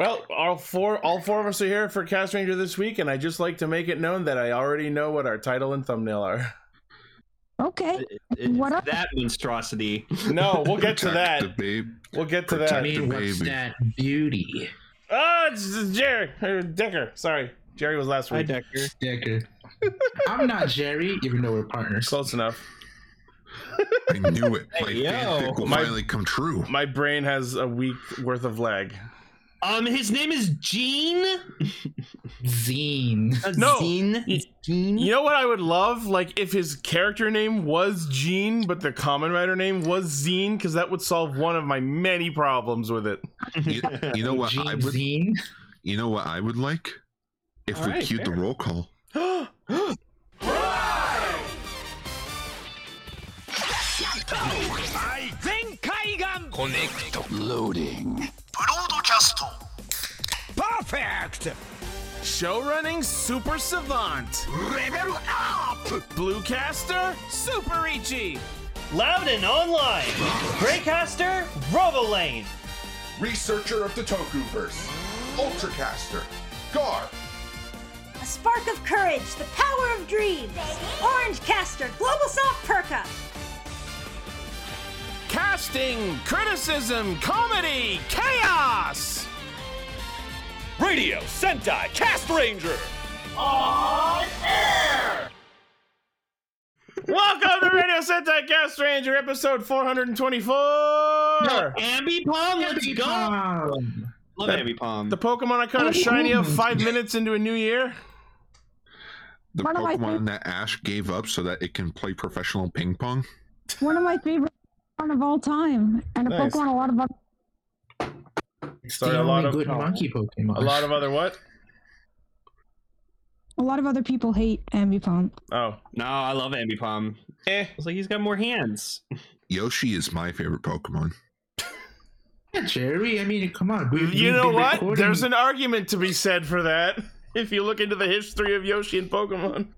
Well, all four all four of us are here for Cast Ranger this week, and I just like to make it known that I already know what our title and thumbnail are. Okay. It- What up? that monstrosity. No, we'll get to that. We'll get to I that. Protect- mean, what's that beauty? Ah, oh, it's, it's Jerry or Decker. Sorry, Jerry was last week. Hi, week. Decker. Decker. I'm not Jerry, even though we're partners. Close enough. I knew it. My Hey, yo. fanfic will My- finally come true. My brain has a week worth of lag. Um, his name is Gene. Zine. Uh, No. Zine. Gene. You know what I would love? Like if his character name was Gene, but the common writer name was Zine, because that would solve one of my many problems with it. You, you know what Gene I would. Zine. You know what I would like if All we right, cued the roll call. Show running super savant. Level up. Bluecaster super Ichi. Loud and Online, Greycaster, Robolane, Researcher of the Tokuverse, Ultracaster, Gar, A spark of courage, the power of dreams. Orange Caster, Global Soft Perka. Casting, criticism, comedy, chaos. Radio Sentai Cast Ranger. On air! Welcome to Radio Sentai Cast Ranger, episode 424. Ambi Palm, let's go. Love That- Ambi The Pokemon I caught a shiny of five minutes into a new year. The One of my Pokemon that Ash gave up so that it can play professional ping pong. One of my favorite Pokemon of all time, and a Nice. Pokemon a lot of other. it's Sorry, the a lot only of- good monkey Pokemon. A lot of other what? A lot of other people hate Ambipom. Oh, No, I love Ambipom. Palm. eh. It's like he's got more hands. Yoshi is my favorite Pokemon. Yeah, Jerry. I mean, come on. We, You we've know what? recording- There's an argument to be said for that. If you look into the history of Yoshi and Pokemon.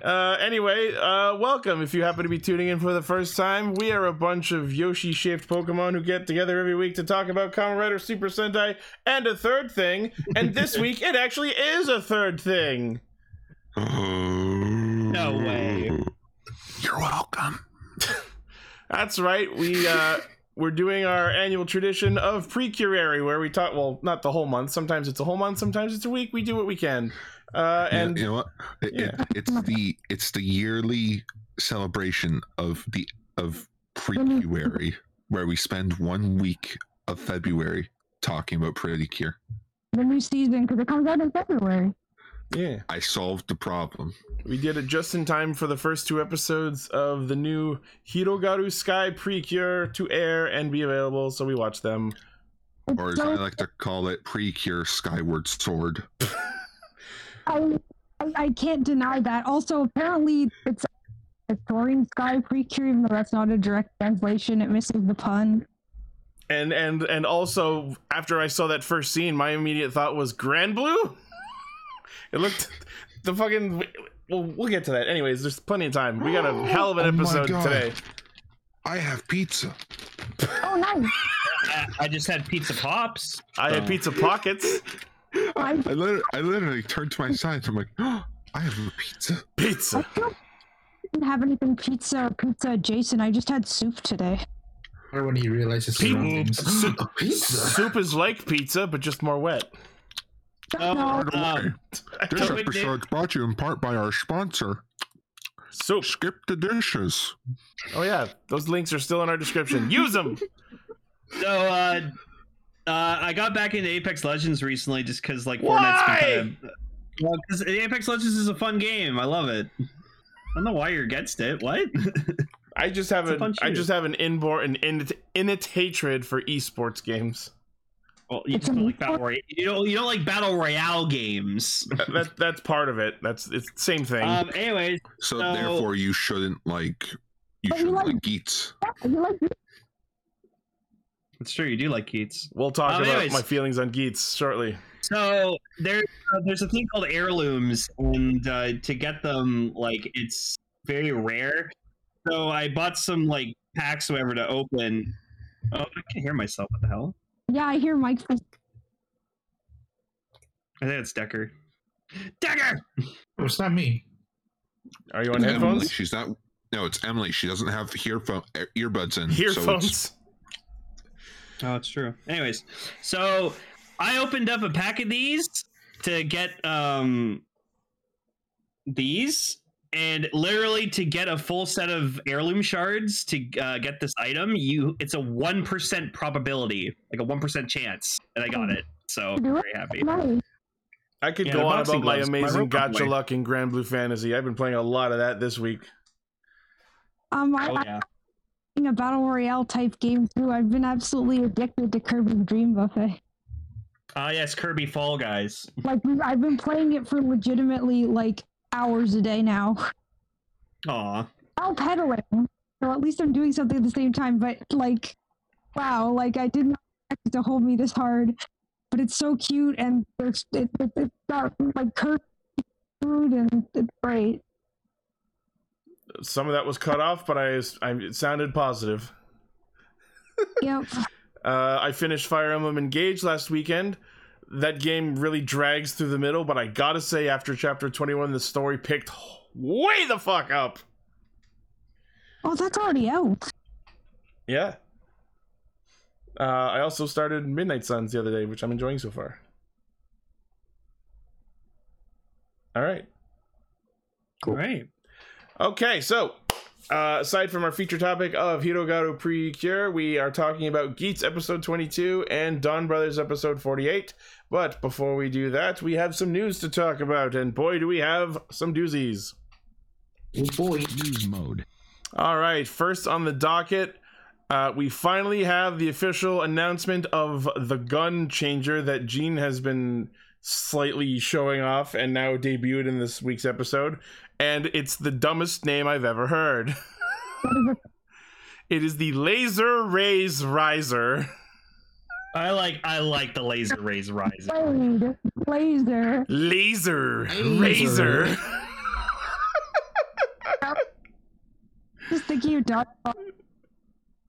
Yeah. Uh, anyway, uh, welcome. If you happen to be tuning in for the first time, we are a bunch of Yoshi-shaped Pokemon who get together every week to talk about Kamen Rider Super Sentai and a third thing. And this week, it actually is a third thing. No way. You're welcome. That's right. We uh, we're doing our annual tradition of pre-curary, where we talk. Well, not the whole month. Sometimes it's a whole month. Sometimes it's a week. We do what we can. Uh, You know- and you know what? It, it, it's the it's the yearly celebration of the of February where we spend one week of February talking about Pretty Cure. The new season, because it comes out in February. yeah, I solved the problem. we did it just in time for the first two episodes of the new Hirogaru Sky Precure to air and be available. So we watched them. It's Or as I like to call it, Precure Skyward Sword. I, I, I can't deny that. Also, apparently, it's a Soaring Sky Precure, even though that's not a direct translation. It misses the pun. And and and also after I saw that first scene, my immediate thought was Granblue. it looked the fucking. Well, we'll get to that. Anyways, there's plenty of time. We got a hell of an Oh episode God. today. I have pizza. Oh, nice. I, I just had pizza pops. I had Oh. pizza pockets. I, I literally, I literally turned to my side. I'm like, oh, I have a pizza. I Pizza. don't didn't have anything pizza or pizza adjacent. I just had soup today. Or when he realizes Pe- surroundings. soup, pizza. soup is like pizza, but just more wet. Oh, No, um, This Don't we do- episode's brought to you in part by our sponsor, Soup. Skip the Dishes. Oh yeah, those links are still in our description. Use them. So, uh, uh, I got back into Apex Legends recently just because, like, Why? Fortnite's been kind of. Well, because Apex Legends is a fun game. I love it. I don't know why you're against it. What? I just have It's a a, I just have an inborn an innate, innate hatred for esports games. well, you don't like battle royale. You don't. You don't like battle royale games. That, that that's part of it. That's it's the same thing. Um. Anyways, So, So- therefore, you shouldn't like you shouldn't like- like Geats. you like it's true. You do like Geats. we'll talk um, about anyways. my feelings on Geats shortly. So there, uh, there's a thing called heirlooms, and uh, to get them, like it's very rare. So I bought some like packs, whatever, to open, Oh, I can hear myself. What the hell? Yeah, I hear Mike. I think it's Decker. Decker. Oh, it's not me. Are you on Emily, headphones? she's not. No, it's Emily. She doesn't have earphone earbuds in. so it's- Earphones. Oh, it's true. Anyways, so I opened up a pack of these to get um these and literally to get a full set of heirloom shards to uh, get this item you it's a 1% probability like a 1% chance and i got it. So I'm very happy. I could Yeah, go on about my gloves, my amazing rope gacha luck in Granblue Fantasy. I've been playing a lot of that this week. Um, I, oh yeah. playing a battle royale type game too. I've been absolutely addicted to Kirby's Dream Buffet. ah yes kirby fall guys Like I've been playing it for legitimately like hours a day now. Aw. While pedaling, so at least I'm doing something at the same time. But like, wow, like I didn't expect it to hold me this hard. But it's so cute and there's it, it, it's got like Kirby food and it's great. Some of that was cut off, but I, I it sounded positive. Yep. Uh, I finished Fire Emblem Engage last weekend. That game really drags through the middle, but I gotta say, after chapter 21, the story picked way the fuck up. Oh, that's already out. Yeah. Uh, I also started Midnight Suns the other day, which I'm enjoying so far. All right. Cool. Right. Okay, so uh, aside from our feature topic of Hirogaru Precure, we are talking about Geats episode 22 and Don Brothers episode 48. But before we do that, we have some news to talk about, and boy, do we have some doozies. Oh boy. News mode. All right, first on the docket, uh, we finally have the official announcement of the gun changer that Gene has been slightly showing off and now debuted in this week's episode. And it's the dumbest name I've ever heard. it is the Laser Raise Riser. I like I like the laser rays rising. Blade, laser. Laser Laser. Razor. Just thinking of Dark.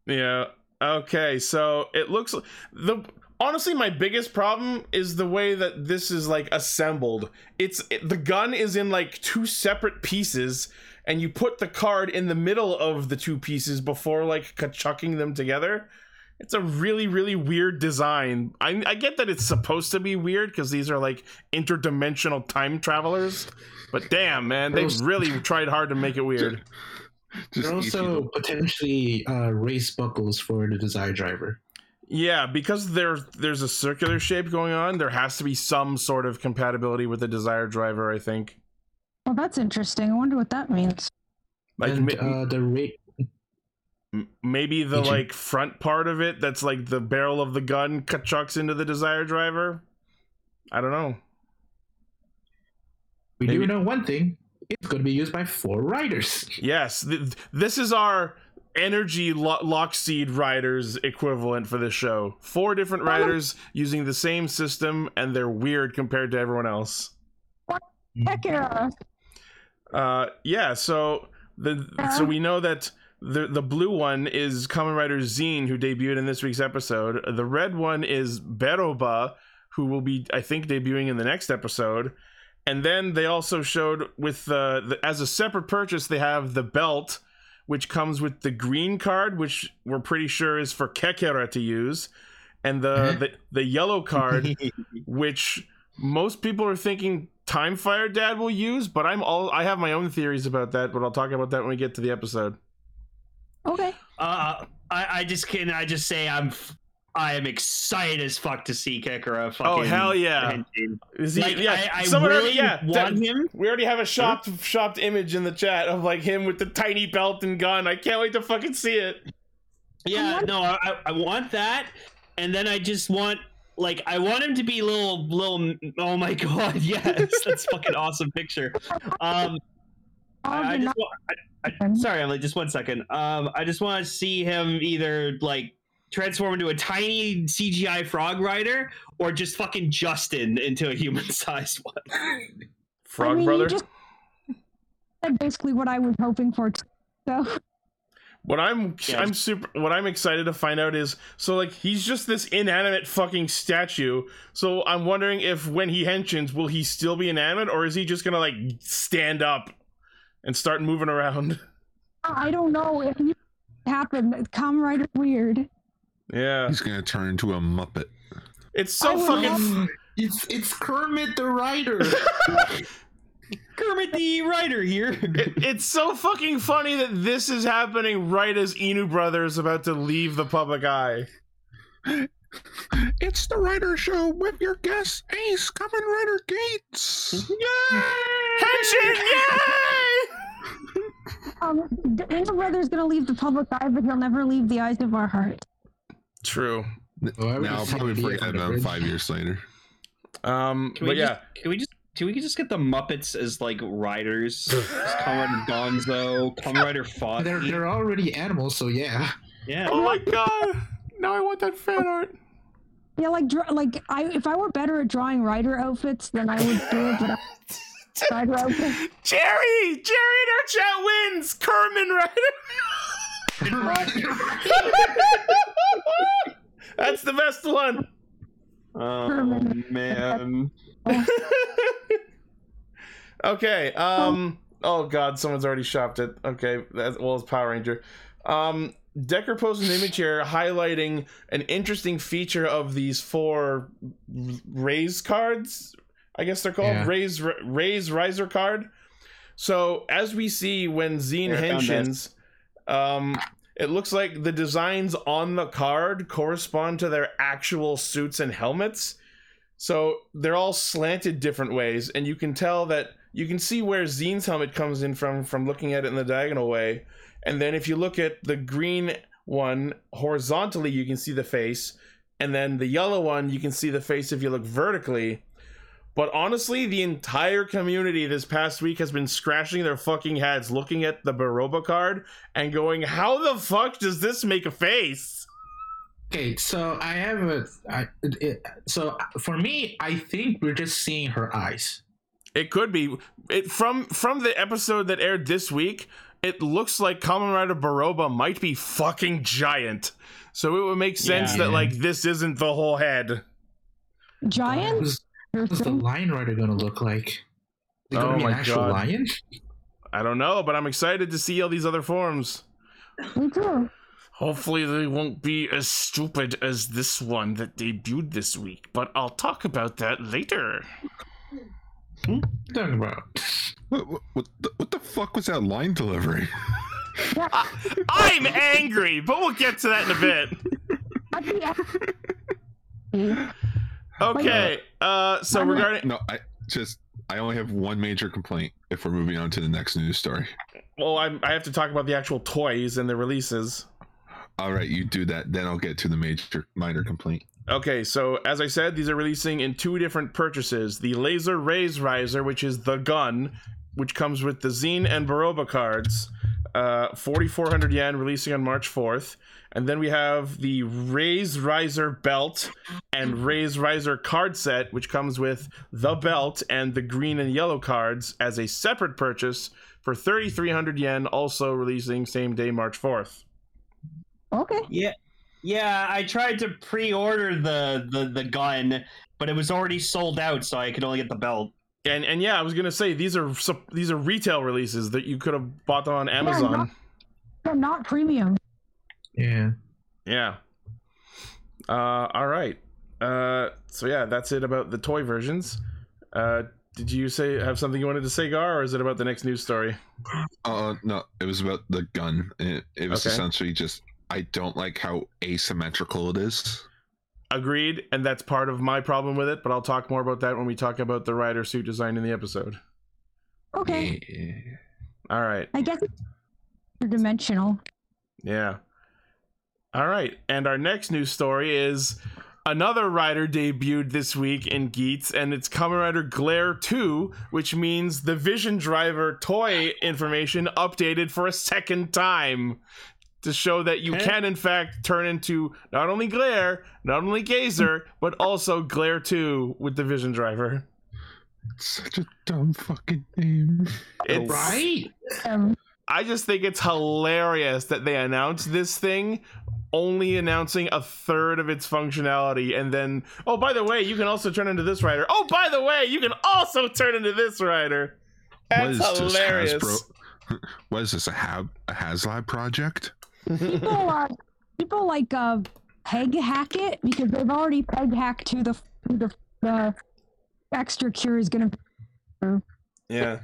Yeah. Okay, so it looks the honestly my biggest problem is the way that this is like assembled. It's it, the gun is in like two separate pieces and you put the card in the middle of the two pieces before like chucking them together. It's a really really weird design. I I get that it's supposed to be weird cuz these are like interdimensional time travelers, but damn, man, they Those- really tried hard to make it weird. Just There are also potentially uh, race buckles for the Desire Driver. Yeah, because there's there's a circular shape going on, there has to be some sort of compatibility with the Desire Driver, I think. Well, that's interesting. I wonder what that means. Like and ma- uh, the rate. maybe the Did you- like front part of it that's like the barrel of the gun cut chucks into the Desire Driver. I don't know. We maybe- do know one thing. It's going to be used by four riders. Yes, th- this is our energy lo- lockseed riders equivalent for this show. Four different riders using the same system, and they're weird compared to everyone else. Heck yeah. Uh, yeah. So the so we know that the the blue one is Kamen Rider Zine, who debuted in this week's episode. The red one is Beroba, who will be I think debuting in the next episode. And then they also showed with the, the as a separate purchase they have the belt, which comes with the green card, which we're pretty sure is for Kekera to use, and the Mhm. the, the yellow card which most people are thinking Time Fire Dad will use, but I'm all I have my own theories about that, but I'll talk about that when we get to the episode. Okay. Uh, I, I just can I just say I'm f- I am excited as fuck to see Kekera. Fucking Oh hell yeah! Is he, Like, yeah, I, I someone really already, yeah, want that- him. we already have a shopped shopped image in the chat of like him with the tiny belt and gun. I can't wait to fucking see it. Yeah, want- no, I, I want that, and then I just want like I want him to be little little. Oh my god, yes, that's fucking awesome picture. Um, I, I just want, I, I, sorry, Emily, just one second. Um, I just want to see him either like transform into a tiny CGI frog rider or just fucking Justin into a human-sized one. Frog I mean, brother. just said basically what I was hoping for. So What I'm Yeah. I'm super what I'm excited to find out is so like he's just this inanimate fucking statue. So I'm wondering if when he henshins, will he still be inanimate or is he just gonna like stand up and start moving around? I don't know if it happened. Kamen Rider weird. Yeah. He's gonna turn into a muppet. It's so I fucking love- It's it's Kermit the Writer. Kermit the writer here. it- it's so fucking funny that this is happening right as Inu Brothers about to leave the public eye. It's the Writer Show with your guest Ace Kamen Rider Geats. Yay! Henshin, yay! Um, the Angel Brother's gonna leave the public eye, but he'll never leave the eyes of our heart. True. I now I'll probably seen forget Idiot about Bridge. five years later. Um, Can but we yeah, just, can we just can we just get the Muppets as like riders? Just Kamen Rider Gonzo, Kamen Rider Fog. They're they're already animals, so yeah. Yeah. oh my god! Now I want that fan art. Yeah, like draw, like I if I were better at drawing rider outfits, then I would do it. But I, rider outfits. Jerry! Jerry in our chat wins! Kerman Rider! That's the best one! Oh man. okay, um oh god, someone's already shopped it. Okay, that's well it's Power Ranger. Um Decker posted an image here highlighting an interesting feature of these four raise cards. I guess they're called Yeah. raise raise riser card. So as we see when Zine henshins, um, it looks like the designs on the card correspond to their actual suits and helmets. So they're all slanted different ways, and you can tell that you can see where Zine's helmet comes in from from looking at it in the diagonal way. And then if you look at the green one horizontally, you can see the face, and then the yellow one, you can see the face if you look vertically. But honestly, the entire community this past week has been scratching their fucking heads looking at the Beroba card and going, How the fuck does this make a face? Okay, so I have a. I, it, so for me, I think we're just seeing her eyes. It could be. It from from the episode that aired this week, it looks like Kamen Rider Beroba might be fucking giant. So it would make sense Yeah. that like this isn't the whole head. Giant. Who's, who's the mm-hmm. lion rider gonna look like? Is it gonna Oh be an my actual God. lion? I don't know, but I'm excited to see all these other forms. Me too. Hopefully they won't be as stupid as this one that debuted this week, but I'll talk about that later. Hmm? Talking about. What, what, what, the, what the fuck was that line delivery? I'm angry, but we'll get to that in a bit. I'd be happy. Okay, uh, so I'm- regarding No, I just I only have one major complaint. If we're moving on to the next news story, well, I'm, I have to talk about the actual toys and the releases. all right, you do that. Then I'll get to the major minor complaint. Okay, so as I said, these are releasing in two different purchases. The Laser Raise Riser, which is the gun, which comes with the Zine and Beroba cards, uh, 4,400 yen, releasing on March 4th. And then we have the Raise Riser belt and Raise Riser card set, which comes with the belt and the green and yellow cards as a separate purchase for 3,300 yen, also releasing same day, March 4th. Okay. Yeah, yeah. I tried to pre-order the the the gun, but it was already sold out, so I could only get the belt. And and yeah, I was gonna say these are these are retail releases that you could have bought them on Amazon. not- They're not premium. Yeah. Yeah. Uh, all right. Uh, so yeah, that's it about the toy versions. Uh, did you say have something you wanted to say, Gar, or is it about the next news story? Uh, no, it was about the gun. It, it was Okay. essentially just I don't like how asymmetrical it is. Agreed, and that's part of my problem with it. But I'll talk more about that when we talk about the rider suit design in the episode. Okay. Yeah. All right. I guess it's dimensional. Yeah. All right. And our next news story is another rider debuted this week in Geats, and it's Kamen Rider Glare 2, which means the Vision Driver toy information updated for a second time to show that you can, in fact, turn into not only Glare, not only Gazer, but also Glare 2 with the Vision Driver. Such a dumb fucking name. It's, Right? I just think it's hilarious that they announced this thing only announcing a third of its functionality and then oh by the way you can also turn into this rider oh by the way you can also turn into this rider What that's is this hilarious Hasbro? What is this? A Hab a HasLab project? People uh, people like uh peg hack it because they've already peg hacked to the the, the extra cure is gonna Yeah.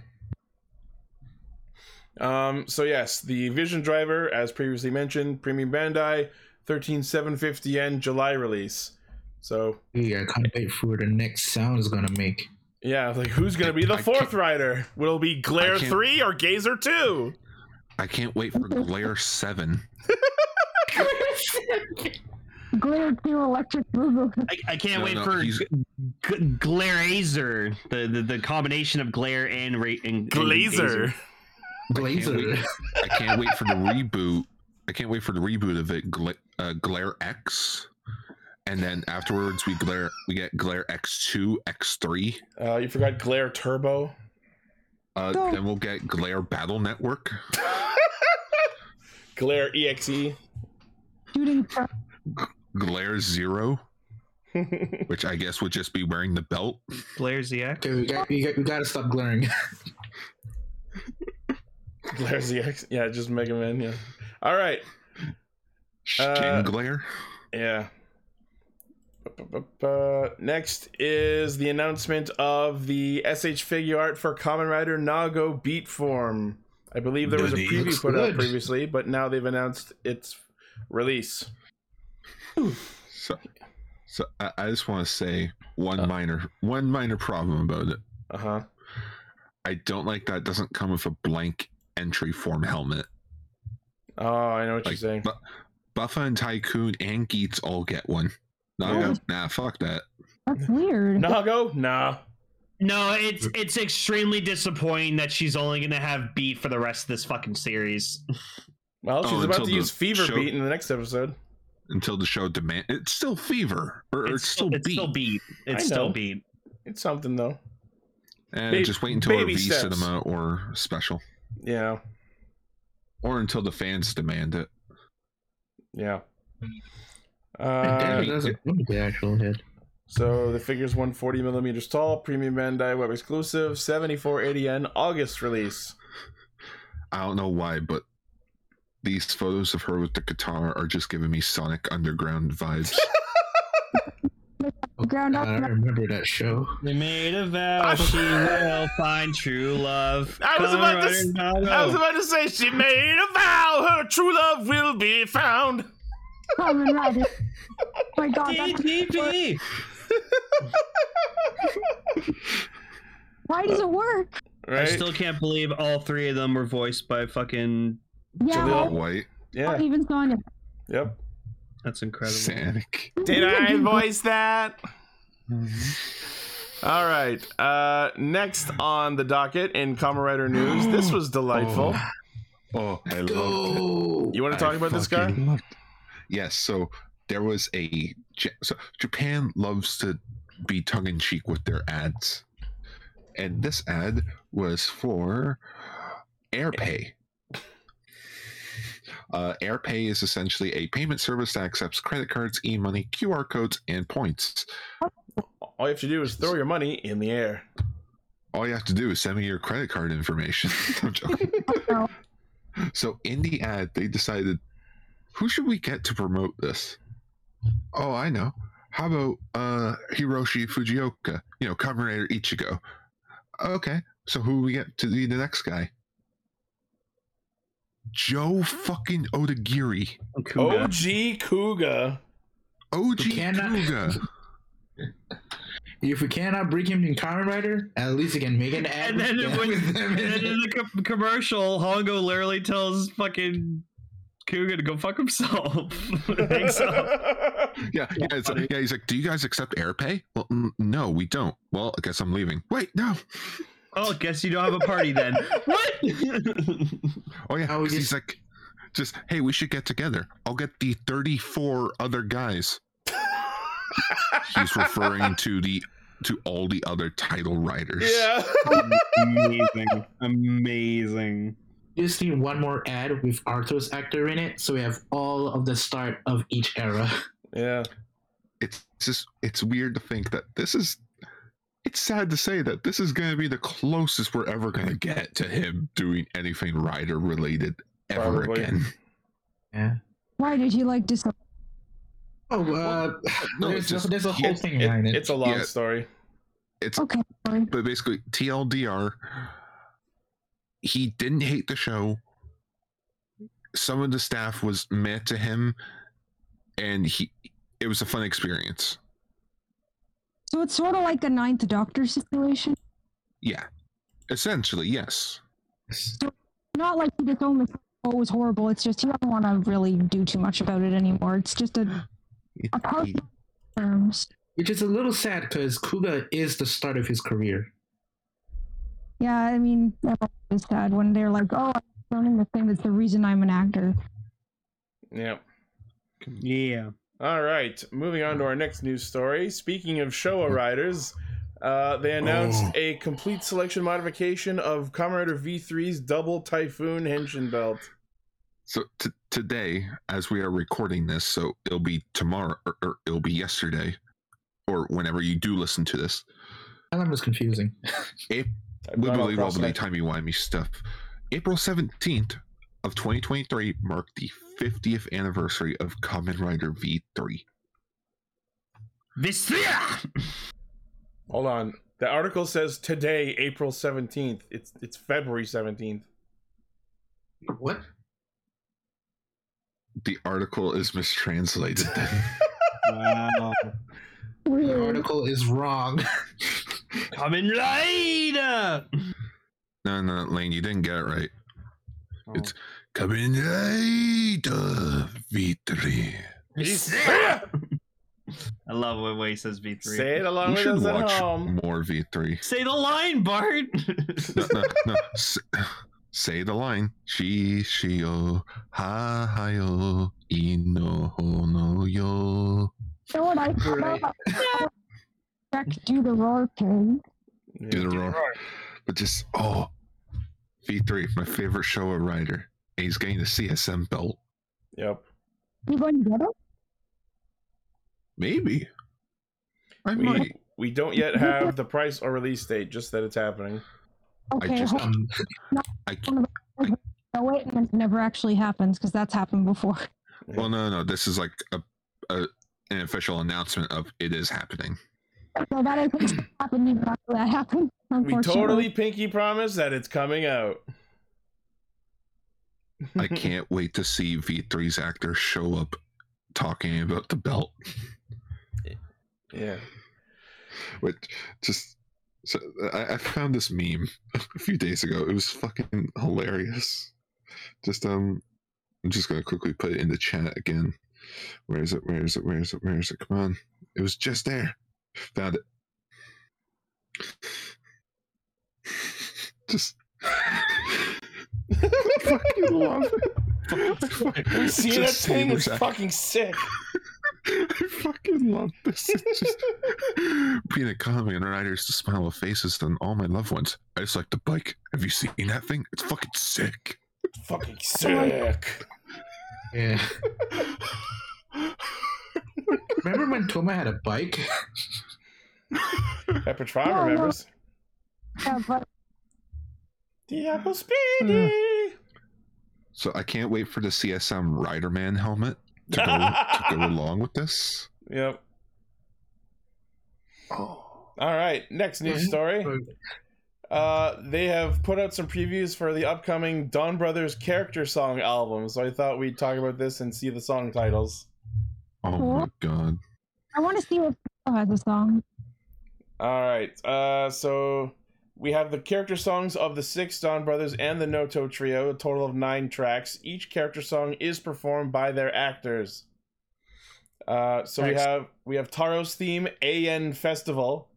Um. So yes, the Vision Driver, as previously mentioned, Premium Bandai, thirteen seven fifty yen July release. So Yeah, I can't wait for the next sound is gonna make. yeah, like who's gonna be the fourth rider? Will it be Glare three or Gazer two? I can't wait for Glare Seven. glare 2 electric boogaloo. I, I can't No, wait no, for he's- G- G- Glareazer, the, the the combination of glare and ra- and, and Glazer. Glazer. I can't wait for the reboot. I can't wait for the reboot of it. Gla- uh, Glare X, and then afterwards we glare we get Glare X two, X three. Uh, you forgot Glare Turbo. Uh, No. then we'll get Glare Battle Network. Glare EXE. shooting for Glare Zero, which I guess would just be wearing the belt. Glare ZX. Okay, we got, we got we gotta stop glaring. Glare ZX. Yeah, just Mega Man. Yeah. All right. Shin Uh, Glare. Yeah. Next is the announcement of the SH figure art for Kamen Rider Nago Beat Form. I believe there was a Goody, preview looks put out previously, but now they've announced its release. So, so I, I just want to say one Uh. minor one minor problem about it. Uh huh. I don't like that it doesn't come with a blank entry form helmet. Oh, I know what you're saying. but Buffa and Tycoon and Geats all get one. Nago? Nah, fuck that. that's weird. Nago? Nah. No, it's it's extremely disappointing that she's only gonna have beat for the rest of this fucking series. Well, Oh, she's about to use Fever show- Beat in the next episode. Until the show demand it's still fever. Or it's, still it's beat. still beat. It's still beat. It's something though. And Ba- just wait until a V steps. cinema or special. Yeah. Or until the fans demand it. Yeah. Uh, the actual head. So the figure's 140 millimeters tall, premium Bandai web exclusive, 7480N August release. I don't know why, but these photos of her with the guitar are just giving me Sonic Underground vibes. Ground up. I remember that show. They made a vow I- she will find true love. I was about to right s- I was about to say she made a vow, her true love will be found. Common Rider. Oh my god, that's, TTP. why does it work? Right? I still can't believe all three of them were voiced by fucking. Yeah, Jaleel. White, yeah. not even Sonya. Yep. That's incredible. Sonic. Did I voice that? All right. Uh, next on the docket in Kamen Rider news, this was delightful. Oh, I love it. You want to talk I about this guy? fucking loved- Yes. So there was a so Japan loves to be tongue in cheek with their ads, and this ad was for AirPay. Uh, AirPay is essentially a payment service that accepts credit cards, e-money, QR codes, and points. All you have to do is throw your money in the air. All you have to do is send me your credit card information. I'm joking. So in the ad, they decided, who should we get to promote this? Oh, I know. How about uh Hiroshi Fujioka? You know, Kamen Rider Ichigo. Okay, so who we get to be the next guy? Joe fucking Odagiri. Kuuga. OG Kuuga. OG We cannot- Kuuga. If we cannot bring him in Kamen Rider, at least we can make an ad And then, with, when, with them and in then in the co- commercial, Hongo literally tells fucking Kuuga to go fuck himself. Hangs up. Yeah, yeah, it's, yeah. He's like, "Do you guys accept AirPay?" Well, mm, no, we don't. Well, I guess I'm leaving. Wait, no. oh, guess you don't have a party then. what? Oh yeah, I was 'cause he's like, just hey, we should get together. I'll get the thirty-four other guys. He's referring to the to all the other title writers. yeah. Amazing. Amazing. Just need one more ad with Aruto's actor in it, so we have all of the start of each era. Yeah. It's just it's weird to think that this is. It's sad to say that this is going to be the closest we're ever going to get to him doing anything rider related ever Probably. again. Yeah. Why did you like dis? Oh, uh, no, there's, it's just- there's a whole It- thing it- behind it. it's a long Yeah. story. It's Okay, but basically TLDR. He didn't hate the show. Some of the staff was mad to him, and he it was a fun experience. So it's sort of like a Ninth Doctor situation. Yeah, essentially yes. Not like he just only oh, it was horrible. It's just he doesn't want to really do too much about it anymore. It's just a, It- a part he- terms. Which is a little sad because Kuuga is the start of his career. Yeah, I mean, it's sad when they're like, "Oh, I'm learning the thing that's the reason I'm an actor." Yeah. Yeah. All right, moving on to our next news story. Speaking of Showa riders, uh, they announced Oh. a complete selection modification of Kamen Rider V3's double Typhoon Henshin belt. So t- today, as we are recording this, so it'll be tomorrow or, or it'll be yesterday, or whenever you do listen to this. That one was confusing. It I've gone wibbly across wobbly my- timey wimey stuff. April seventeenth of 2023 marked the 50th anniversary of Kamen Rider V3. Vistria! Hold on. The article says today, April 17th. It's it's February 17th. What? The article is mistranslated. Then. Wow. The article is wrong. Coming Rider! no, no, Lane, you didn't get it right. Oh. It's coming Rider V3. I love when way he says V3. Say it along You with should us at home. more V3. Say the line, Bart! No, no, no. S- say the line. Shi shio ha hayo ino no yo. So what I Right. Back do the roar thing. Do the roar. But just oh, V3, my favorite Showa rider. And he's getting the CSM belt. Yep. You going to get it? Maybe. I We, might. we don't yet have the price or release date, just that it's happening. Okay, just- hold Um, I, on, wait, and it never actually happens because that's happened before. well, no, no. This is like a, a an official announcement of it is happening. So that is happened after that happened. We totally pinky promise that it's coming out. I can't wait to see V3's actor show up talking about the belt. Yeah. Which just so I, I found this meme a few days ago. It was fucking hilarious. Just um I'm just gonna quickly put it in the chat again. Where is it? Where is it? Where is it? Where is it? Come on. It was just there. Found it. Just fucking love it. I fucking, See that thing is fucking sick. I fucking love this. It's just being a comic and writers to smile with faces than all my loved ones. I just like the bike. Have you seen that thing? It's fucking sick. fucking sick. yeah. Remember when Toma had a bike? Epitron No, no. remembers. Yeah, but Diablo Speedy. So I can't wait for the CSM Riderman helmet to go to go along with this. Yep. Oh, All right. Next news story. Uh, they have put out some previews for the upcoming Don Brothers character song album. So I thought we'd talk about this and see the song titles. Oh my god. I want to see what has a song. All right. Uh, so we have the character songs of the six Don Brothers and the Noto Trio, a total of nine tracks. Each character song is performed by their actors. Uh, so we have we have Taro's theme, AN Festival.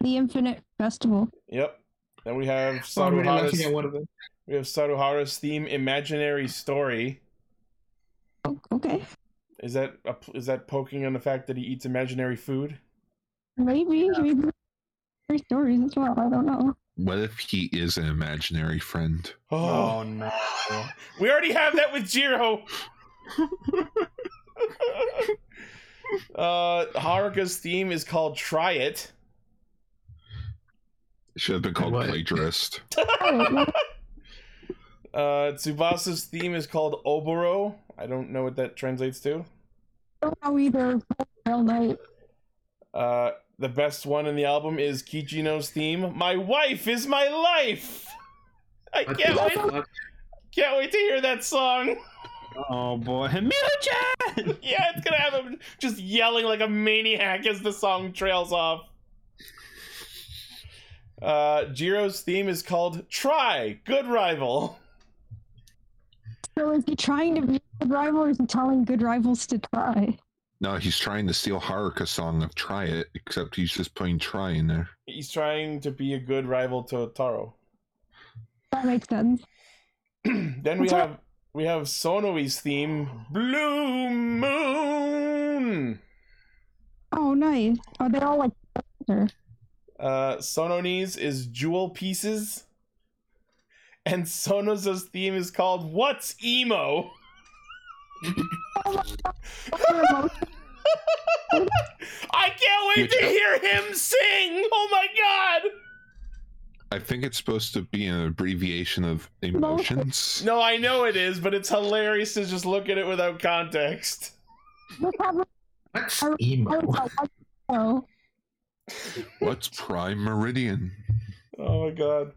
The Infinite Festival. Yep. Then we have So I'm already looking at Saruhara's, one of them. we have Saruhara's theme, Imaginary Story. Oh, okay. Is that a, is that poking on the fact that he eats imaginary food? Maybe. Maybe. Three stories as well. I don't know. what if he is an imaginary friend? Oh, Oh no. we already have that with Jiro. uh, Haruka's theme is called "Try It." It should have been called What? plagiarist. Uh, Tsubasa's theme is called Oboro. I don't know what that translates to. I don't know either. Hell night. Uh, the best one in the album is Kichino's theme. My wife is my life. I can't the wait! fuck? Can't wait to hear that song. Oh boy, Miu-chan! yeah, it's gonna have him just yelling like a maniac as the song trails off. Uh, Jiro's theme is called "Try Good Rival." So is he trying to be a good rival or is he telling good rivals to try? No, he's trying to steal Haruka's song of "Try It," except he's just putting "try" in there. He's trying to be a good rival to Taro. That makes sense. then we have we have Sonoi's theme, "Blue Moon." Oh, nice. Are they all like? Uh, Sononi's is Jewel Pieces. And Sonoza's theme is called What's Emo? I can't wait to hear him sing! Oh my god! I think it's supposed to be an abbreviation of emotions. No, I know it is, but it's hilarious to just look at it without context. Let's have a- What's emo? What's Prime Meridian? Oh my god.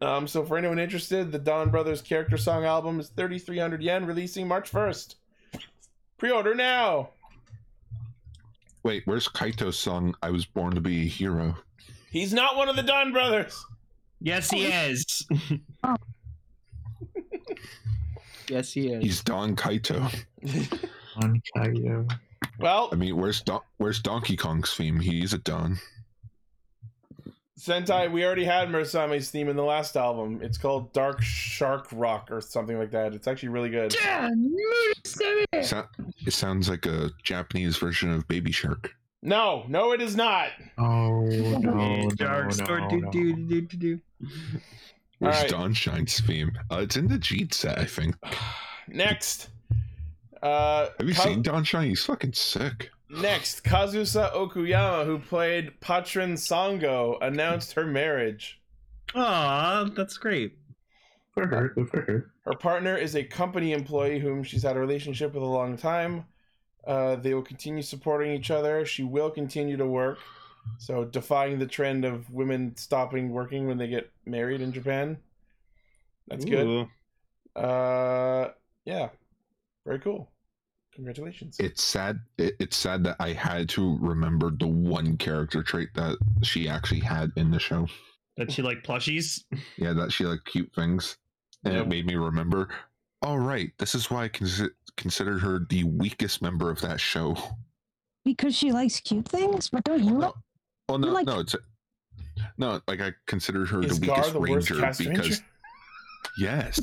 Um, so for anyone interested, the Don Brothers character song album is 3,300 yen, releasing March 1st. Pre-order now. Wait, where's Kaito's song "I Was Born to Be a Hero"? He's not one of the Don Brothers. Yes, he is. Oh. yes, he is. He's Don Kaito. On Kaido. Well, I mean, where's Don- where's Donkey Kong's theme? He's a Don. Sentai, we already had Murasame's theme in the last album. It's called Dark Shark Rock or something like that. It's actually really good. So- it sounds like a Japanese version of Baby Shark. No, no, it is not. Oh no, no, Dark Star, no, do, no. do, do, do, do. Where's Alright. Don Shine's theme? Uh, it's in the Jeet set, I think. Next. Uh, Have you Ka- seen Don Shine? He's fucking sick. Next, Kazusa Okuyama, who played Patren Sango, announced her marriage. Aw, that's great. For her, good for her. Her partner is a company employee whom she's had a relationship with a long time. Uh, they will continue supporting each other. She will continue to work. So, defying the trend of women stopping working when they get married in Japan. That's good. Uh, yeah, very cool. Congratulations. It's sad. It, it's sad that I had to remember the one character trait that she actually had in the show. That she like plushies? Yeah, that she like cute things, and Yeah. it made me remember. All right, this is why I consi- considered her the weakest member of that show. because she likes cute things, but don't you? No. Well, oh, no, like- no, it's no. Like I considered her Is the Gar weakest the ranger cast because ranger? Yes,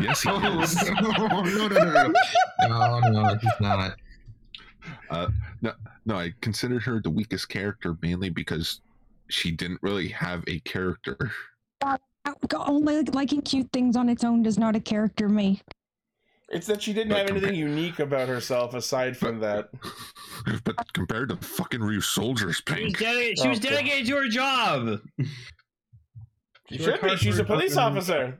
yes, he Oh, no, is. no, no, no, no. No, no, he's not. Uh, no, no, I considered her the weakest character mainly because she didn't really have a character. Oh Only liking cute things on its own does not a character make. It's that she didn't But have anything unique about herself aside from that. but compared to fucking Ryu Soldiers She was, Pink, dedi- she oh, was Okay. dedicated to her job. She She should be. She's a police company. officer.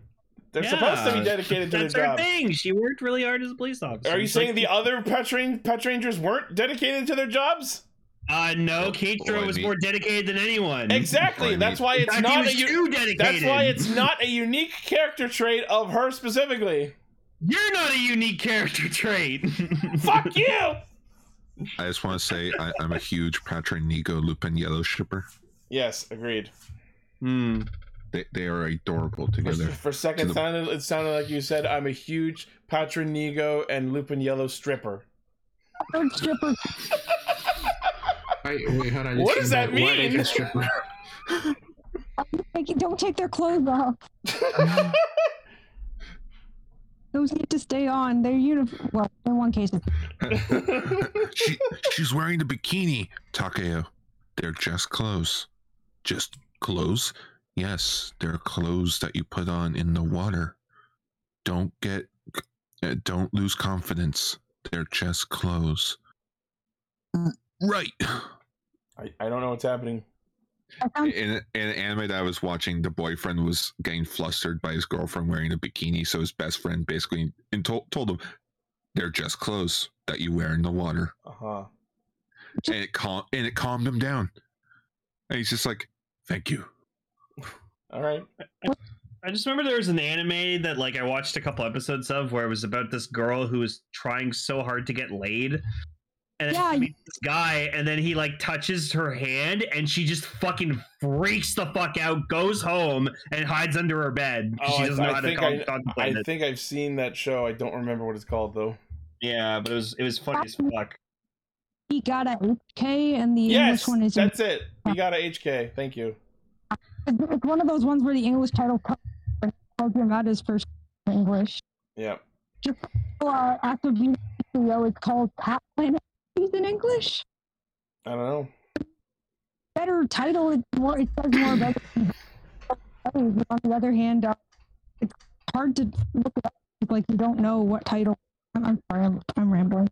They're supposed to be dedicated to That's their her job. thing. She worked really hard as a police officer. Are you It's saying like- the other pet, rain, pet rangers weren't dedicated to their jobs? Uh, no, Well, Keiichiro I was mean- more dedicated than anyone. Exactly. I That's why it's fact, not was a. u- dedicated. That's why it's not a unique character trait of her specifically. You're not a unique character trait. Fuck you. I just want to say I, I'm a huge Patren Nigo Lupin Yellow shipper. Yes, agreed. Hmm. They, they are adorable together. for a second, To the- sounded, it sounded like you said, "I'm a huge Patronigo and Lupin Yellow stripper." Third stripper. Wait, wait, hold on. What does that mean? can strip her? Like, don't take their clothes off. Those need to stay on. They're uniform. Well, in one case, she she's wearing the bikini, Takeo. They're just clothes. Just Clothes? Yes, they're clothes that you put on in the water. Don't get, uh, don't lose confidence. They're just clothes. Right. I, I don't know what's happening. In, in an anime that I was watching, the boyfriend was getting flustered by his girlfriend wearing a bikini. So his best friend basically and told, told him, they're just clothes that you wear in the water. Uh huh. And it, cal- and it calmed him down. And he's just like, thank you. All right. I just remember there was an anime that like I watched a couple episodes of where it was about this girl who was trying so hard to get laid. And Yeah, she you- this guy, and then he like touches her hand, and she just fucking freaks the fuck out, goes home, and hides under her bed. Oh, she I, doesn't know I how to think con- I, contemplate I it. think I've seen that show. I don't remember what it's called though. Yeah, but it was it was funny as um, fuck. he got a HK, and the yes, English one is. that's it. He got a HK. Thank you. It's one of those ones where the English title tells you about his first English. Yeah. Just Uh, after being CEO, it's called Cat Planet. He's in English. I don't know. Better title. It's more. It says more about. On the other hand, uh, it's hard to look it up. Like you don't know what title. I'm, I'm sorry. I'm, I'm rambling.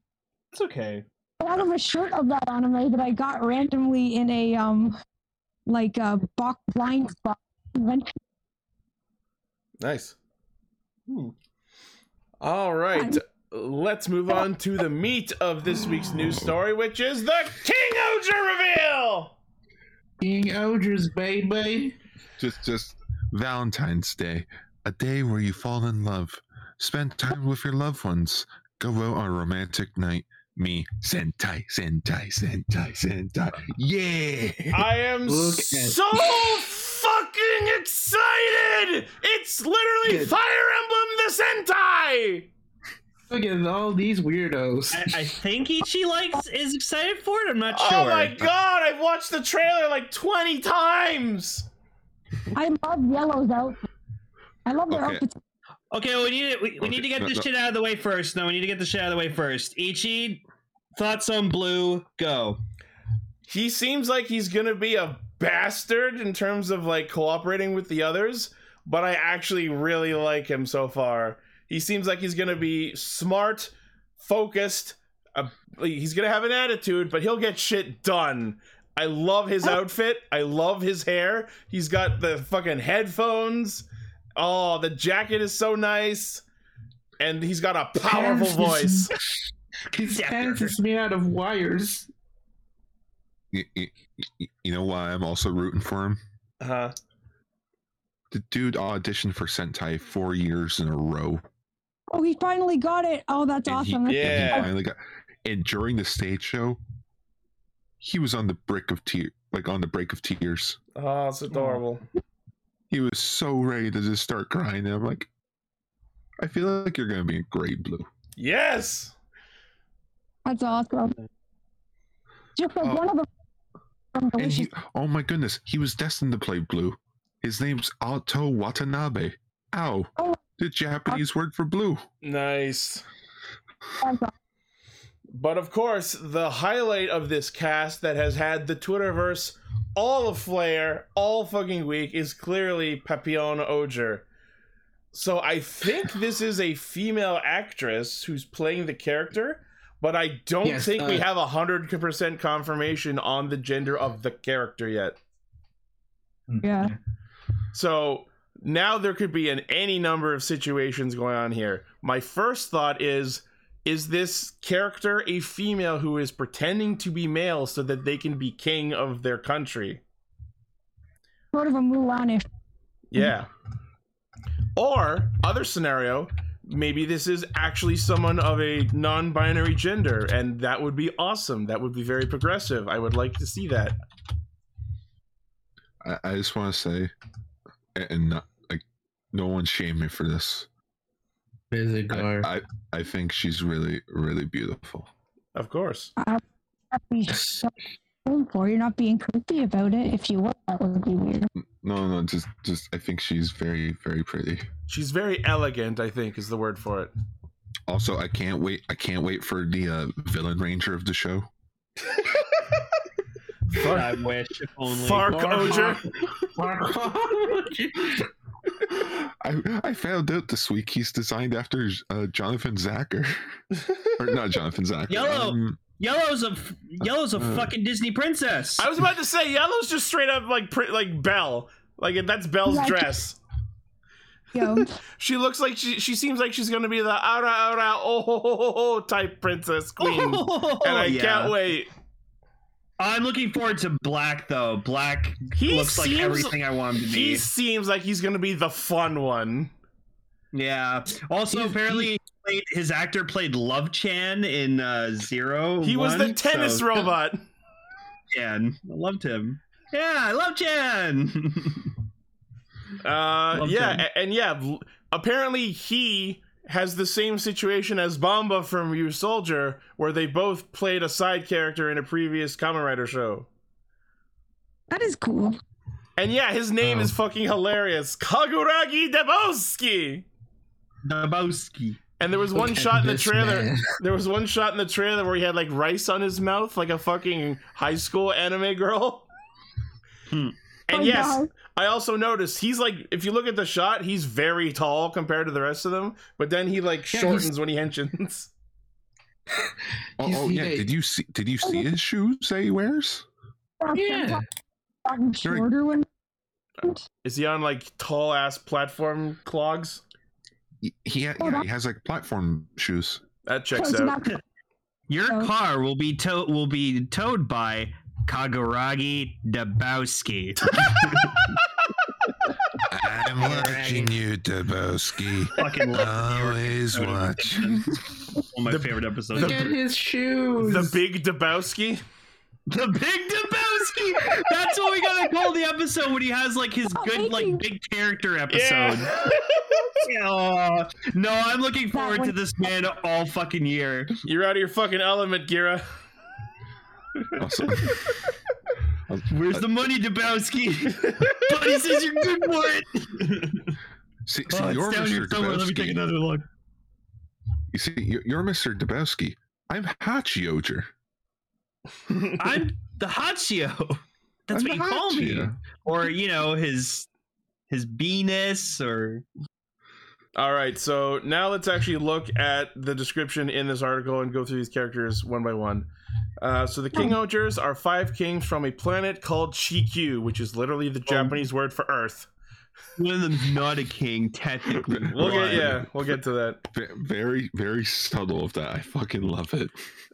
It's okay. I have a shirt of that anime that I got randomly in a um, like a box blind spot convention. Nice. Hmm. All right. Let's move on to the meat of this week's news story, which is the King Oger reveal. King Ogers, baby. Just, just Valentine's Day, a day where you fall in love, spend time with your loved ones, go out on a romantic night. Me, Sentai, Sentai, Sentai, Sentai. Yeah! I am Look at- so fucking excited! It's literally Good. Fire Emblem the Sentai! Look at all these weirdos. I, I think Ichi likes is excited for it. I'm not oh sure. Oh my god, I've watched the trailer like 20 times! I love yellows out. I love their Okay. outfits. Okay, well, we need to, we, we need to get Okay, this no, no. shit out of the way first. No, we need to get this shit out of the way first. Ichi, thoughts on Blue? Go. He seems like he's gonna be a bastard in terms of like cooperating with the others, but I actually really like him so far. He seems like he's gonna be smart, focused. Uh, he's gonna have an attitude, but he'll get shit done. I love his outfit. I love his hair. He's got the fucking headphones. Oh, the jacket is so nice. And he's got a powerful voice. His Yeah. pants is made out of wires. You, you, you know why I'm also rooting for him? Huh. The dude auditioned for Sentai four years in a row. Oh, he finally got it. Oh, that's and he- awesome. and he Yeah. finally got. And during the stage show, he was on the brick of tear, like on the break of tears. Oh, it's adorable. He was so ready to just start crying. And I'm like, I feel like you're gonna be a great blue. Yes. That's awesome. Uh, Just like Oh. one of the from And he, oh my goodness, he was destined to play blue. His name's Alto Watanabe. Ow, Oh. the Japanese word for blue. Nice. But of course, the highlight of this cast that has had the Twitterverse all of flair all fucking week is clearly Papillon Oger. So I think this is a female actress who's playing the character, but I don't Yes, think we uh, have a hundred percent confirmation on the gender of the character yet. Yeah. So now there could be an any number of situations going on here. My first thought is is this character a female who is pretending to be male so that they can be king of their country? Sort of a Mulanish. Yeah. Or other scenario, maybe this is actually someone of a non-binary gender and that would be awesome. That would be very progressive. I would like to see that. I, I just want to say, and not like, no one shame me for this. Visigar. I, I, I think she's really, really beautiful. Of course. That'd be so cool for you're not being creepy about it. If you were, that would be weird. No, no, just, just, I think she's very, very pretty. She's very elegant, I think is the word for it. Also, I can't wait. I can't wait for the uh, villain ranger of the show. I wish if only. Fark Oger. I, I found out this week he's designed after uh, Jonathan Zacher. or not Jonathan Zacher. Yellow. um, Yellow's a Yellow's a Uh, fucking Disney princess. I was about to say Yellow's just straight up like pr- like Belle. Like that's Belle's Yeah, dress. Yo, She looks like she she seems like she's gonna be the aura aura oh ho, ho, ho, ho type princess queen, and I Oh, Yeah. can't wait. I'm looking forward to Black though. Black He looks like seems- everything I want him to be. He seems like he's gonna be the fun one. Yeah. Also, He's- apparently, he played, his actor played Love Chan in uh, Zero. He was the tennis so- robot. Chan. I loved him. Yeah, I love Chan. Uh, Love yeah, him. and yeah, apparently he has the same situation as Bamba from Ryusoulger, where they both played a side character in a previous Kamen Rider show. that is cool. And yeah, his name Oh. is fucking hilarious. Kaguragi Debowski! Dabowski. And there was one Look shot in the trailer. man. There was one shot in the trailer where he had like rice on his mouth, like a fucking high school anime girl. Hmm. And Oh, yes, no. I also noticed he's like, if you look at the shot, he's very tall compared to the rest of them. But then he like Yeah, shortens when he henshins. oh, He's- oh, yeah. Did you see? Did you see his shoes that he wears? Yeah. Talking shorter one. Is he on like tall ass platform clogs? He, he, ha- Oh, yeah, he has like platform shoes. That checks Close out. enough. Your Oh. car will be tow will be towed by Kaguragi Dabowski. I'm watching you, Dabowski. Fucking love Always watch. one of my The- favorite episodes. Look at his shoes. The big Debowski. The Big Dabowski. That's what we gotta call the episode when he has like his Oh, good like you. big character episode. Yeah. Aw. no, I'm looking forward to this man all fucking year. You're out of your fucking element, Gira. Also, Where's the money, Dabowski? Buddy says you're good for it. see, see Oh, you're it's down here Mr. somewhere. Let me take another look. You see, you're, you're Mr. Dabowski. I'm Hachioger. I'm the Hachio. That's I'm what you call me. Or you know his his beeness or All right, so now let's actually look at the description in this article and go through these characters one by one. Uh, so the King Ogers are five kings from a planet called Chikyu, which is literally the Japanese word for Earth. one of them's not a king technically. We'll get yeah, we'll get to that. Very, very subtle of that. I fucking love it.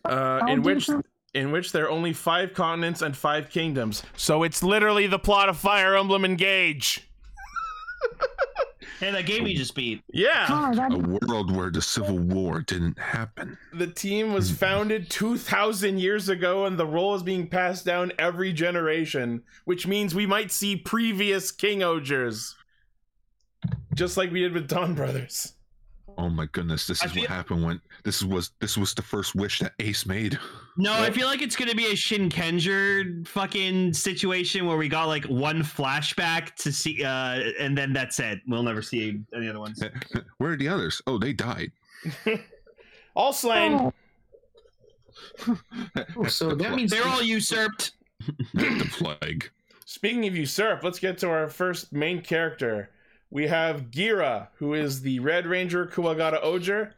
Uh, in which some- in which there are only five continents and five kingdoms. So it's literally the plot of Fire Emblem Engage. Hey, that game you just beat. Yeah. Oh, A world where the Civil War didn't happen. The team was hmm. founded 2,000 years ago, and the role is being passed down every generation, which means we might see previous King Ogers. Just like we did with Dawn Brothers. Oh my goodness, this I is feel- what happened when this was this was the first wish that Ace made. No, I feel like it's gonna be a Shinkenger fucking situation where we got like one flashback to see, uh, and then that's it. We'll never see any other ones. Where are the others? Oh, they died. All slain. Oh, so that means They're all usurped. the plague. Speaking of usurp, let's get to our first main character. We have Gira, who is the Red Ranger Kuwagata Oger,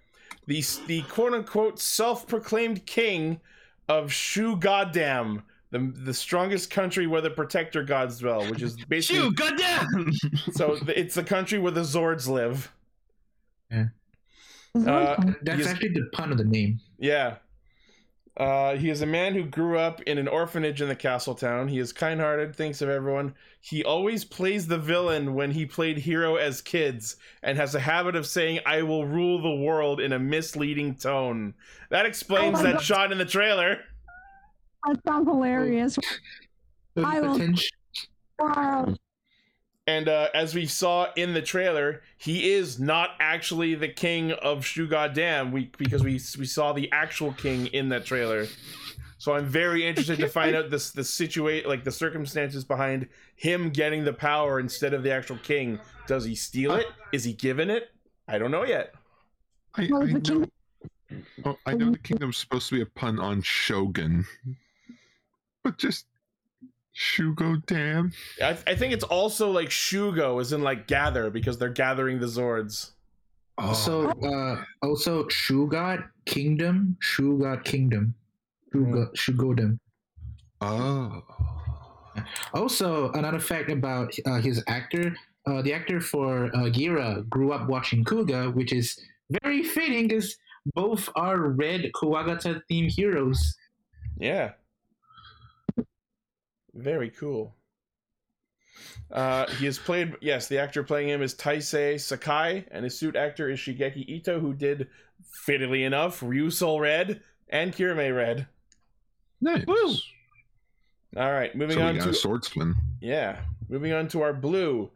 the the quote unquote self proclaimed king of Shu Goddamn, the the strongest country where the protector gods dwell, which is basically Shu goddamn! so it's the country where the Zords live. is Uh, that's actually the pun of the name. Yeah. Uh, he is a man who grew up in an orphanage in the castle town. He is kind hearted, thinks of everyone. He always plays the villain when he played hero as kids, and has a habit of saying, I will rule the world in a misleading tone. That explains Oh that God. shot in the trailer. that sounds hilarious. I will- potential- Wow. And uh, as we saw in the trailer, he is not actually the king of Shu Goddamn, we because we we saw the actual king in that trailer. So I'm very interested to find out this the situate like the circumstances behind him getting the power instead of the actual king. Does he steal it? Is he given it? I don't know yet. I, I know. Oh, I know the kingdom's supposed to be a pun on Shogun, but just Shugo Dam. I, I think it's also like Shugo, as in like gather, because they're gathering the Zords. Oh, Also, uh, also Shugot Kingdom, Shugot Kingdom, Shugo, Shugodom. oh. Also, another fact about uh, his actor, uh, the actor for uh, Gira grew up watching Kuuga, which is very fitting because both are red Kuwagata themed heroes. Yeah. Very cool. Uh, he is played, yes, the actor playing him is Taisei Sakai, and his suit actor is Shigeki Ito, who did, fittily enough, Ryusoul Red and Kiramai Red. Nice. Woo! All right, moving So on got to a swordsman. Yeah. Moving on to our blue.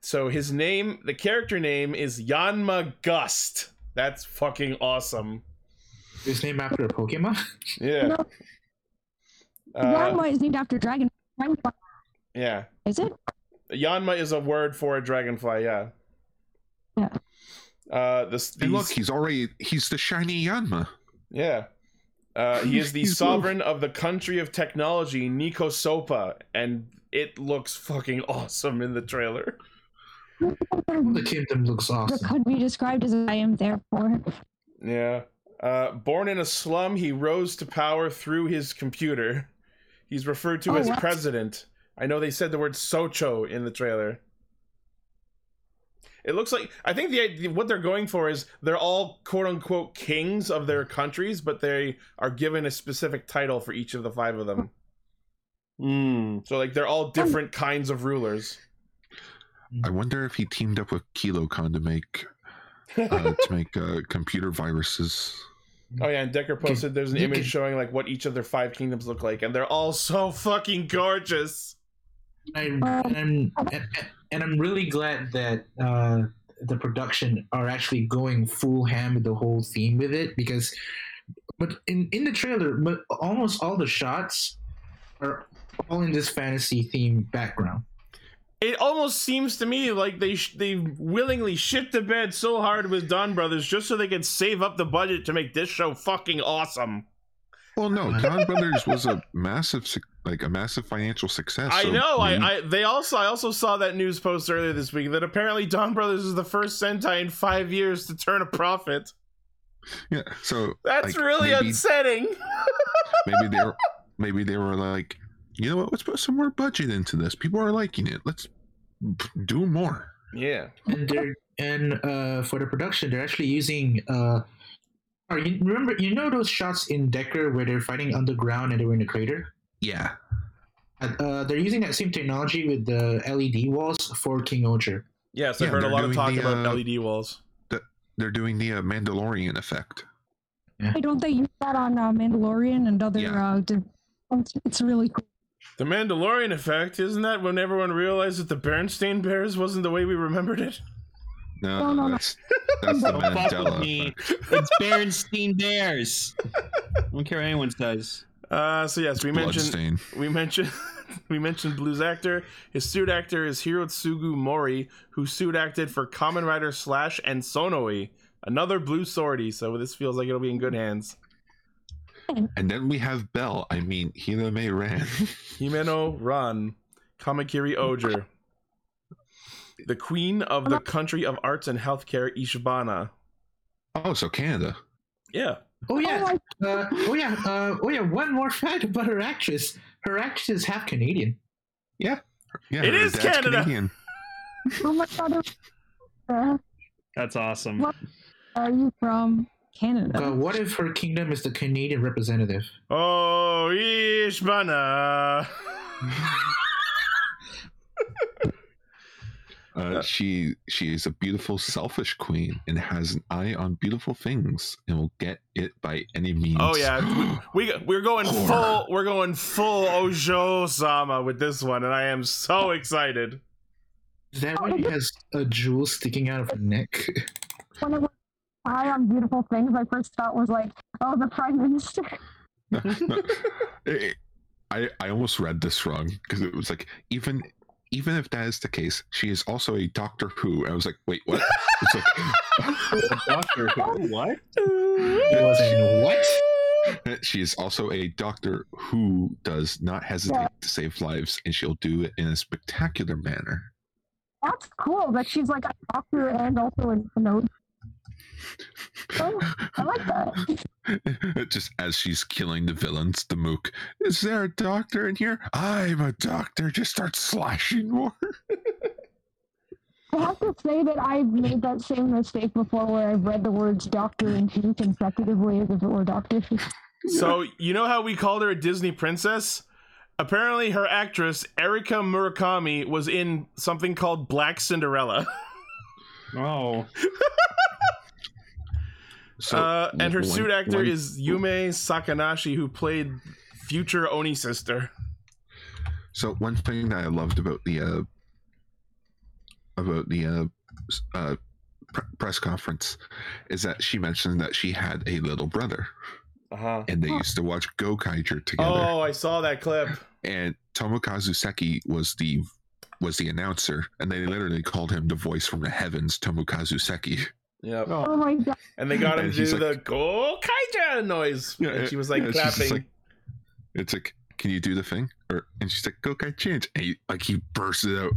So his name, the character name is Yanma Gust. That's fucking awesome. His name after a Pokemon. Yeah. No. Uh, Yanma is named after Dragon. Dragonfly, yeah. Is it? Yanma is a word for a dragonfly, yeah. Yeah. Uh this And look, he's already he's the shiny Yanma. yeah. Uh, he is the sovereign of the country of technology, Nikosopa, and it looks fucking awesome in the trailer. the kingdom looks What awesome. could be described as I am there for. Yeah. Uh, born in a slum, he rose to power through his computer. He's referred to Oh, as what? president. I know they said the word Socho in the trailer. It looks like I think the idea- what they're going for is they're all quote unquote kings of their countries, but they are given a specific title for each of the five of them. Hmm. So like they're all different kinds of rulers. I wonder if he teamed up with KiloCon to make uh, to make uh, computer viruses. Oh yeah, and Decker posted there's an image showing like what each of their five kingdoms look like, and they're all so fucking gorgeous. I, and, I'm, and, and I'm really glad that uh, the production are actually going full ham with the whole theme with it because, but in in the trailer, but almost all the shots are all in this fantasy theme background. It almost seems to me like they sh- they willingly shit the bed so hard with Don Brothers just so they could save up the budget to make this show fucking awesome. Well, no, Don uh-huh. Brothers was a massive, like a massive financial success. I so know. maybe- I, I they also I also saw that news post earlier this week that apparently Don Brothers is the first Sentai in five years to turn a profit. yeah. So That's like, really maybe, upsetting. maybe they were maybe they were like, you know what? Let's put some more budget into this. People are liking it. Let's do more. yeah. and they're and uh, for the production, they're actually using. Uh, or you remember, you know those shots in Decker where they're fighting underground and they're in a crater. Yeah. Uh, they're using that same technology with the LED walls for King Oger. Yes, I've Yeah, heard a lot of talk the, about uh, LED walls. They're doing the uh, Mandalorian effect. Hey, don't they use that on uh, Mandalorian and other? Yeah. Uh, it's, it's really cool. The Mandalorian effect, isn't that when everyone realized that the Bernstein Bears wasn't the way we remembered it? No, No, no, no. that's that's the Don't fuck with Mandela me. effect. It's Berenstein Bears. I don't care what anyone says. Uh, so yes, we mentioned Bloodstain. we mentioned we mentioned Blues actor. His suit actor is Hirotsugu Mori, who suit acted for Kamen Rider Slash and Sonoi, another blue swordie. So this feels like it'll be in good hands. And then we have Bell. I mean, Hirame Ran. Himeno Ran, Kamakiri Oger, the queen of the country of arts and healthcare, Ishbana. oh, so Canada. Yeah, Oh yeah, my- uh, oh yeah, uh, oh yeah. One more fact about her actress: her actress is half Canadian. Yeah, It her is dad's Canada. Canadian. Oh my god, That's awesome. What? are you from Canada? Uh, what if her kingdom is the Canadian representative? Oh, Ishbana. Uh, she she is a beautiful, selfish queen and has an eye on beautiful things and will get it by any means. Oh yeah, we, we we're going Whore. full we're going full Ojo Sama with this one, and I am so excited. Is that why she has a jewel sticking out of her neck? When it was high on beautiful things, my first thought was like, oh, the prime minister. No, no. It- I I almost read this wrong because it was like even even if that is the case, she is also a Doctor Who. I was like, wait, what? It's like Doctor Who? What? It was in what? she is also a doctor who does not hesitate Yeah. to save lives, and she'll do it in a spectacular manner. That's cool that she's like a doctor and also a node. Oh, I like that. Just as she's killing the villains, the mook. Is there a doctor in here? I'm a doctor. Just start slashing more. I have to say that I've made that same mistake before where I've read the words doctor and she consecutively as if it were doctor. So you know how we called her a Disney princess? Apparently, her actress Erika Murakami was in something called Black Cinderella, Oh, So, uh, and her one- suit actor one- is Yume Sakanashi, who played future Oni sister. So one thing that I loved about the uh, about the uh, uh, pr- press conference is that she mentioned that she had a little brother, Uh huh. and they used to watch Gokaiger together. Oh, I saw that clip. And Tomokazu Seki was the was the announcer, and they literally called him the voice from the heavens, Tomokazu Seki. Yep. Oh. Oh my god. And they got him to do he's the go kaija noise. Yeah, and she was like yeah, clapping. like- It's like, can you do the thing? Or and she's like, Gokai change, and he, like he bursts it out.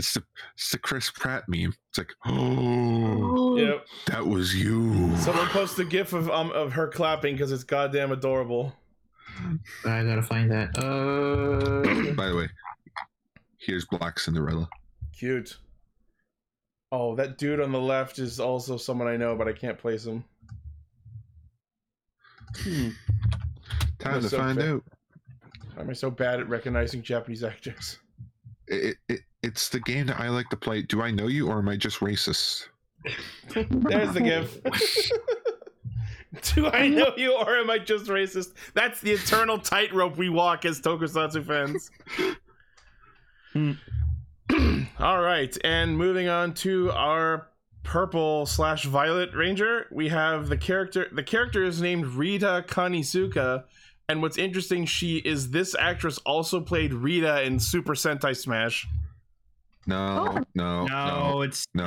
It's the, it's the Chris Pratt meme. It's like, oh, yep. that was you. Someone posted a gif of um of her clapping because it's goddamn adorable. I gotta find that. Uh, By the way, here's Black Cinderella. Cute. Oh, that dude on the left is also someone I know, but I can't place him. Hmm. Time to so find fair. out. Why am I so bad at recognizing Japanese actors? It, it, it's the game that I like to play. Do I know you, or am I just racist? There's the gif. Do I know you or am I just racist? That's the eternal tightrope we walk as Tokusatsu fans. Hmm. All right, and moving on to our purple slash violet ranger, we have the character. The character is named Rita Kanisuka, and what's interesting, she is this actress also played Rita in Super Sentai Smash. No, oh. no, no, no. it's no.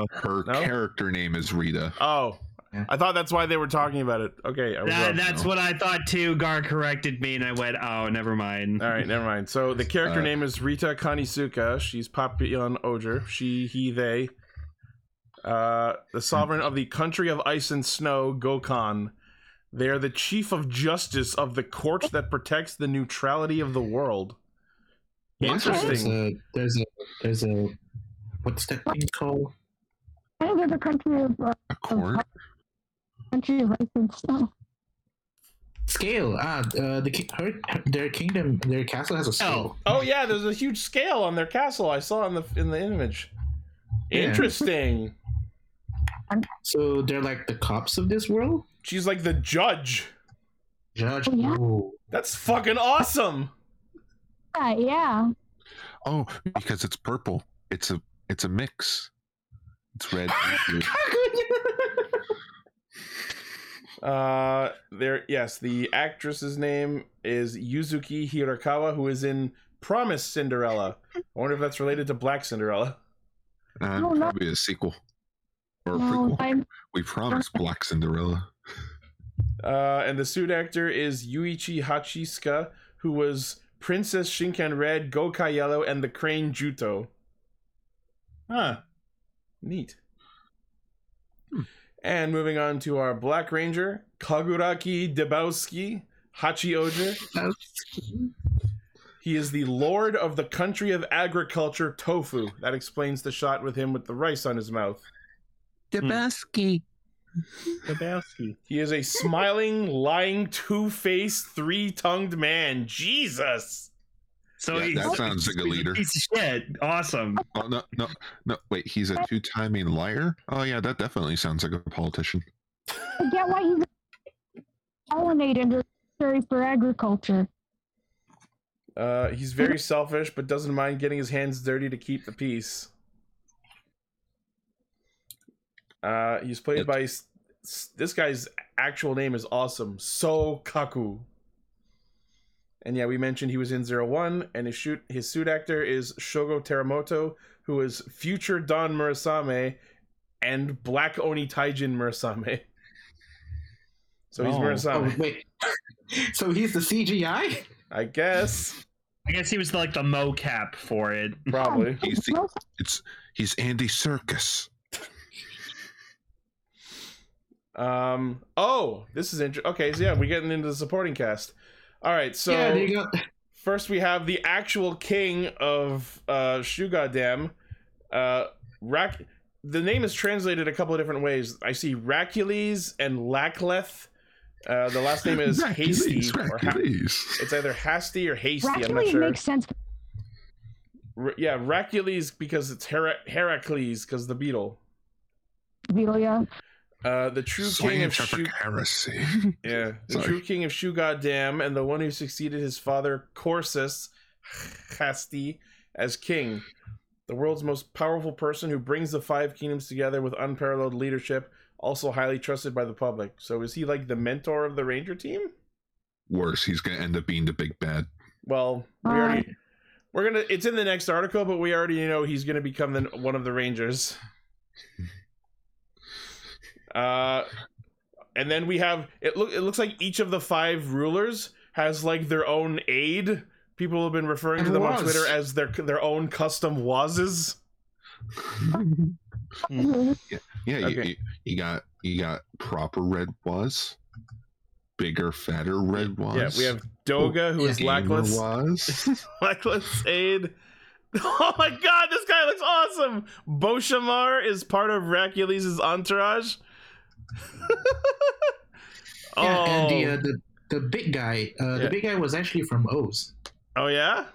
no. Her No? character name is Rita. Oh, Yeah. I thought that's why they were talking about it. Okay, I That, that's no. what I thought too. Gar corrected me, and I went, "Oh, never mind." All right, never mind. So the character Uh, name is Rita Kanisuka. She's Papillon Oger. She, he, they. Uh, the sovereign of the country of ice and snow, Gokon. They are the chief of justice of the court that protects the neutrality of the world. there's Interesting. a there's a there's a what's that thing called? I think there's a country of uh, A court? Country of ice and snow. Scale. Ah, uh, the ki- her, their kingdom, their castle has a scale. Oh yeah, there's a huge scale on their castle. I saw in the in the image. Yeah. Interesting. So they're like the cops of this world. She's like the judge. Judge. Oh, yeah. Ooh. That's fucking awesome. Yeah, yeah. Oh, because it's purple. It's a it's a mix. It's red. and blue. Uh, there. Yes, the actress's name is Yuzuki Hirakawa, who is in Promise Cinderella. I wonder if that's related to Black Cinderella. Uh, No, no. probably a sequel or a No, prequel. I'm We promised Black Cinderella. Uh, and the suit actor is Yuichi Hachisuka, who was Princess Shinken Red, Gokai Yellow, and the Crane Juto. Huh. Neat. And moving on to our Black Ranger, Kaguragi Debowski, Hachi Oger. He is the lord of the country of agriculture, Tofu. That explains the shot with him with the rice on his mouth. Hmm. Debowski. Lebowski. He is a smiling, lying, two-faced, three-tongued man. Jesus. So yeah, that sounds like a leader. Piece of shit. Awesome. Oh no, no, no! Wait, he's a two-timing liar. Oh yeah, that definitely sounds like a politician. I get why he's pollinated necessary for agriculture. Uh, he's very selfish, but doesn't mind getting his hands dirty to keep the peace. Uh, he's played It- by s- s- this guy's actual name is awesome, So Kaku. And yeah, we mentioned he was in Zero One, and his shoot his suit actor is Shogo Teramoto, who is future Don Murasame and Black Oni Taijin Murasame. So he's Oh. Oh Murasame. wait. So he's the CGI. I guess I guess he was like the mocap for it. probably. He's the, it's he's Andy Serkis. Um. Oh, this is interesting. Okay, so yeah, we're getting into the supporting cast. All right, so yeah, there you go. first we have the actual king of uh Shugadam. Uh, Rak. The name is translated a couple of different ways. I see Racules and Lackleth. Uh, the last name is Hasty. Hercules, Or ha- it's either Hasty or Hasty. I'm not sure. it makes sense. R- yeah, Racules because it's Hera- Heracles because the beetle. Beetle, yeah. Uh, the true king of Scientific Shu- heresy. yeah, the Sorry. true king of Shugadam and the one who succeeded his father Corsus Hasti as king. The world's most powerful person who brings the five kingdoms together with unparalleled leadership, also highly trusted by the public. So is he like the mentor of the Ranger team? Worse, he's gonna end up being the big bad. Well, we already we're gonna. It's in the next article, but we already know he's gonna become the, one of the Rangers. Uh, and then we have it. Look, it looks like each of the five rulers has like their own aid. People have been referring to And them on Twitter as their their own custom wazes. Mhm. Yeah, you, Okay. you, you got you got proper red was, bigger, fatter red was. Yeah, we have Doga, who is gamer Lackless, was. Lackless aid. Oh my god, this guy looks awesome! Boshamar is part of Racules' entourage. Yeah, and the, Oh. uh, the the big guy, uh, Yeah. the big guy was actually from OOO. Oh yeah,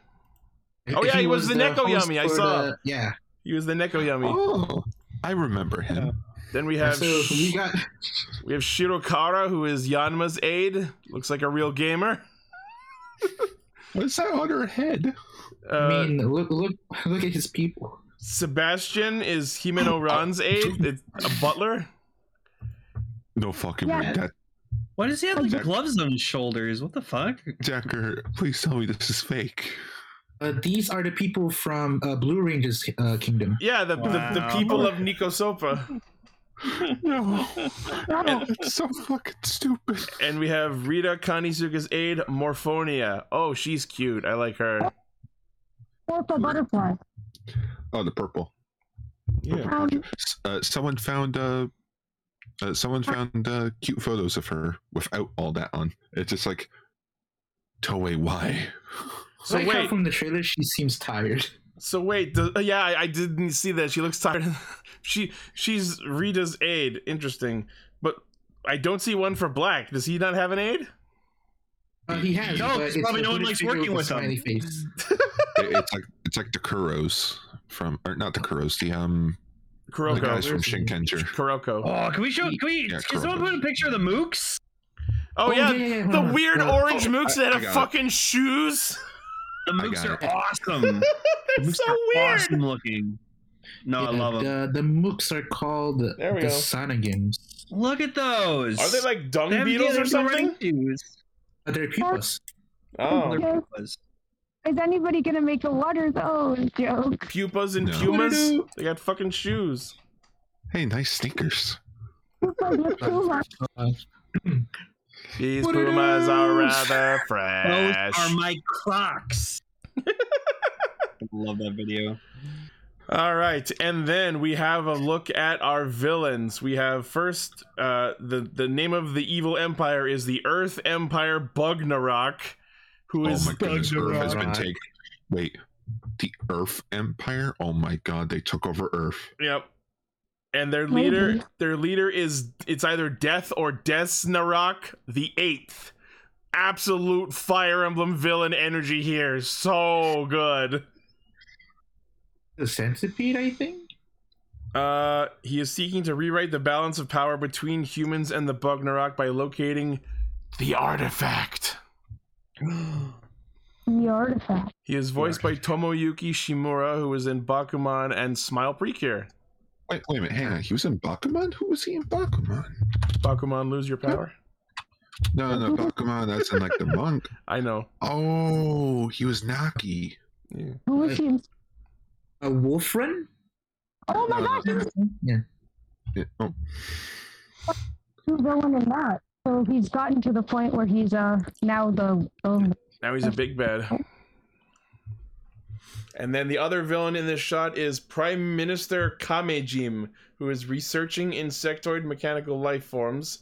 Oh, yeah, he was the Neko host Yummy, I saw. the- yeah. he was the Neko Yummy. oh, I remember him. Then we have so we got we have Shirokara, who is Yanma's aide. Looks like a real gamer. What's that on her head? Uh, I mean, look, look, look at his people. Sebastian is Himeno Ran's aide, a butler. No fucking Yeah. way. That Why does he have like Exactly. gloves on his shoulders? What the fuck? Decker, please tell me this is fake. Uh, these are the people from uh, Blue Ranger's uh, kingdom. Yeah, the, the, the people of Nikosopa. No, it's so fucking stupid. And we have Rita Kanizuka's aide, Morphonia. Oh, she's cute. I like her. Purple butterfly. Oh, the purple. Yeah. Um, Uh, someone found uh, uh someone found uh, cute photos of her without all that on. It's just like Toei, why? So like how wait, from the trailer, she seems tired. so wait. The, uh, yeah, I, I didn't see that. She looks tired. she she's Rita's aide. Interesting, but I don't see one for Black. Does he not have an aide? Uh, he has, No, but it's it's probably no one likes working a with him. face. It- it's like it's like the Kuros from or not the Kuros, the um the Kuroko. guys from Where's he? Shinkenger. Kuroko. Oh, can we show? Can we? Yeah, can someone put a picture of the mooks? Oh, yeah, hold the weird Uh, orange oh, mooks I- that have got it. fucking shoes. The I mooks are it. awesome. It's mooks so are weird. awesome looking. No, I love them. the, the mooks are called There we the go. Sanagims. Look at those. Are they like dung They beetles or they're something? They're pupas. Oh, They're Okay. pupas. Is anybody gonna make a water those joke? pupas and No. pumas. They got fucking shoes. Hey, nice sneakers. Puma, just Puma. Uh, These What it pumas are is? rather Those fresh. are my Crocs. I love that video. All right, and then we have a look at our villains. We have first uh, the the name of the evil empire is the Earth Empire Bugnarok, who Oh is my goodness, Earth has been taken. Wait, the Earth Empire? Oh my god, they took over Earth. Yep. And their Maybe. leader, their leader is it's either Death or Desnarok the Eighth. Absolute Fire Emblem villain energy here, so good. the centipede, I think. Uh, he is seeking to rewrite the balance of power between humans and the Bugnarok by locating the artifact. The artifact. He is voiced by Tomoyuki Shimura, who was in Bakuman and Smile Precure. Wait, wait a minute, hang on. He was in Bakuman? Who was he in Bakuman? Bakuman, lose your power. No, no, Bakuman, that's in like the monk. I know. Oh, he was Naki. Yeah. Who was he? in- A wolf run? Oh my No, gosh, no. Yeah. Yeah, Oh, the villain in that. So he's gotten to the point where he's uh now the um, Now he's a big bad. And then the other villain in this shot is Prime Minister Kamejim, who is researching insectoid mechanical life forms.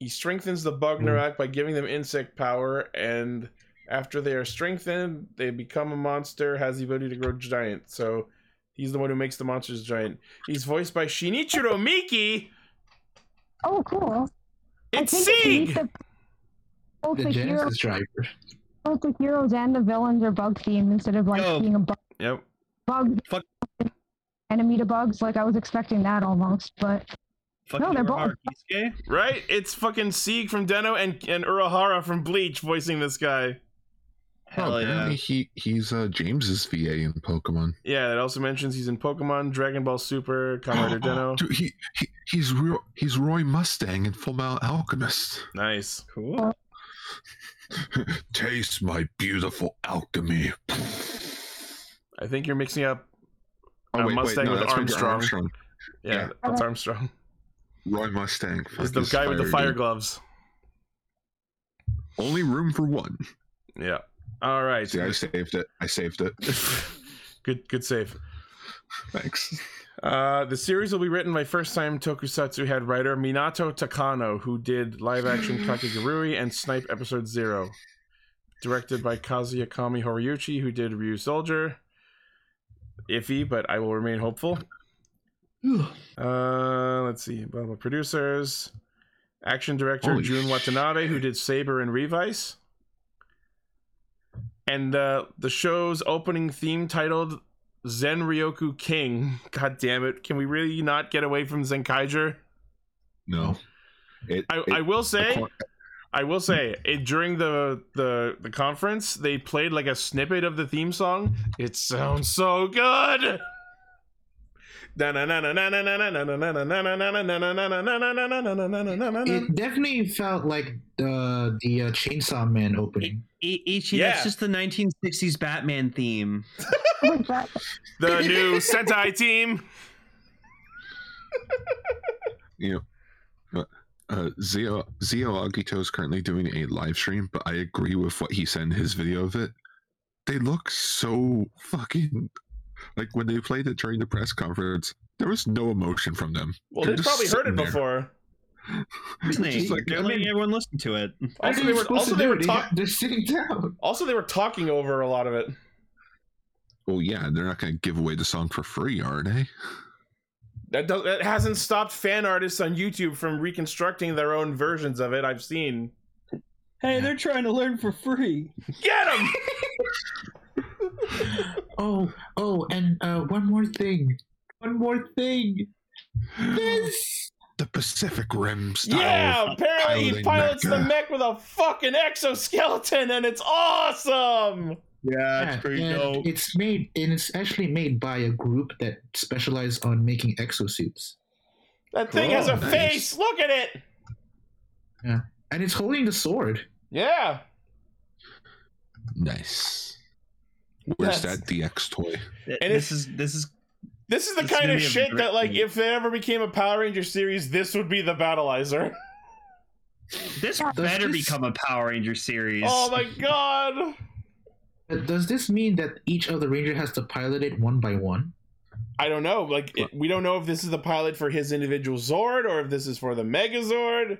He strengthens the Bugnarok by giving them insect power, and after they are strengthened, they become a monster, has the ability to grow giant. So he's the one who makes the monsters giant. He's voiced by Shinichiro Miki. oh cool. I It's think it's neat Sieg! that both The the, heroes, driver. both the heroes and the villains are bug themed instead of like Yo. being a bug, Yep. bug Fuck. enemy to bugs. Like I was expecting that almost, but Fucking they're both- Kisuke? Right? It's fucking Sieg from Den-O and, and Urahara from Bleach voicing this guy. Hell oh, yeah. apparently he he's uh James's VA in Pokemon. Yeah, it also mentions he's in Pokemon, Dragon Ball Super, Kamen Rider Den-O. Dude, he, he he's real he's Roy Mustang in Full Metal Alchemist. Nice. Cool. Taste my beautiful alchemy. I think you're mixing up. Oh Uh, wait, Mustang wait, no, with that's Armstrong. Yeah, Yeah. that's Armstrong. Roy Mustang. He's the his guy with the fire dude. gloves. Only room for one. Yeah. All right. See, I saved it. I saved it. good, good save. Thanks. Uh, the series will be written by first-time Tokusatsu head writer Minato Takano, who did live-action Kakegurui and Snipe Episode Zero. Directed by Kazuya Kami Horiyuchi, who did Ryu Soldier. Iffy, but I will remain hopeful. Uh, let's see. Blah, blah, producers. Action director Holy Jun Watanabe, who did Saber and Revice. And uh, the show's opening theme titled Zen Ryoku King. God damn it. Can we really not get away from Zenkaiger? No. It, I, it- I will say, I will say, it, during the, the the conference, they played like a snippet of the theme song. It sounds so good. It definitely felt like the the uh, Chainsaw Man opening. I- Ichi, Yeah. that's just the 1960s Batman theme. The new Sentai team. you know, uh, Zio Zio Agito is currently doing a live stream, but I agree with what he said in his video of it. They look so fucking like when they played it during the press conference. There was no emotion from them. Well, They're they've just probably heard it there. before. Disney, Just like- they're I letting mean- everyone listen to it. Also, they were supposed also they were They talking. They're sitting down. Also, they were talking over a lot of it. Well, yeah, they're not going to give away the song for free, are they? That does, that hasn't stopped fan artists on YouTube from reconstructing their own versions of it. I've seen. Hey, they're trying to learn for free. Get them. Oh, oh, and uh, one more thing. One more thing. This. The Pacific Rim style. yeah, apparently he piloting pilots the mech with a fucking exoskeleton, and it's awesome. Yeah, Yeah, and it's made, and it's actually made by a group that specialize on making exosuits, That thing has a Oh, nice. face. Look at it. Yeah, and it's holding the sword. Yeah. Nice. Where's That's- that DX toy? And this is this is This is the It's kind gonna of shit that, like, thing. if there ever became a Power Ranger series, this would be the Battlizer. this does better this- become a Power Ranger series. Oh my god. Does this mean that each of the ranger has to pilot it one by one? I don't know. Like, it, we don't know if this is the pilot for his individual Zord or if this is for the Megazord.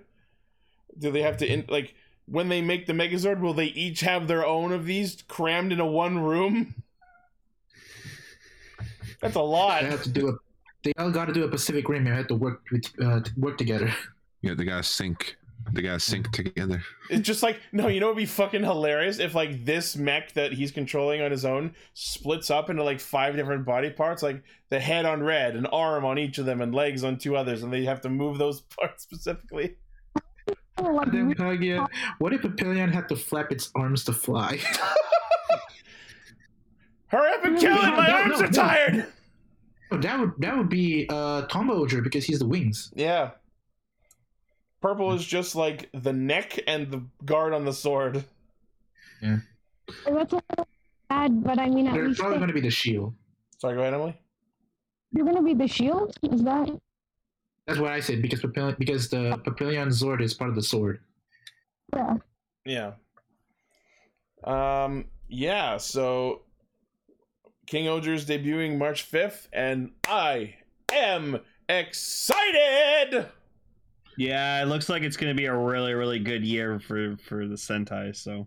Do they have to, in, like, when they make the Megazord, will they each have their own of these crammed into one room? That's a lot. They have to do a. They all got to do a Pacific Rim. They have to work with uh, to work together. Yeah, they gotta sync. They gotta sync together. It's just like, no, you know what would be fucking hilarious if, like, this mech that he's controlling on his own splits up into, like, five different body parts, like the head on red, an arm on each of them, and legs on two others, and they have to move those parts specifically. Oh, like, Then Kaguya, what if Papillion had to flap its arms to fly? Hurry up and kill it! My No, no, arms no, are no. tired! That would that would be uh Tombo Oger because he's the wings. Yeah. Purple is just like the neck and the guard on the sword. that's a little bad, but I mean, at They're least probably they- going to be the shield. Sorry, go ahead, Emily. you're gonna be the shield. Is that? That's what I said because Papillion, because the Papillion Zord is part of the sword. Yeah. Yeah. Um. Yeah. So, King Oger's debuting March fifth, and I am excited. Yeah, it looks like it's going to be a really, really good year for for the Sentai. So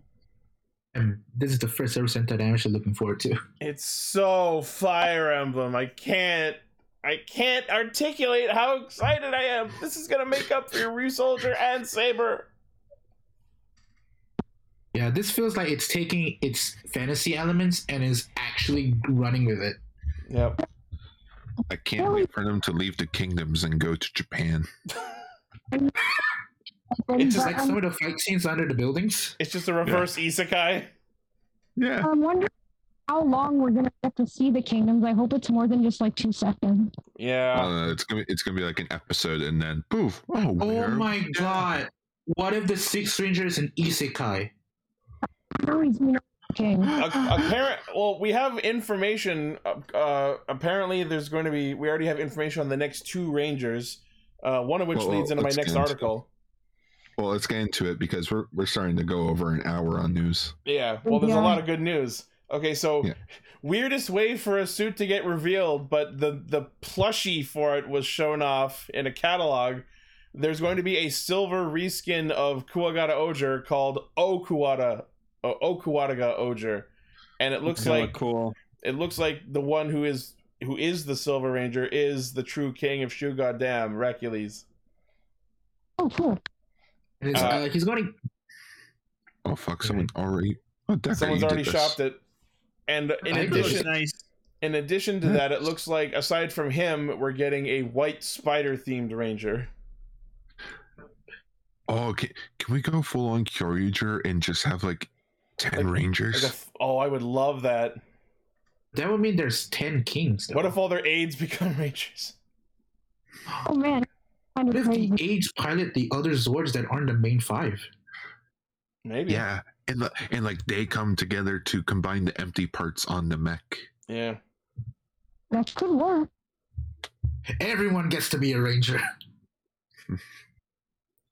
And this is the first ever Sentai I'm actually looking forward to. It's so Fire Emblem. I can't. I can't articulate how excited I am. This is gonna make up for your Ryusoulger and Saber. Yeah, this feels like it's taking its fantasy elements and is actually running with it. Yep. I can't wait for them to leave the kingdoms and go to Japan. It's Just like some of the fight scenes under the buildings. It's just a reverse isekai. Yeah. I'm wondering how long we're gonna get to see the kingdoms. I hope it's more than just like two seconds. Yeah. Uh, it's gonna be it's gonna be like an episode and then poof. Oh, Oh my god! What if the Six Ranger is an isekai? Always, you know, king. apparent well we have information uh, uh apparently there's going to be we already have information on the next two rangers uh one of which Well, leads into my next into article Well, let's get into it because we're we're starting to go over an hour on news. yeah well there's a lot of good news okay so Yeah. weirdest way for a suit to get revealed but the the plushie for it was shown off in a catalog there's going to be a silver reskin of kuwagata oger called okuwata uh, okuwataga oger and it looks like cool. it looks like the one who is who is the Silver Ranger is the true king of Shugoddam, Hercules. Oh, cool. And it's, Uh, uh, he's going. Oh fuck! Someone already. Oh, Decker, Someone's already shopped it. And in I addition, nice. in addition to that, it looks like aside from him, we're getting a white spider themed Ranger. Oh, can, can we go full on Kyoryuger and just have like ten Like- rangers? Like a f- oh, I would love that. That would mean there's ten kings. Though. What if all their aides become Rangers? Oh man, kind What if crazy. the aides pilot the other Zords that aren't the main five? Maybe. yeah, and the, and like they come together to combine the empty parts on the mech. Yeah. That could work. Everyone gets to be a ranger.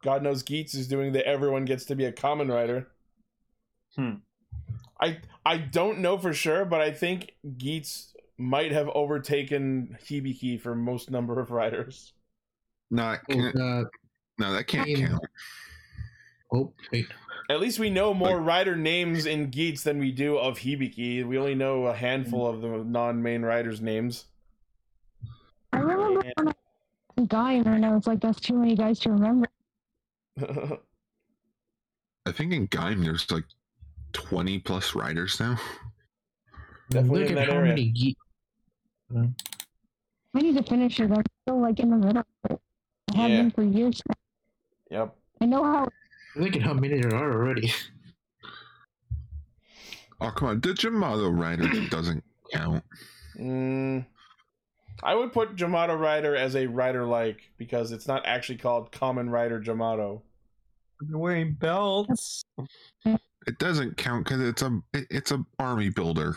God knows Geats is doing the everyone gets to be a Kamen Rider. Hmm. I I don't know for sure, but I think Geats might have overtaken Hibiki for most number of riders. Not Oh, uh, no, that can't I mean- count. oh wait, At least we know more rider names in Geats than we do of Hibiki. We only know a handful of the non-main riders' names. I remember when I was a guy and I was like, that's too many guys to remember. I think in Gaim there's like twenty plus riders now. Definitely look in at that how area. many. Ge- hmm? I need to finish it. I'm still like in the middle. I have Yeah. been for years. yep. I know how. Look at how many there are already. Oh come on, the Jamato rider doesn't count. Mm, I would put Jamato Rider as a rider like because it's not actually called Kamen Rider Jamato. They're wearing belts. It doesn't count because it's a it- it's a army builder.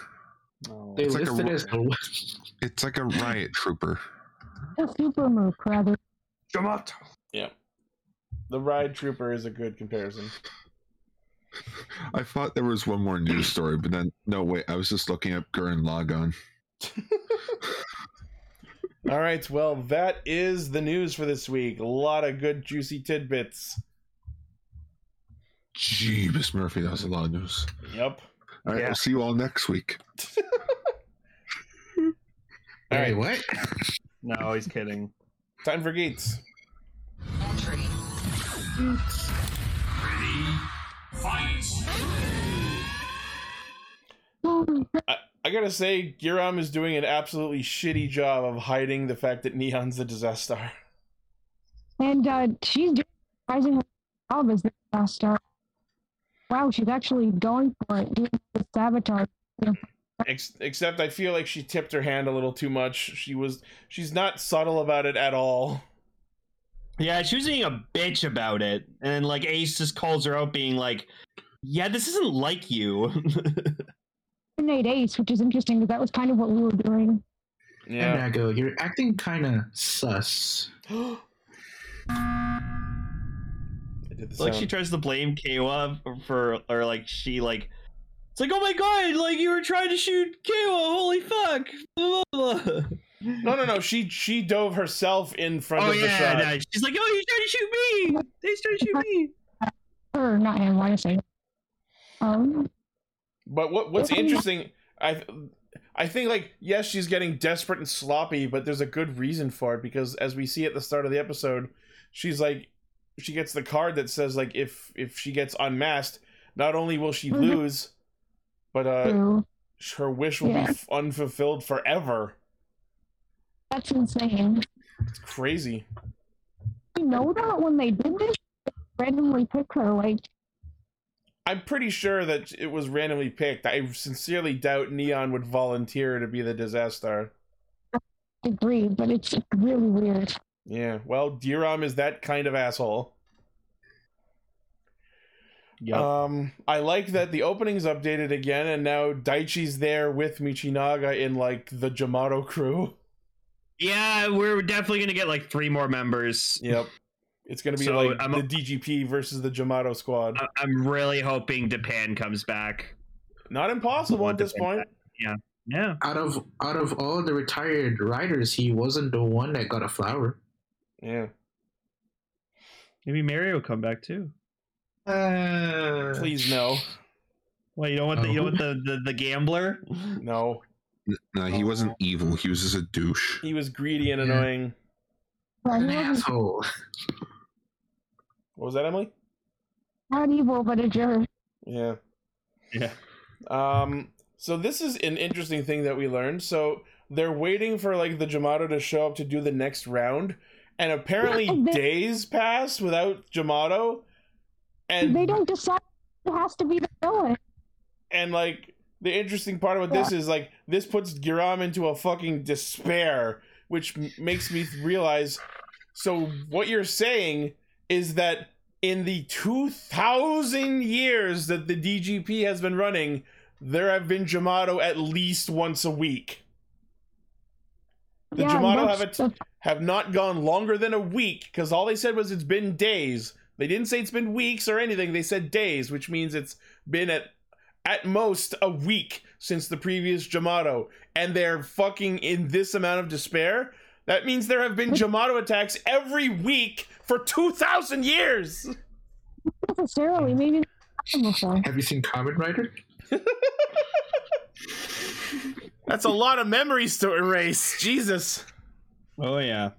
Oh. They It's like a listed as the It's like a riot trooper. a super move, rather. Jamato. The Ride Trooper is a good comparison. I thought there was one more news story, but then no wait, I was just looking up Gurren Lagann. All right, well, that is the news for this week. A lot of good, juicy tidbits. Jeebus Murphy, that was a lot of news. Yep. All right, Yeah. we'll see you all next week. all right, Hey, what? No, he's kidding. time for Geats. I gotta say, Giram is doing an absolutely shitty job of hiding the fact that Neon's the disaster. And uh, she's doing good job as the last star. Wow, she's actually going for it, doing the sabotage. Ex- except I feel like she tipped her hand a little too much. She was she's not subtle about it at all. Yeah, she was being a bitch about it, and like Ace just calls her out, being like, "Yeah, this isn't like you." Nate Ace, which is interesting because that was kind of what we were doing. Yeah. And I go, you're acting kind of sus. I did the like she tries to blame Kawa for, or like she like, it's like, oh my god, like you were trying to shoot Kawa, holy fuck. Blah, blah, blah. No, no, no. She she dove herself in front Oh of the yeah, shot. no, she's like, oh, he's trying to shoot me. He's trying to shoot me. Or not him. Why did I say? Um, But what what's interesting, I I think like yes, she's getting desperate and sloppy, but there's a good reason for it because as we see at the start of the episode, she's like she gets the card that says like if if she gets unmasked, not only will she Mhm. lose, but uh true. her wish will Yeah. be unfulfilled forever. That's insane. It's crazy. You know that when they did this, they randomly pick her. Like, I'm pretty sure that it was randomly picked. I sincerely doubt Neon would volunteer to be the disaster. agree, but it's really weird. Yeah, well, Diram is that kind of asshole. Um, I like that the opening's updated again, and now Daichi's there with Michinaga in like the Jamato crew. Yeah, we're definitely gonna get like three more members. Yep, it's gonna be So, like I'm- the DGP versus the Jamato squad. I- I'm really hoping Japan comes back. Not impossible at this say point. Yeah. Yeah. Out of out of all the retired riders, he wasn't the one that got a flower. Yeah, Maybe Mario will come back too. Uh, please no, Well, you don't want the you don't want the, the, the gambler. no. No, he wasn't evil. He was just a douche. He was greedy and annoying. Well, An asshole. What was that, Emily? not evil, but a jerk. Yeah. Yeah. Um, so this is an interesting thing that we learned. So they're waiting for like the Jamato to show up to do the next round, and apparently they- days pass without Jamato, and they don't decide who has to be the villain. and like the interesting part about this is like this puts Giram into a fucking despair, which m- makes me realize. So what you're saying is that in the 2000 years that the DGP has been running, there have been Jamato at least once a week. The yeah, Jamato have it that's- have not gone longer than a week because all they said was it's been days. They didn't say it's been weeks or anything. They said days, which means it's been at at most a week since the previous Jamato, and they're fucking in this amount of despair. That means there have been Jamato attacks every week for two thousand years. not necessarily. Maybe. Have you seen Kamen Rider? That's a lot of memories to erase. Jesus. Oh yeah.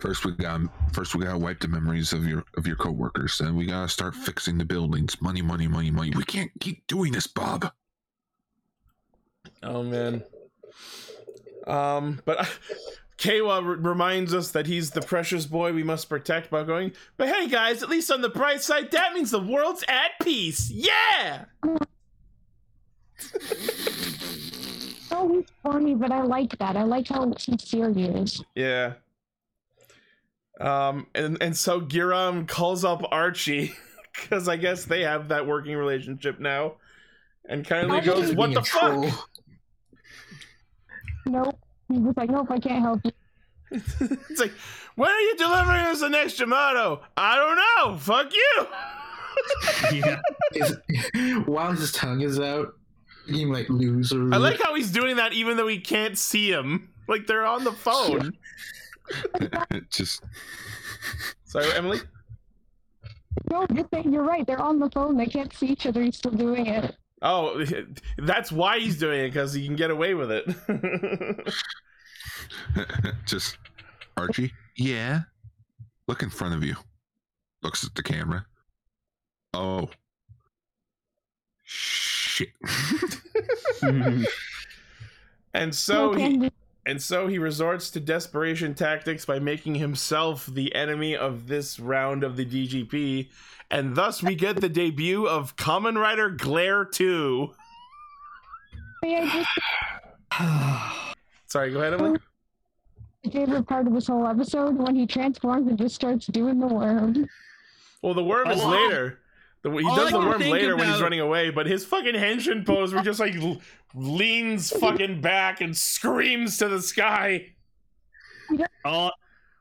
First we got first we gotta wipe the memories of your of your coworkers. and we gotta start fixing the buildings. Money, money, money, money. We can't keep doing this, Bob. Oh man. Um, but Kawa r- reminds us that he's the precious boy we must protect by going. But hey, guys, at least on the bright side, that means the world's at peace. Yeah. Oh, he's funny, but I like that. I like how sincere he is. Yeah. Um, and and so Giram calls up Archie because I guess they have that working relationship now, and kindly Archie goes, "What the fuck?" troll. Nope. He was like, nope, I can't help you. it's like, when are you delivering us the next Jamato? I don't know. Fuck you. Yeah. His- while his tongue is out, being like loser. I like how he's doing that even though he can't see him. Like they're on the phone. It just Sorry, Emily. No, just saying, you're right. They're on the phone. They can't see each other. He's still doing it. Oh, that's why he's doing it because he can get away with it. just Archie. Yeah. Look in front of you. Looks at the camera. Oh. Shit. and so he, candy. And so he resorts to desperation tactics by making himself the enemy of this round of the DGP, and thus we get the debut of Kamen Rider Glare 2. Sorry, go ahead, Emily. my favorite part of this whole episode when he transforms and just starts doing the worm. Well, the worm is Oh, later. The, he all does I the worm think later when he's running away, but his fucking henshin pose where just like leans fucking back and screams to the sky. all,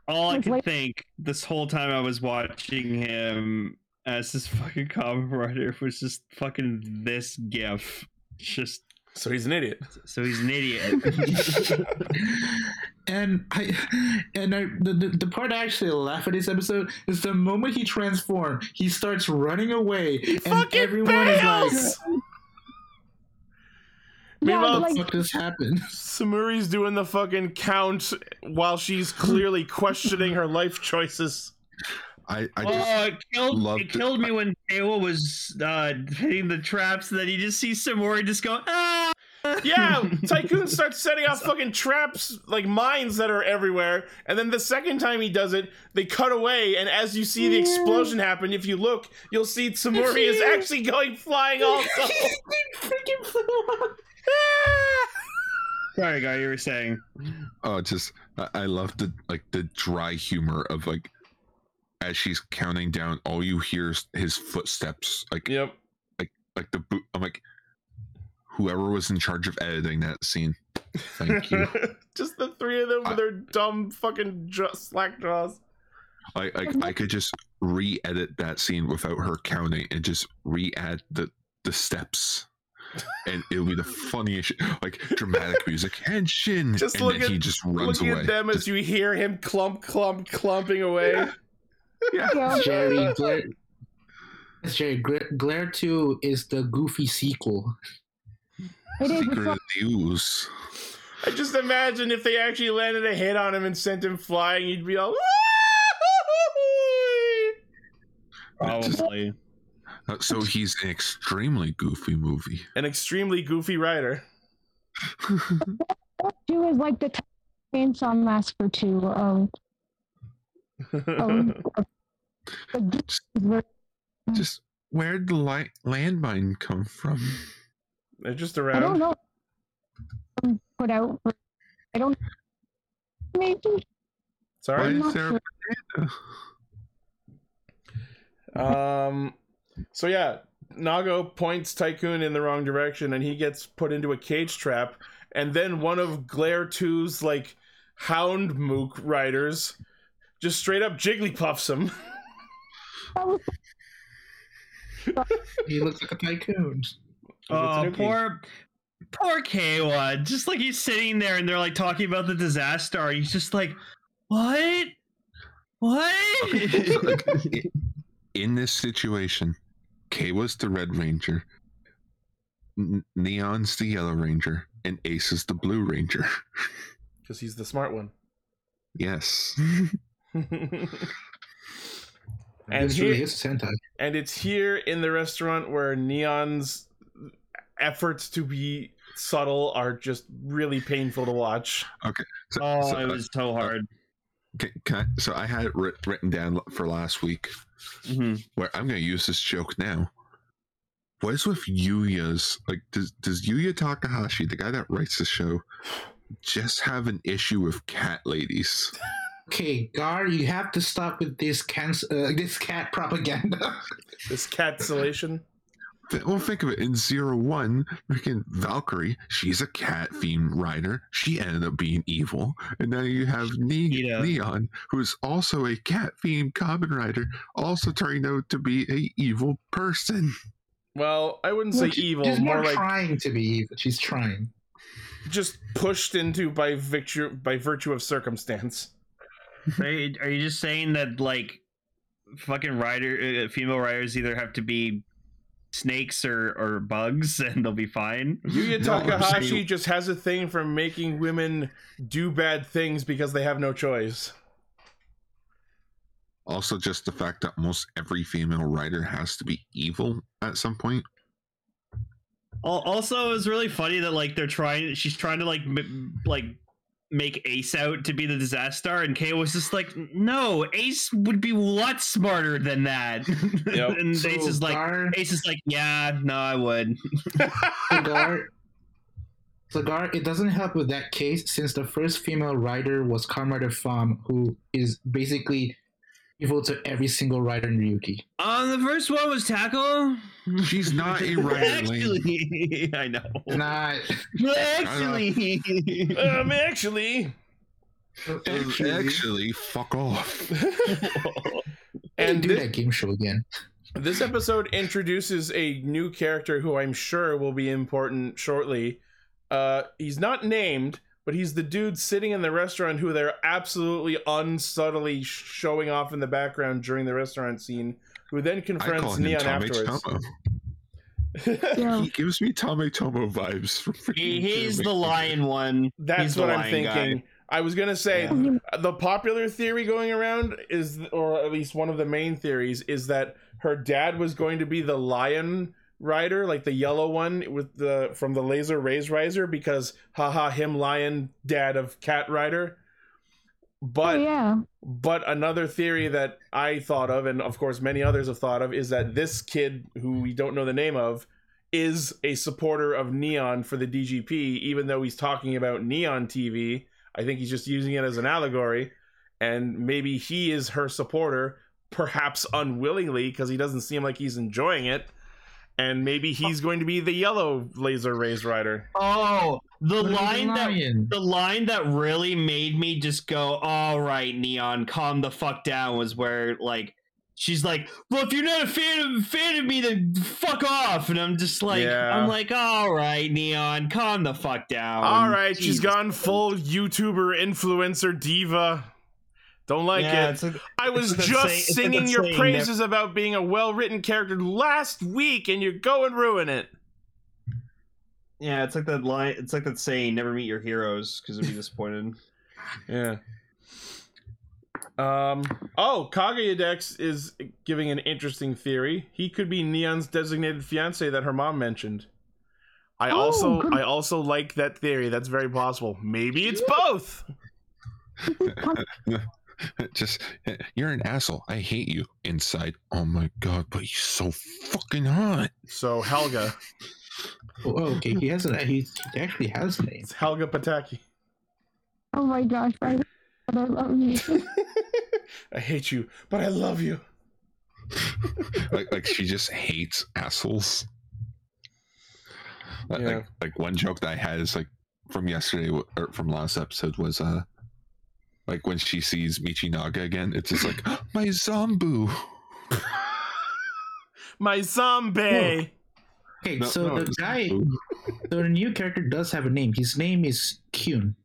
all I Like, could think this whole time I was watching him as this fucking comic writer was just fucking this gif. Just So he's an idiot. so he's an idiot. and I and I, the, the the part I actually laugh at this episode is the moment he transforms, he starts running away, and fucking everyone is like, bails! Yeah, Meanwhile, like- "What the fuck just happened?" Tsumuri's doing the fucking count while she's clearly questioning her life choices. I, I oh, just it killed, loved it it. killed me when Kayla was uh, hitting the traps. And then you just see Tsumuri just go ah. Yeah, Tycoon starts setting off fucking traps, like mines that are everywhere. And then the second time he does it, they cut away. And as you see the explosion happen, if you look, you'll see Tsumuri is actually going flying also. freaking flew up. Sorry, guy, you were saying. oh just I, I love the like the dry humor of like as she's counting down, all you hear is his footsteps, like yep. Like like the boot. I'm like, whoever was in charge of editing that scene, thank you. just the three of them with their dumb fucking jaw- slack jaws. I, I I could just re-edit that scene without her counting and just re-add the the steps. And it'll be the funniest, like dramatic music, Henshin, Just and look then at- he just runs Looking away. at them as you hear him clump, clump, clumping away. yeah. Yeah. Jerry Glare. Jerry Glare, Glare Two is the Goofy sequel. It is. Secret like, of the Ooze. I just imagine if they actually landed a hit on him and sent him flying, he'd be all. Probably. Uh, So he's an extremely goofy movie. An extremely goofy writer. two is like the chainsaw massacre two of, of, of just, just where'd the li- landmine come from? They're just around. I don't know. Um, Put out. I don't. Maybe. Sorry. is there a banana? Um. So yeah, Nago points Tycoon in the wrong direction, and he gets put into a cage trap. And then one of Glare 2's like Hound Mook riders just straight up Jigglypuffs him. He looks like a tycoon. Oh, poor, poor K1. Just like he's sitting there and they're like talking about the disaster. And he's just like, what? What? So, in this situation, Kay was the Red Ranger, N- Neon's the Yellow Ranger, and Ace is the Blue Ranger. Because he's the smart one. yes. And here- really is and it's here in the restaurant where Neon's efforts to be subtle are just really painful to watch. So, oh, so, it uh, was so hard. Okay, can I, so I had it writ- written down for last week. Mhm. Where I'm going to use this joke now. What is with Yuya's like? Does does Yuya Takahashi, the guy that writes the show, just have an issue with cat ladies? Okay, Gar, you have to stop with this canc- uh, this cat propaganda. This cat cancellation. Th- Well, think of it. In Zero One, freaking Valkyrie, she's a cat themed rider. She ended up being evil, and now you have ne- Nikita. Neon, who's also a cat themed Kamen Rider, also turning out to be a evil person. Well, I wouldn't say she- evil, She's more more like trying to be evil. She's trying. just pushed into by virtue by virtue of circumstance. Are you, are you just saying that like fucking rider uh, female riders either have to be snakes or or bugs and they'll be fine? Yuya Takahashi just has a thing for making women do bad things because they have no choice. Also, just the fact that most every female writer has to be evil at some point. Al- Also, it's really funny that like they're trying. She's trying to like m- like make Ace out to be the disaster, and Kay was just like, "No, Ace would be a lot smarter than that." Yep. and So, Ace is like, Gar, Ace is like, "Yeah, no, I would." so Gar, so Gar, it doesn't help with that case since the first female rider was Comrade Farm, who is basically evil to every single rider in Ryuki. Um, the first one was Tackle. She's not a rider, Lane. Actually, I know. Not Actually, um, actually, Actually, Actually, fuck off. and do thi- that game show again. This episode introduces a new character who I'm sure will be important shortly. Uh, he's not named, but he's the dude sitting in the restaurant who they're absolutely unsubtly showing off in the background during the restaurant scene, who then I confronts call him Neon Tame afterwards. Tomo. Yeah. He gives me Tame Tomo vibes. From He, he's Tame the lion one. That's He's what I'm lion guy. thinking. I was gonna say Yeah. Uh, the popular theory going around is, or at least one of the main theories, is that her dad was going to be the lion rider, like the yellow one with the from the Laser Raise Riser, because haha, him lion dad of cat rider. Oh, But yeah. but another theory that I thought of, and of course many others have thought of, is that this kid, who we don't know the name of, is a supporter of Neon for the DGP, even though he's talking about Neon TV. I think he's just using it as an allegory, and maybe he is her supporter, perhaps unwillingly, because he doesn't seem like he's enjoying it. And maybe he's going to be the yellow Laser Raise rider. Oh, the But he's a line that the line that really made me just go, "All right, Neon, calm the fuck down," was where like she's like, "Well, if you're not a fan of fan of me, then fuck off." And I'm just like, Yeah. I'm like, "All right, Neon, calm the fuck down." All right, she's gone full YouTuber influencer diva. Don't like yeah, it. It's like, I was just that saying- it's like singing your saying praises about being a well-written character last week, and you go and ruin it. yeah, it's like that line. It's like that saying, "Never meet your heroes," because you'll be disappointed. Yeah. Um. Oh, Kagayadex is giving an interesting theory. He could be Neon's designated fiance that her mom mentioned. I Oh, also, good. I also like that theory. That's very possible. Maybe it's both. Just, you're an asshole. I hate you. Inside, oh my god, but you're so fucking hot. So Helga, Oh, oh, okay. He has a he, he actually has a name. it's Helga Pataki. Oh my gosh. I, I love you. I hate you, but I love you. like, like she just hates assholes. Like, Yeah. like, like one joke that I had is like from yesterday or from last episode was uh like when she sees Michinaga again, it's just like my Zombu. My zombie. Okay, No, so no, the guy, so the new character does have a name. His name is Kyun.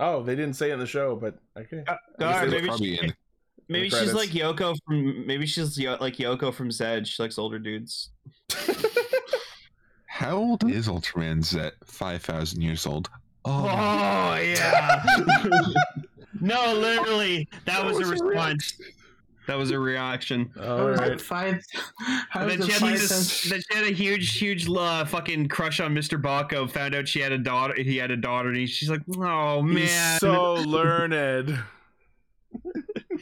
Oh, they didn't say it in the show, but okay. Uh, guess or they maybe she, in maybe the she's like Yoko from. Maybe she's Yo- like Yoko from Zed. She likes older dudes. How old is Ultraman Z? Five thousand years old. Oh, Oh yeah. No, literally, that was a was a response. That was a reaction. All How is five? How And is then it she, had five? this, thousand- then she had a huge, huge uh, fucking crush on Mr. Baco. Found out she had a daughter. He had a daughter, and he, she's like, "Oh man." He's so learned.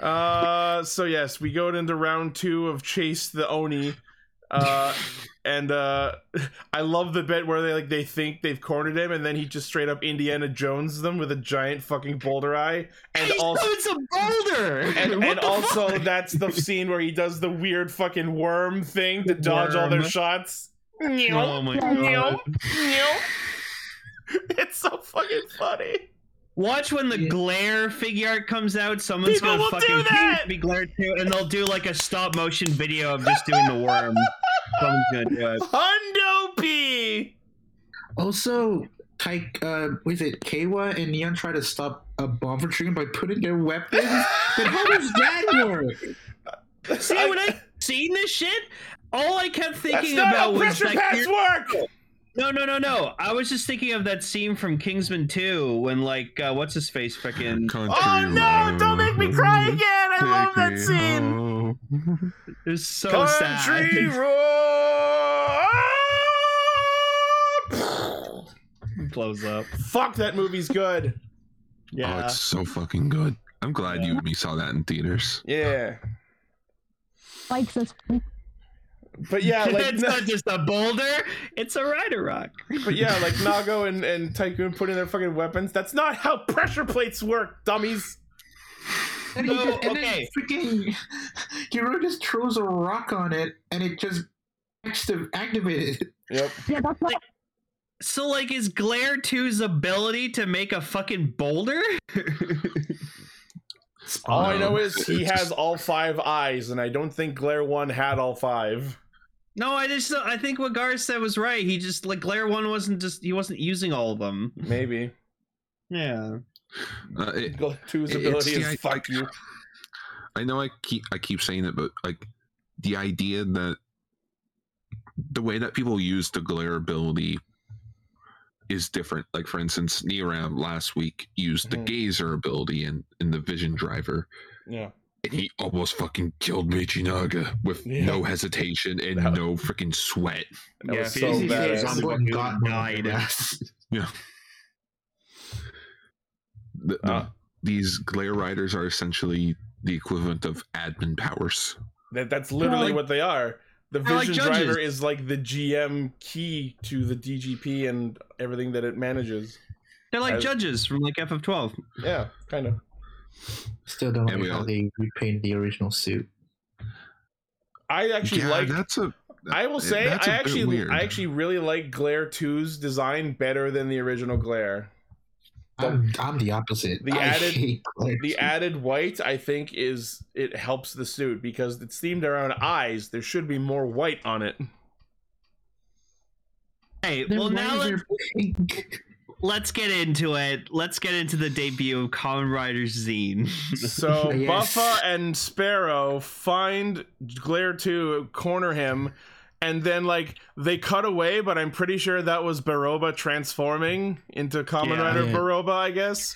uh so yes, we go into round two of Chase the Oni. Uh and uh I love the bit where they like they think they've cornered him and then he just straight up Indiana Jones them with a giant fucking boulder eye. And He's also it's a boulder. and, and also fuck? that's the scene where he does the weird fucking worm thing to dodge all their shots. Oh my Yeah. god! It's so fucking funny. Watch when the Yeah. glare figure art comes out. Someone's People gonna will do fucking that! be glare too, and they'll do like a stop motion video of just doing the worm. Someone's gonna do it. Hundo P. Also, Tyke, uh, was it Kawa and Neon try to stop a bomb from triggering by putting their weapons? but how does that work? See, when I seen this shit, all I kept That's thinking not about how was pressure that. pads clear- work. No, no, no, no. I was just thinking of that scene from Kingsman 2 when, like, uh, what's his face? Freaking. country Oh no! Don't make me cry again. I love that scene. home. It was so Country sad. road. Blows up. Fuck that movie's good. Yeah. Oh, it's so fucking good. I'm glad you and me saw that in theaters. Yeah, Likes this. But yeah, like it's not just a boulder; it's a rider rock. but yeah, like Nago and and Tycoon putting their fucking weapons. That's not how pressure plates work, dummies. And, he No, just, and okay. then freaking Hero just throws a rock on it, and it just active activated. Yep. Yeah, that's not. So, like, is Glare 2's ability to make a fucking boulder? All I know is he has all five eyes, and I don't think Glare One had all five. No, I just I think what Gar said was right. He just like Glare one wasn't just he wasn't using all of them. Maybe Yeah. Uh, it- Two's ability the is i- fuck like- you. I know I keep I keep saying it, but like the idea that the way that people use the glare ability is different. Like for instance, Neoram last week used the Mhm. gazer ability in, in the vision driver. Yeah, And he almost fucking killed Michinaga with Yeah. no hesitation and That- no freaking sweat. that Yeah, was so you bad. Phase Zombo Fucking got died. died. The, the- Uh. these glare riders are essentially the equivalent of admin powers. That that's literally like- what they are. The They're like vision driver is like the GM key to the DGP and everything that it manages. They're like I- judges from like FF12. Yeah, kind of. Still don't And we know how all- they repainted the original suit. I actually yeah, like. that's a. I will say, that's a I bit actually, weird. I actually really like Glare 2's design better than the original Glare. I'm, I'm the opposite. The I added- hate The added white, I think, is it helps the suit because it's themed around eyes. There should be more white on it. Hey, The well now razor let's, pink. let's get into it. Let's get into the debut of Kamen Riders Zine. So Yes. Buffa and Sparrow find Glare 2, corner him, and then like they cut away, but I'm pretty sure that was Beroba transforming into Common Yeah. Rider Yeah. Beroba, I guess.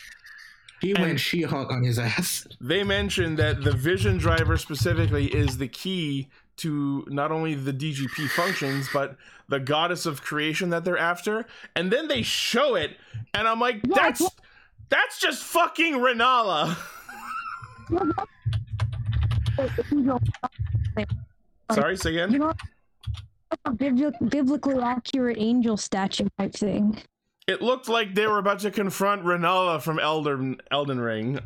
He And- went She-Hulk on his ass. They mentioned that the vision driver specifically is the key to not only the DGP functions, but the goddess of creation that they're after. And then they show it, and I'm like, that's that's just fucking Renala. Sorry, say again. You know, a bibli- biblically accurate angel statue type thing. It looked like they were about to confront Renala from Elden Elden Ring.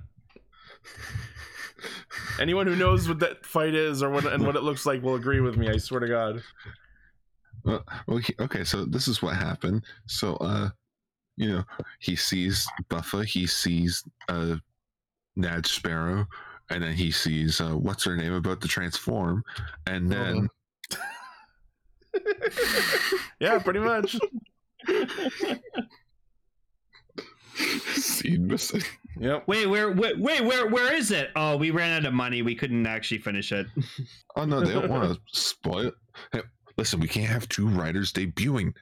Anyone who knows what that fight is or what and what it looks like will agree with me. I swear to God. Well, well, okay, so this is what happened. So, uh, you know, he sees Buffa, he sees uh, Nad Sparrow, and then he sees uh, what's her name about to transform, and then Yeah, pretty much. scene missing. Yep. wait, where, wait, wait, where, where is it? Oh, we ran out of money. We couldn't actually finish it. Oh no, they don't want to spoil. Hey, listen, we can't have two writers debuting.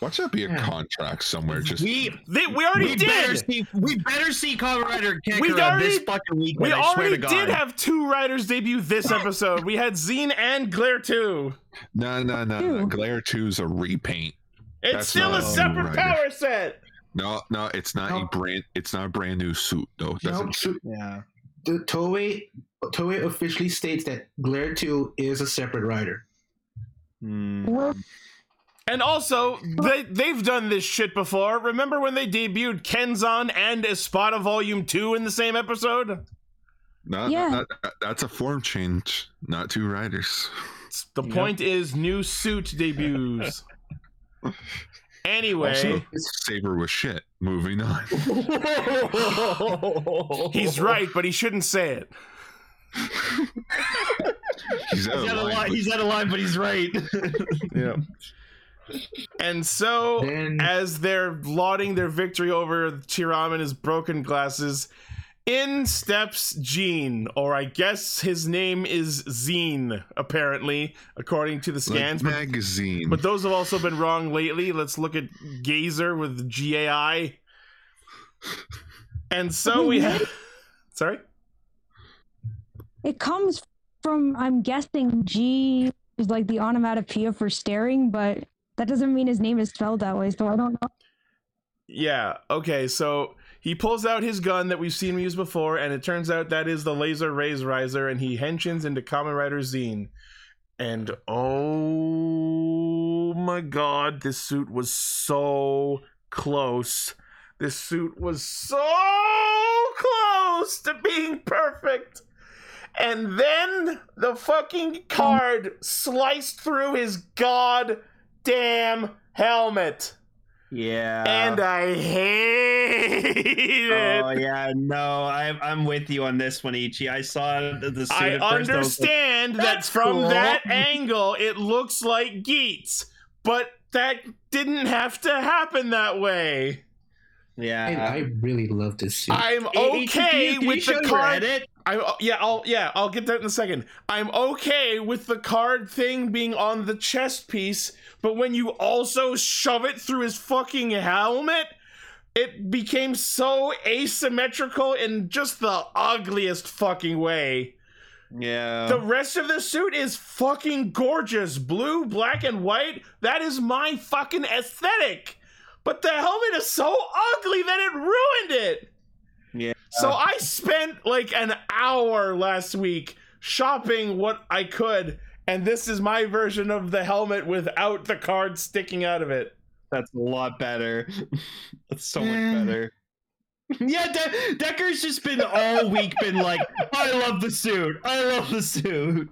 Watch that be a Yeah. contract somewhere. Just We, They, we already we better did. see, we better see Kamen Rider We'd already- this fucking weekend. We I swear already to God. did have two writers debut this episode. We had Zine and Glare 2. no, no, no, no. Glare Two is a repaint. It's That's still a not a separate writer. power set. No, no, it's not a brand. It's not a brand new suit though. No, Doesn't so Yeah. the Toei Toei officially states that Glare 2 is a separate rider. Hmm. Well, And also, they, they've done this shit before. Remember when they debuted Kenzan and Espada Volume 2 in the same episode? No, Yeah. no, no, that's a form change, not two riders. The Yep. point is new suit debuts. Anyway, Also, Saber was shit. Moving on. he's right, but he shouldn't say it. He's out He's of out line, line. but- He's out of line, but he's right. Yeah. And so, Then as they're lauding their victory over Chiram and his broken glasses, in steps Gene, or I guess his name is Zine, apparently, according to the like scans. but, magazine. but those have also been wrong lately. Let's look at Gazer with G A I. And so we have. Sorry? it comes from, I'm guessing, G is like the onomatopoeia for staring, but that doesn't mean his name is spelled that way, so I don't know. Yeah. Okay. So he pulls out his gun that we've seen him use before, and it turns out that is the laser raise riser, and he henshins into Kamen Rider Zine. And oh my god, this suit was so close. This suit was so close to being perfect. And then the fucking card sliced through his goddamn helmet. Yeah. and I hate it. Oh yeah, no, I'm I'm with you on this one, Ichi. I saw the, the suit I at first, I like, understand that "That's from cool." that angle it looks like Geats, but that didn't have to happen that way. I, yeah. I really love this suit. I'm okay can you- can you with show the card. edit? I'm oh, yeah, I'll yeah, I'll get that in a second. I'm okay with the card thing being on the chest piece, but when you also shove it through his fucking helmet, it became so asymmetrical in just the ugliest fucking way. Yeah. The rest of the suit is fucking gorgeous. Blue, black, and white. That is my fucking aesthetic. But the helmet is so ugly that it ruined it. Yeah. So I spent like an hour last week shopping what I could, and this is my version of the helmet without the card sticking out of it. That's a lot better. That's so Eh. much better. Yeah, De- Decker's just been all week been like, I love the suit. I love the suit.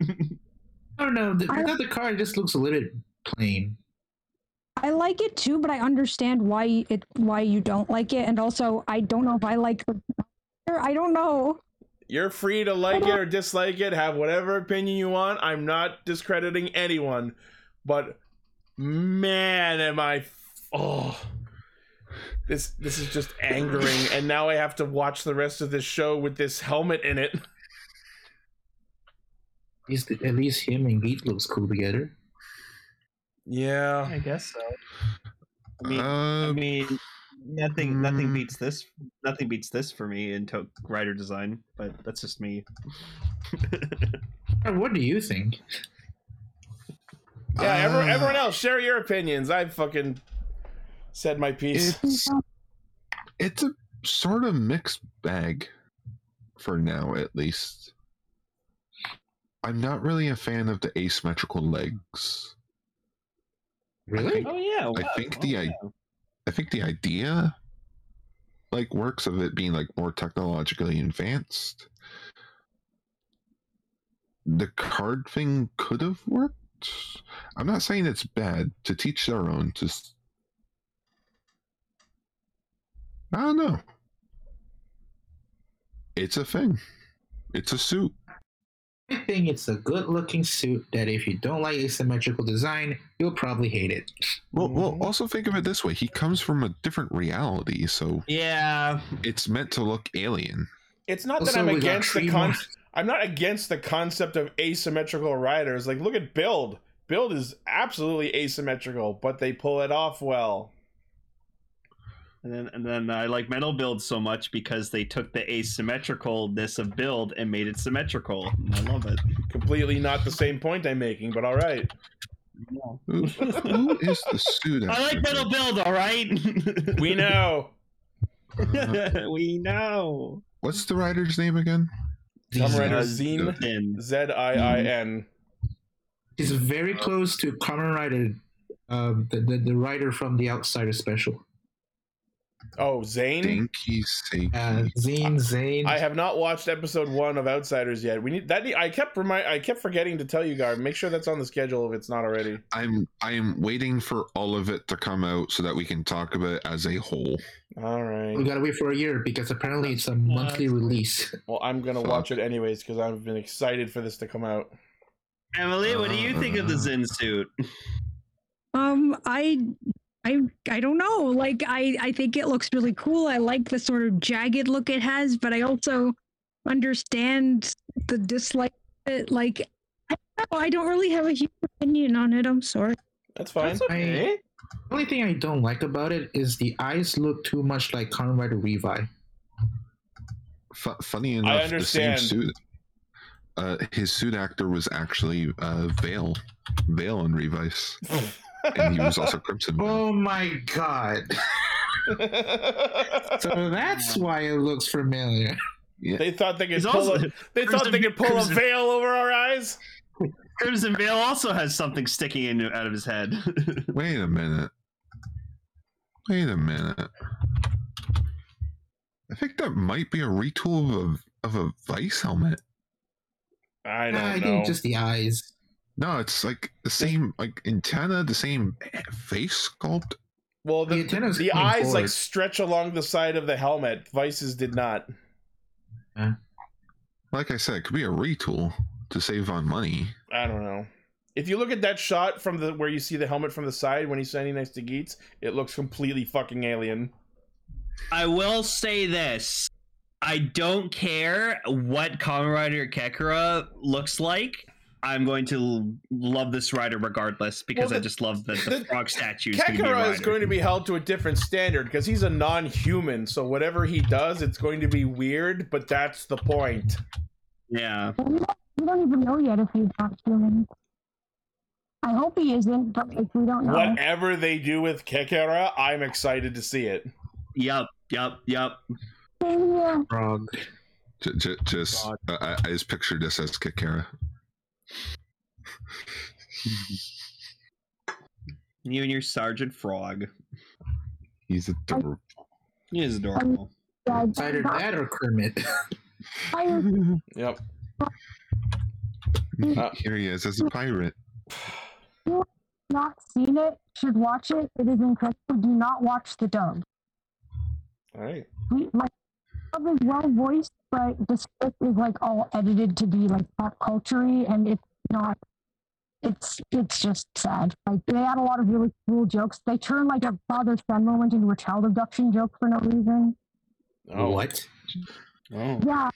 I don't know. The, without the card, it just looks a little bit plain. I like it too, but I understand why it why you don't like it, and also I don't know if I like the. I don't know. You're free to like it or dislike it, have whatever opinion you want. I'm not discrediting anyone, but man, am I oh this this is just angering and now I have to watch the rest of this show with this helmet in it. At least, at least him and Geet looks cool together. Yeah. I guess so. I mean, Uh, I mean, nothing, nothing mm. beats this. Nothing beats this for me in to- rider design, but that's just me. What do you think? Yeah, everyone, Uh, everyone else share your opinions. I fucking said my piece. It's it's a sort of mixed bag for now, at least. I'm not really a fan of the asymmetrical legs. Really? Oh yeah, I think Oh, the i- yeah. I think the idea like works of it being like more technologically advanced. The card thing could have worked. I'm not saying it's bad to teach their own. Just I don't know. It's a thing. It's a suit. I think it's a good looking suit that if you don't like asymmetrical design, you'll probably hate it. Well, well, Mhm. also think of it this way: he comes from a different reality, so yeah. it's meant to look alien. It's not that I'm against the three con- I'm not against the concept of asymmetrical riders. Like look at Build. Build is absolutely asymmetrical, but they pull it off well. And then, and then I like metal build so much because they took the asymmetricalness of build and made it symmetrical. I love it. Completely not the same point I'm making, but all right. Who, who is the suit? I like metal build, all right. We know. Uh, we know. what's the writer's name again? Kamen Rider Uh, Zine. Z I I N. He's very close to Kamen Rider, um, the, the the writer from the Outsider special. Oh, Zane. Dinky Seiki. Uh, Zane Zane. I have not watched episode one of Outsiders yet. We need that. I kept remind. I kept forgetting to tell you, Gar. Make sure that's on the schedule if it's not already. I'm I'm waiting for all of it to come out so that we can talk about it as a whole. All right. we gotta wait for a year because apparently it's a monthly release. Well, I'm gonna Fuck. watch it anyways because I've been excited for this to come out. Emily, what do you think of the Uh, Zin suit? Um, I, I, I don't know. Like, I, I think it looks really cool. I like the sort of jagged look it has, but I also understand the dislike. of It like, I don't, know, I don't really have a huge opinion on it. I'm sorry. That's fine. That's okay. The only thing I don't like about it is the eyes look too much like Kamen Rider Revi. Fu funny enough, the same understand. suit. Uh, his suit actor was actually uh, Vail, Vail on Revice, and he was also Crimson. Vail. Oh my god! So that's why it looks familiar. they thought they could He's pull. also- a, they thought they could pull a veil over our eyes. Crimson Vail also has something sticking in out of his head. Wait a minute. Wait a minute. I think that might be a retool of a of a Vice helmet. I don't I know. think just the eyes. No, it's like the same like antenna, the same face sculpt. Well, the, The the, antenna's the coming eyes like stretch along the side of the helmet. Vices did not. Yeah. Like I said, it could be a retool to save on money. I don't know. If you look at that shot from the where you see the helmet from the side when he's standing next to Geats, it looks completely fucking alien. I will say this. I don't care what Kamen Rider Kekera looks like. I'm going to love this rider regardless because Well, I just love the, the the- frog statue. is gonna be a Kekara is going to be held to a different standard because he's a non-human. So whatever he does, it's going to be weird. But that's the point. Yeah. We don't, even know yet if he's not human. I hope he isn't, but if we don't know, Whatever they do with Kekara, I'm excited to see it. Yup. Yup. Yup. yeah, Frog. J- j- just uh, I, I just pictured this as Kikara. You and your Sergeant Frog. He's adorable. He is adorable. yeah, It's either that or Kermit. I- Yep. Uh, Here he is as a pirate. not seen it should watch it. It is incredible. Do not watch the dub. All right. We like dub is well voiced, but the script is like all edited to be like pop culture and it's not. It's it's just sad. Like they add a lot of really cool jokes. They turn like a father son moment into a child abduction joke for no reason. Oh. What? Oh. Yeah.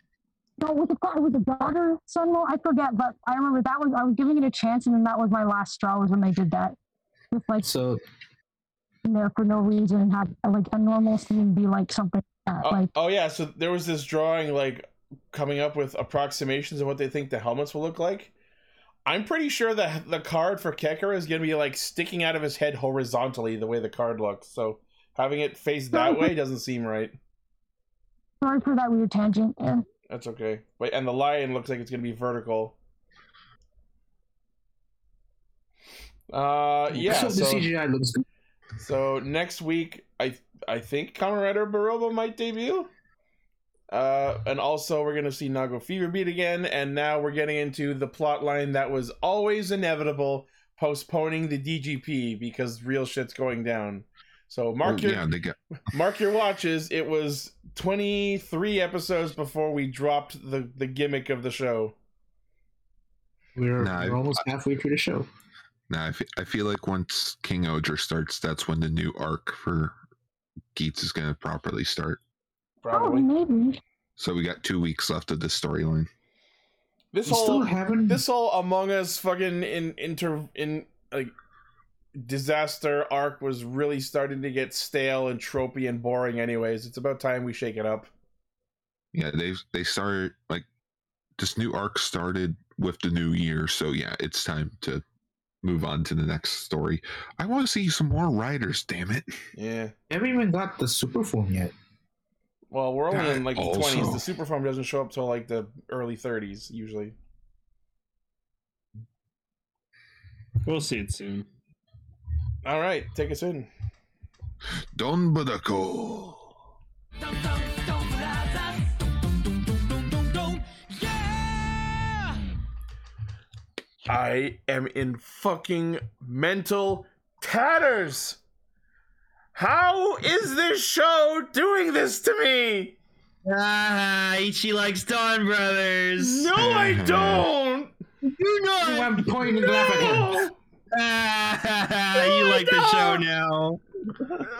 No, with the with the daughter son mo- I forget, but I remember that was I was giving it a chance, and then that was my last straw was when they did that. Just like So in there for no reason and have like a normal scene be like something like that. Oh, like oh yeah. So there was this drawing like coming up with approximations of what they think the helmets will look like. I'm pretty sure that the card for Kekera is going to be like sticking out of his head horizontally the way the card looks. So having it face that way doesn't seem right. sorry for that weird tangent. And That's okay. Wait, and the lion looks like it's going to be vertical. Uh, yeah. so the CGI looks good. So next week, I I think Kamen Rider Beroba might debut. Uh, and also we're gonna see Nago Fever Beat again, and now we're getting into the plot line that was always inevitable, postponing the DGP because real shit's going down. So mark Oh, your yeah, they got mark your watches. It was 23 episodes before we dropped the the gimmick of the show. We're, Nah, we're I- almost halfway through the show. Nah, I fe- I feel like once King Oger starts, that's when the new arc for Geats is going to properly start. oh, Probably maybe. So we got two weeks left of this storyline. this We whole haven't. this whole Among Us fucking in inter in like disaster arc was really starting to get stale and tropey and boring. Anyways, it's about time we shake it up. Yeah, they they started like this new arc started with the new year, so yeah, it's time to move on to the next story. I want to see some more riders. Damn it! Yeah. haven't even got the super form yet. Well, we're only in like the Also- twenties. The super form doesn't show up till like the early thirties usually. We'll see it soon. All right, take us in. Don Badako. I am in fucking mental tatters. How is this show doing this to me? Ah, Ichi likes Don Brothers. No, I don't. you know I'm pointing to point and at him. No. Ah, you like the show now.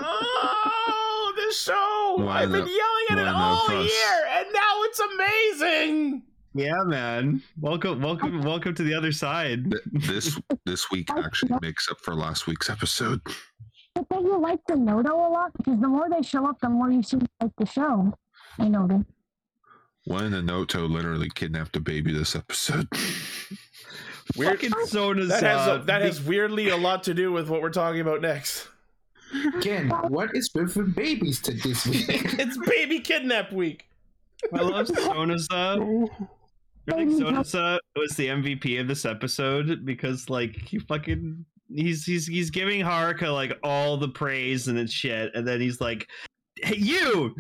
Oh, this show! One I've been yelling at it all of year, and now it's amazing. Yeah, man. Welcome, welcome, welcome to the other side. This this week actually makes up for last week's episode. But then you like the Noto a lot because the more they show up, the more you seem to like the show. I know them. One and Noto literally kidnapped a baby this episode. Weird. Fucking Sona's That has uh, a, that has weirdly a lot to do with what we're talking about next. Ken, what is with babies to this week? It's baby kidnap week. I love Sonoza. I think Sonoza was the MVP of this episode because like he fucking he's he's he's giving Haruka like all the praise and shit, and then he's like, "Hey, you!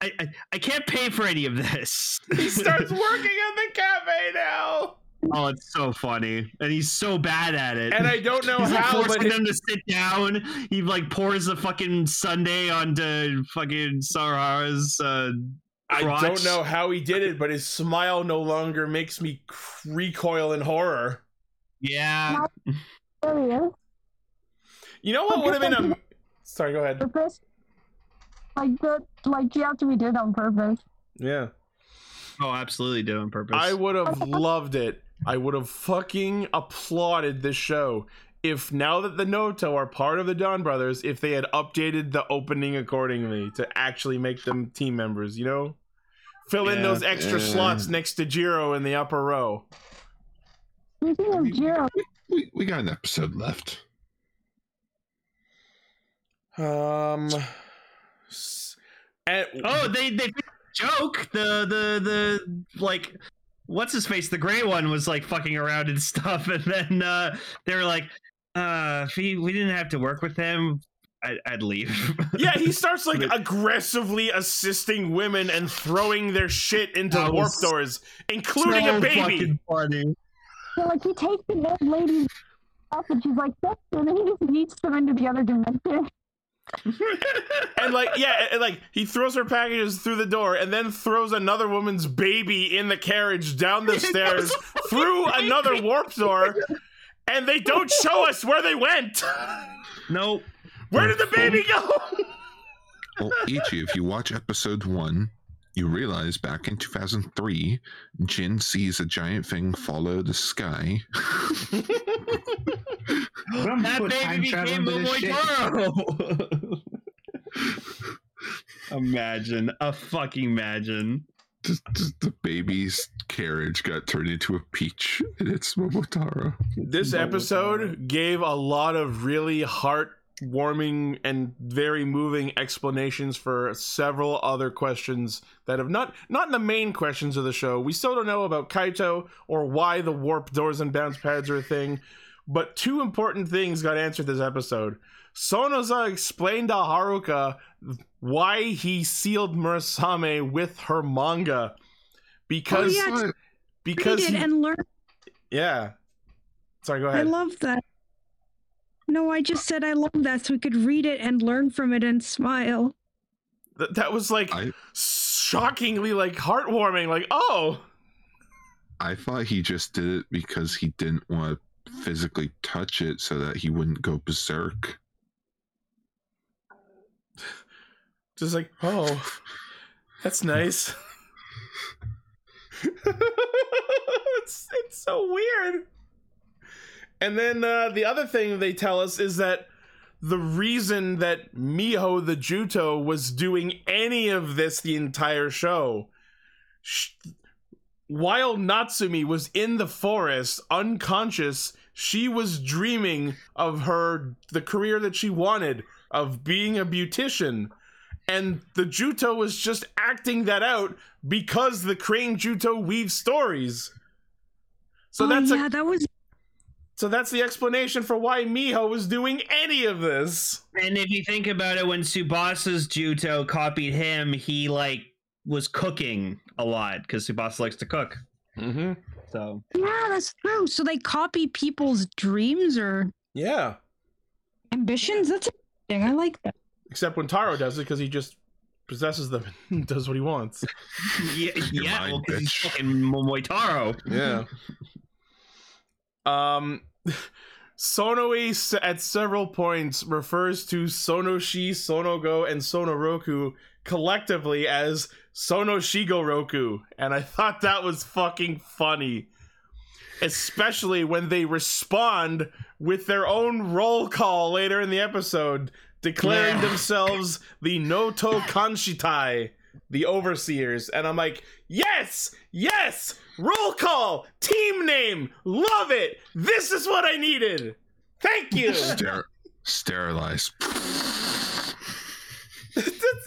I I, I can't pay for any of this." He starts working at the cafe now. Oh, it's so funny, and he's so bad at it. And I don't know He's how, but forcing them to sit down. He like pours the fucking sundae onto fucking Sarah's. Uh, I don't know how he did it, but his smile no longer makes me recoil in horror. Yeah, There he is. You know what would have been a. Sorry, go ahead. Purpose. Like the like you have to be did on purpose. Yeah. oh, absolutely did on purpose. I would have loved it. I would have fucking applauded this show if now that the Noto are part of the Don Brothers, if they had updated the opening accordingly to actually make them team members, you know? Fill in those extra Yeah. slots next to Jiro in the upper row. Speaking of Jiro, We, we got an episode left. Um s- and, Oh, they they joke the the the like what's his face the gray one was like fucking around and stuff, and then uh they were like, uh, if he, we didn't have to work with him, I, I'd leave. Yeah, he starts like But- aggressively assisting women and throwing their shit into warp doors, including a baby. fucking funny. so like he takes the old lady's stuff and she's like, "Yes," and then he just yeets them into the other dimension. And like, yeah, and like he throws her packages through the door and then throws another woman's baby in the carriage down the stairs through another warp door. And they don't show us where they went. Nope. Where did the baby go? Well, Ichi, if you watch episode one, you realize back in 2003, Jin sees a giant thing follow the sky. I'm That put baby time travel became into this shit. Imagine a fucking imagine. just, just the baby's carriage got turned into a peach, and it's Momotaro. This episode gave a lot of really heartwarming and very moving explanations for several other questions that have not not in the main questions of the show. We still don't know about Kaito or why the warp doors and bounce pads are a thing, but two important things got answered this episode. Sonoza explained to Haruka why he sealed Murasame with her manga because Oh, yeah, because he- and learn. yeah. Sorry, go ahead. I love that. No, I just said I love that so we could read it and learn from it and smile. Th- that was like I- shockingly like heartwarming like oh I thought he just did it because he didn't want to physically touch it so that he wouldn't go berserk. just like oh that's nice it's, it's so weird and then uh, the other thing they tell us is that the reason that miho the juto was doing any of this the entire show sh- while natsumi was in the forest unconscious she was dreaming of her the career that she wanted of being a beautician and the Juto was just acting that out because the Crane Juto weaves stories. So oh, that's yeah, a, that was so that's the explanation for why Miho was doing any of this. And if you think about it, when Tsubasa's Juto copied him, he like was cooking a lot because Subasa likes to cook. Mm-hmm. So yeah, that's true. So they copy people's dreams or Yeah, ambitions. That's interesting. I like that. except when Taro does it because he just possesses them and does what he wants. yeah, yeah, mind, well, 'cause he's bitch. fucking Momoitaro. Yeah. Um, Sonoi at several points refers to Sonoshi, Sonogo, and Sonoroku collectively as Sonoshigoroku, and I thought that was fucking funny. Especially when they respond with their own roll call later in the episode, declaring Yeah. themselves the Noto Kanshitai, the overseers. And I'm like, yes, yes, roll call, team name, love it. This is what I needed. Thank you. Ster- sterilize.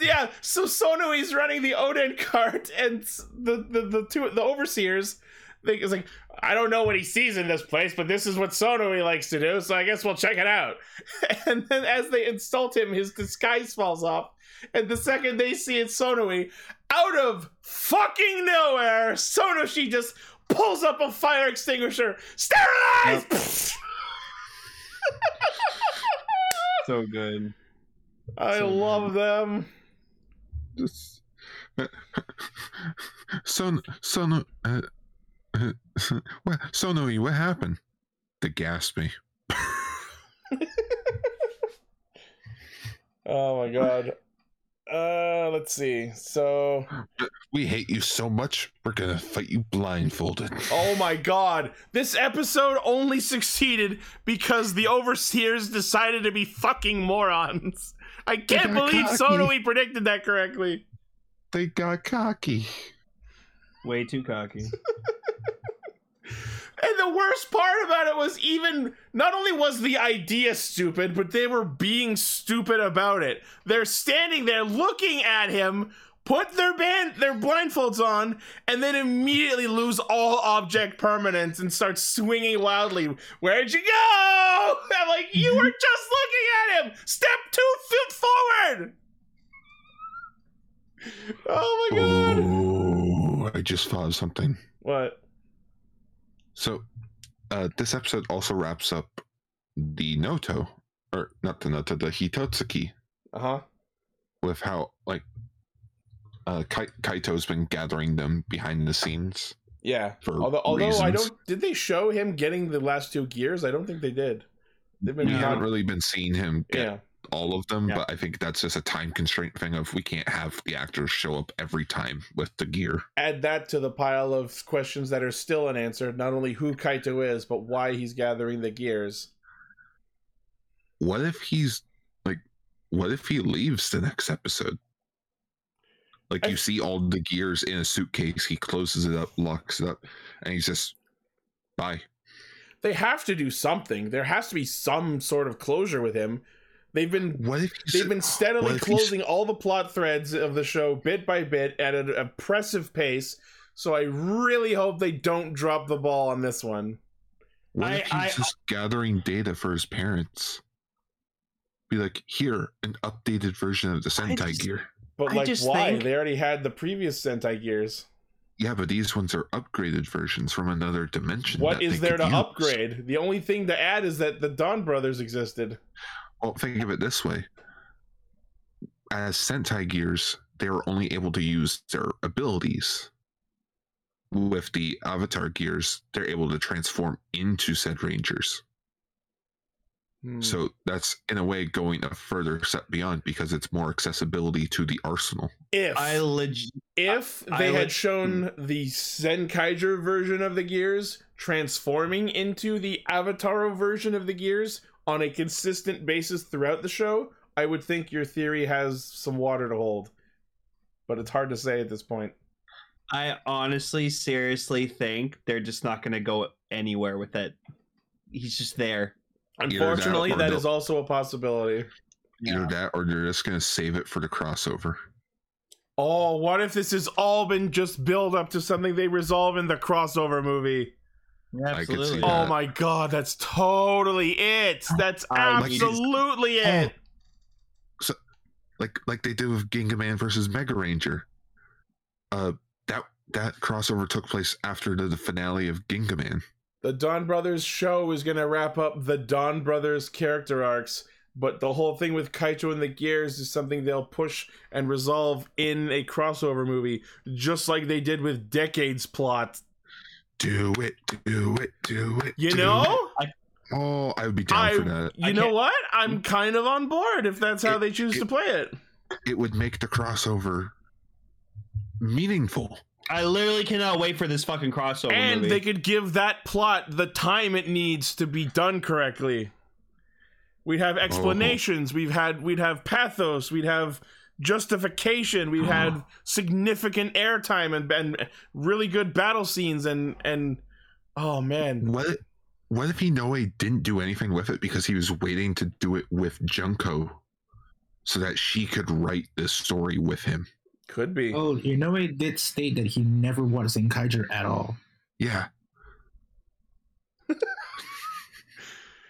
Yeah, so Sonoi's running the oden cart, and the the, the two the overseers. Think is like I don't know what he sees in this place, but this is what Sonoe likes to do, so I guess we'll check it out. And then as they insult him, his disguise falls off, and the second they see it, Sonoi, out of fucking nowhere, Sonoshi just pulls up a fire extinguisher. Sterilize. So good. I So love them. Just- Son, son, uh, uh, what, Sonoi, what happened? They gasped me. Oh my god. Uh, let's see. So, We hate you so much, we're gonna fight you blindfolded. oh my god, this episode only succeeded because the overseers decided to be fucking morons. I can't believe cocky. Sonoi predicted that correctly. They got cocky. Way too cocky. And the worst part about it was even not only was the idea stupid, but they were being stupid about it. They're standing there looking at him, put their band their blindfolds on, and then immediately lose all object permanence and start swinging wildly. Where'd you go? I'm like, you were just looking at him. Step two feet forward. Oh my god. Oh, I just thought of something. What? So, uh, this episode also wraps up the Noto, or not the Noto, the Hitotsuki, Uh huh. with how like uh, Kai- Kaito's been gathering them behind the scenes Yeah. for Although, although I don't, did they show him getting the last two gears? I don't think they did. They've been We haven't really been seeing him get yeah. All of them, Yeah. but I think that's just a time constraint thing of we can't have the actors show up every time with the gear. Add that to the pile of questions that are still unanswered. Not only who Kaito is, but why he's gathering the gears. What if he's like, what if he leaves the next episode? Like I- you see all the gears in a suitcase, he closes it up, locks it up, and he's just bye. They have to do something. There has to be some sort of closure with him. They've been What if they've been steadily what if closing all the plot threads of the show bit by bit at an oppressive pace. So I really hope they don't drop the ball on this one. What I- if he's I- just gathering data for his parents? Be like, here, an updated version of the Sentai just- gear. But I like, why? think- They already had the previous Sentai gears. Yeah, but these ones are upgraded versions from another dimension. What that is they there to use. upgrade? The only thing to add is that the Don Brothers existed. Well, think of it this way: as Sentai gears, they were only able to use their abilities. With the Avatar gears, they're able to transform into said Rangers. Hmm. So that's in a way going a further step beyond because it's more accessibility to the arsenal. if I legit. if I they had would- shown the Zenkaiger version of the gears transforming into the Avataro version of the gears on a consistent basis throughout the show, I would think your theory has some water to hold. But it's hard to say at this point. I honestly, seriously think they're just not going to go anywhere with it. He's just there. Unfortunately, or that they'll- also a possibility. Either that or they're just going to save it for the crossover. Oh, what if this has all been just build up to something they resolve in the crossover movie? I could Absolutely. that. Oh my god, that's totally it. That's I- like- absolutely it. like like they did with Gingaman versus Mega Ranger. Uh, that that crossover took place after the, the finale of Gingaman. The Don Brothers show is going to wrap up the Don Brothers character arcs, but the whole thing with Kaito and the Gears is something they'll push and resolve in a crossover movie, just like they did with Decades plot. Do it, do it, do it. You do know? it. Oh, I would be down I, for that. you I know can't- what? I'm kind of on board if that's how It- they choose it- to play it. It would make the crossover meaningful. I literally cannot wait for this fucking crossover and movie. they could give that plot the time it needs to be done correctly. We'd have oh. explanations. We've had we'd have pathos. We'd have justification. We've had significant airtime and, and really good battle scenes and and oh man, What? What if Inoue didn't do anything with it because he was waiting to do it with Junko, so that she could write this story with him? could be. Oh, you know, it did state that he never was in Kaiser at all. Yeah.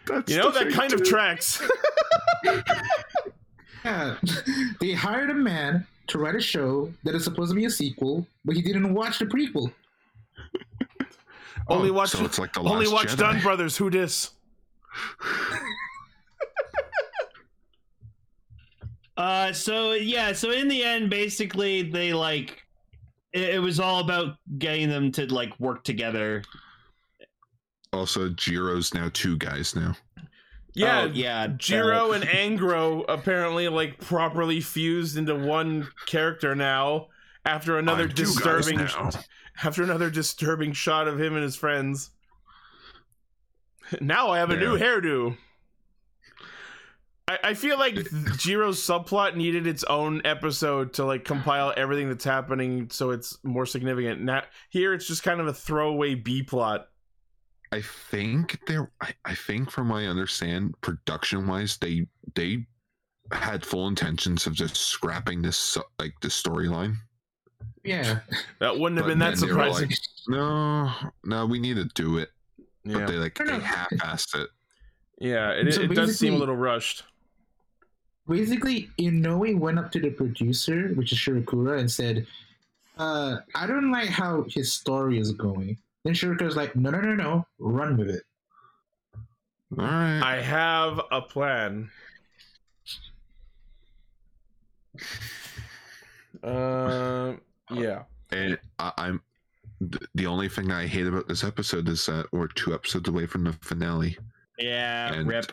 That's you know that thing, kind of tracks. Yeah, they hired a man to write a show that is supposed to be a sequel, but he didn't watch the prequel. Only Oh, watch So it's like the only Last watch Jedi. Don Brothers. Who dis? Uh, so yeah, so in the end, basically, they like it, it was all about getting them to like work together. Also, Jiro's now two guys now. Yeah, Oh, yeah, Jiro and Angro apparently like properly fused into one character now after another I'm disturbing after another disturbing shot of him and his friends. Now I have a new hairdo. I, I feel like Jiro's subplot needed its own episode to like compile everything that's happening so it's more significant. Now here it's just kind of a throwaway B plot. I think there. I, I think, from what I understand, production wise, they they had full intentions of just scrapping this like the storyline. Yeah. That wouldn't have But been that then they were surprising. like, no, no, we need to do it. But yeah, they like No, no. they half-assed it. yeah, it, So it does seem a little rushed. Basically, Inoue went up to the producer, which is Shirakura, and said, uh, I don't like how his story is going. Then Shirakura's like, no, no, no, no, run with it. All right. I have a plan. Uh, yeah. And I, I'm the only thing I hate about this episode is that we're two episodes away from the finale, yeah, and rip.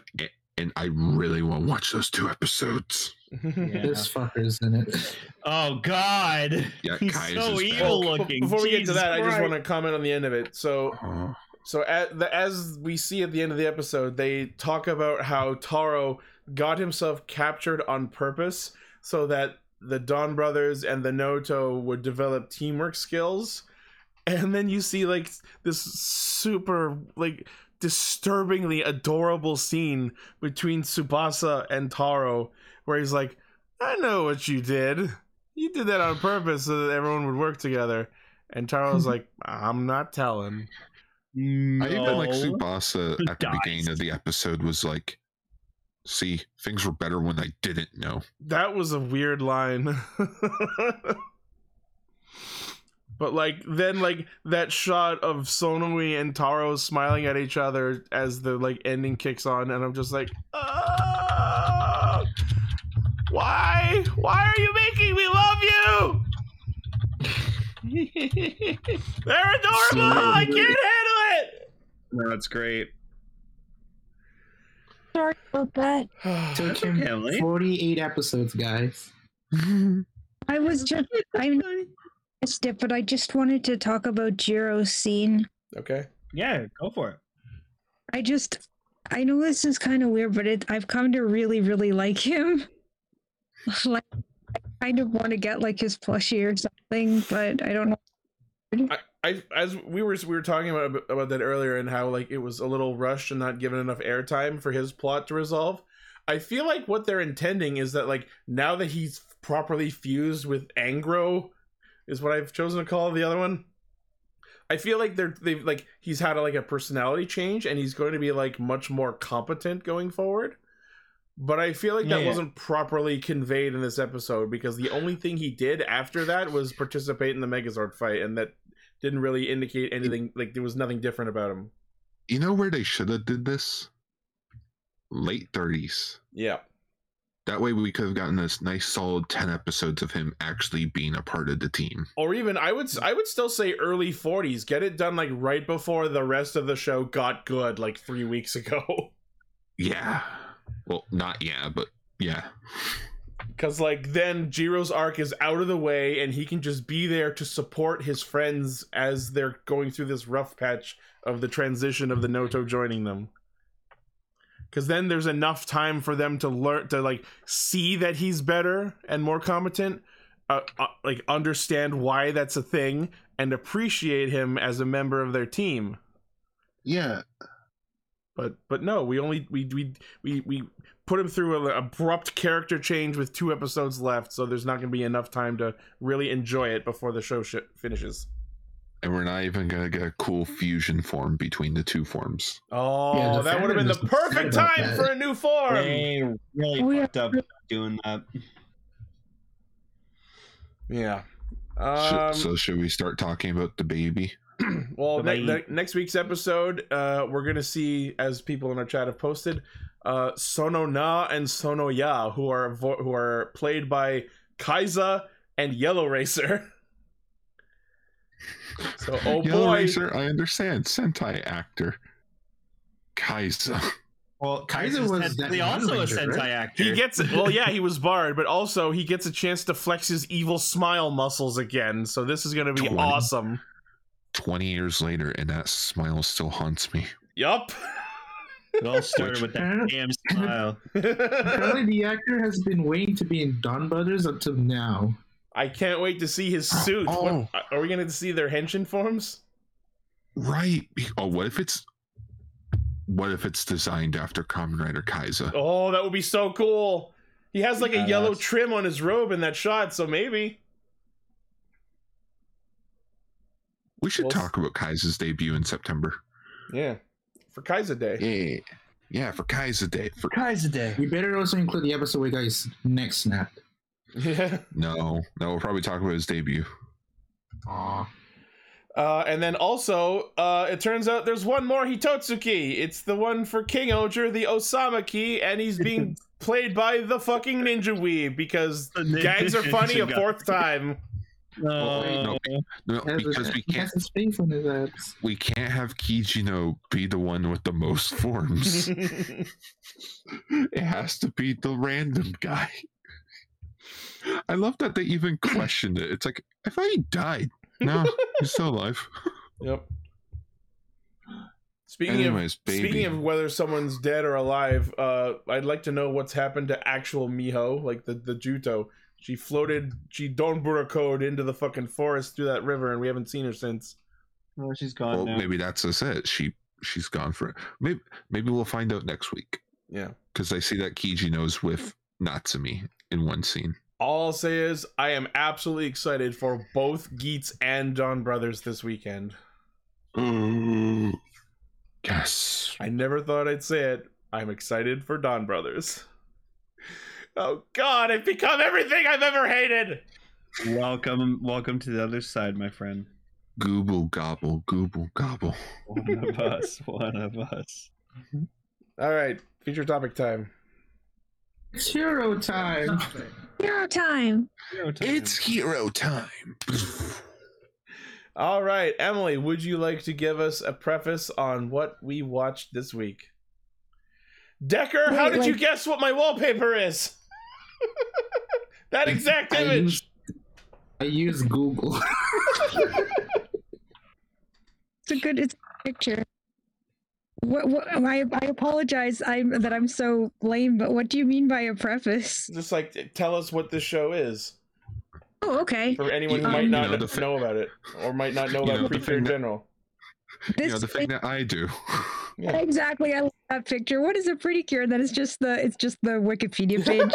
And I really want to watch those two episodes. Yeah. There's fuckers in it. Oh God, Yeah, he's Kai's so is evil Well, looking. Before we get to Jesus that, I just want to comment on the end of it. So, Oh, so at the, as we see at the end of the episode, they talk about how Taro got himself captured on purpose so that the Don brothers and the Noto would develop teamwork skills. And then you see like this super like disturbingly adorable scene between Tsubasa and Taro where he's like, "I know what you did. You did that on purpose so that everyone would work together." And Taro's like, "I'm not telling." I even like Tsubasa at the Dies. beginning of the episode was like, "See, things were better when I didn't know." That was a weird line. but like then like that shot of Sonoi and Taro smiling at each other as the like ending kicks on and I'm just like "Ah! Why? Why are you making me love you? They're adorable. I can't handle it. no, that's great. Sorry about that. Took him Emily. 48 episodes, guys. I was just I missed it, but I just wanted to talk about Jiro's scene. okay. Yeah, go for it. I just I know this is kind of weird, but it I've come to really, really like him. like I kind of want to get like his plushie or something, but I don't know. I as we were we were talking about about that earlier and how like it was a little rushed and not given enough airtime for his plot to resolve. I feel like what they're intending is that like now that he's properly fused with Angro is what I've chosen to call the other one. I feel like they're they've like he's had a, like a personality change and he's going to be like much more competent going forward. But I feel like that Yeah. wasn't properly conveyed in this episode because the only thing he did after that was participate in the Megazord fight, and that didn't really indicate anything. Like there was nothing different about him. You know where they should have did this? Late thirties. Yeah, That way we could have gotten this nice solid ten episodes of him actually being a part of the team. or even I would I would still say early forties. Get it done like right before the rest of the show got good, like three weeks ago. Yeah. Well, not yeah, but yeah. Because like then Jiro's arc is out of the way, and he can just be there to support his friends as they're going through this rough patch of the transition of the Noto joining them. Because then there's enough time for them to learn to like see that he's better and more competent, uh, uh, like understand why that's a thing, and appreciate him as a member of their team. Yeah. But but no, we only we we we we put him through an abrupt character change with two episodes left, so there's not going to be enough time to really enjoy it before the show sh- finishes. And we're not even gonna get a cool fusion form between the two forms. Oh, Yeah, the that would have been the perfect time that. for a new form. They really yeah. fucked up doing that. Yeah. Um, so should we start talking about the baby? well, ne- Bye-bye. ne- next week's episode, uh, we're gonna see, as people in our chat have posted, uh, Sono Na and Sono Ya, who are vo- who are played by Kaixa and Yellow Racer. So, oh Yellow boy, Racer, I understand. Sentai actor. Kaixa. Well, Kaiser was that technically also a Sentai right? actor. he gets it. Well, yeah, he was barred, but also he gets a chance to flex his evil smile muscles again. So this is gonna be 20. awesome. 20 years later, and that smile still haunts me. Yup. It all started with that damn smile. Apparently, the actor has been waiting to be in Don Brothers until now. I can't wait to see his suit. What- Oh. Uh, are we gonna see their henshin forms? Right. Oh, what if it's. What if it's designed after Kamen Rider Kaixa? Oh, that would be so cool. He has like a yellow that's- trim on his robe in that shot, so maybe. We should Well, talk about Kaixa's debut in September. Yeah. For Kaiser Day. Yeah. Yeah, for Kaiza Day. For Kaiser Day. We better also include the episode where guys neck snapped. Yeah. No, no, we'll probably talk about his debut. Aw. Uh, and then also, uh, it turns out there's one more Hitotsuki. It's the one for King Oger, the Osama key, and he's being played by the fucking Ninja Weeb because The gags are funny a fourth time. No. No, He has, because we can't has his face on his abs. we can't have Kijino be the one with the most forms. it has to be the random guy. I love that they even questioned it. It's like I thought he died. No, he's still alive. Yep. Speaking Anyways, of baby. speaking of whether someone's dead or alive, uh, I'd like to know what's happened to actual Miho, like the the Juto. She floated, she Don code into the fucking forest through that river, and we haven't seen her since. Well, she's gone Well, now. maybe that's just it. She she's gone for it. Maybe maybe we'll find out next week Yeah. because I see that Kiji knows with Natsumi in one scene. All I'll say is I am absolutely excited for both Geats and Don Brothers this weekend. Ooh. Yes. I never thought I'd say it. I'm excited for Don Brothers. Oh God, I've become everything I've ever hated. Welcome, welcome to the other side, my friend. Gooble gobble, gooble gobble. One of us. One of us. All right, feature topic time. It's hero time. Hero time. It's hero time. All right, Emily, would you like to give us a preface on what we watched this week? Decker, how Wait, did you guess what my wallpaper is? that exact I image. use, I use Google. It's a good. It's a picture. What? What? I I apologize. I'm that I'm so lame. But what do you mean by a preface? Just like tell us what this show is Oh, okay. for anyone who Um, might You not know, the know, about it or might not know about know, the Preacher in thing that- general. you This know, the thing that I do. Yeah. exactly. I love that picture. What is a pretty cure? That is just the. It's just the Wikipedia page.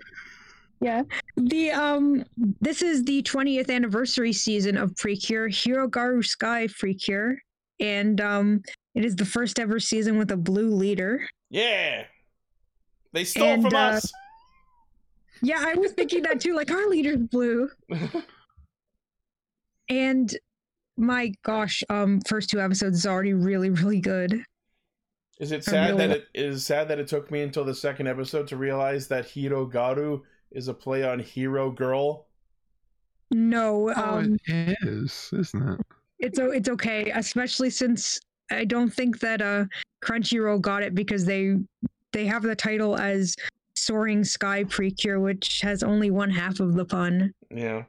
yeah. The um. This is the 20th anniversary season of Precure Hirogaru Sky Precure, and um. It is the first ever season with a blue leader. Yeah. They stole And, from uh, us. Yeah, I was thinking that too. Like our leader's blue. And my gosh, um, first two episodes is already really, really good. Is it sad really that it is sad that it took me until the second episode to realize that Hirogaru is a play on Hero Girl? No, Oh, um, it is, isn't it? it's it's okay, especially since I don't think that uh Crunchyroll got it because they they have the title as Soaring Sky Precure, which has only one half of the pun. Yeah.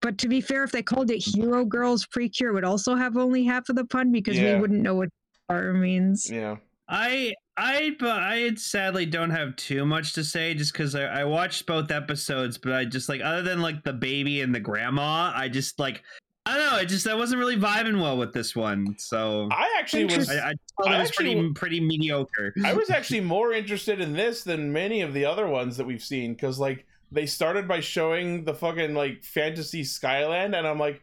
But to be fair, if they called it Hero Girls Precure, it would also have only half of the pun because Yeah. we wouldn't know what R means. Yeah. I I but I sadly don't have too much to say just because I, I watched both episodes, but I just like other than like the baby and the grandma, I just like I don't know. I just I wasn't really vibing well with this one, so I actually was I, I thought I it was actually pretty pretty mediocre. I was actually more interested in this than many of the other ones that we've seen because like they started by showing the fucking like fantasy Skyland and I'm like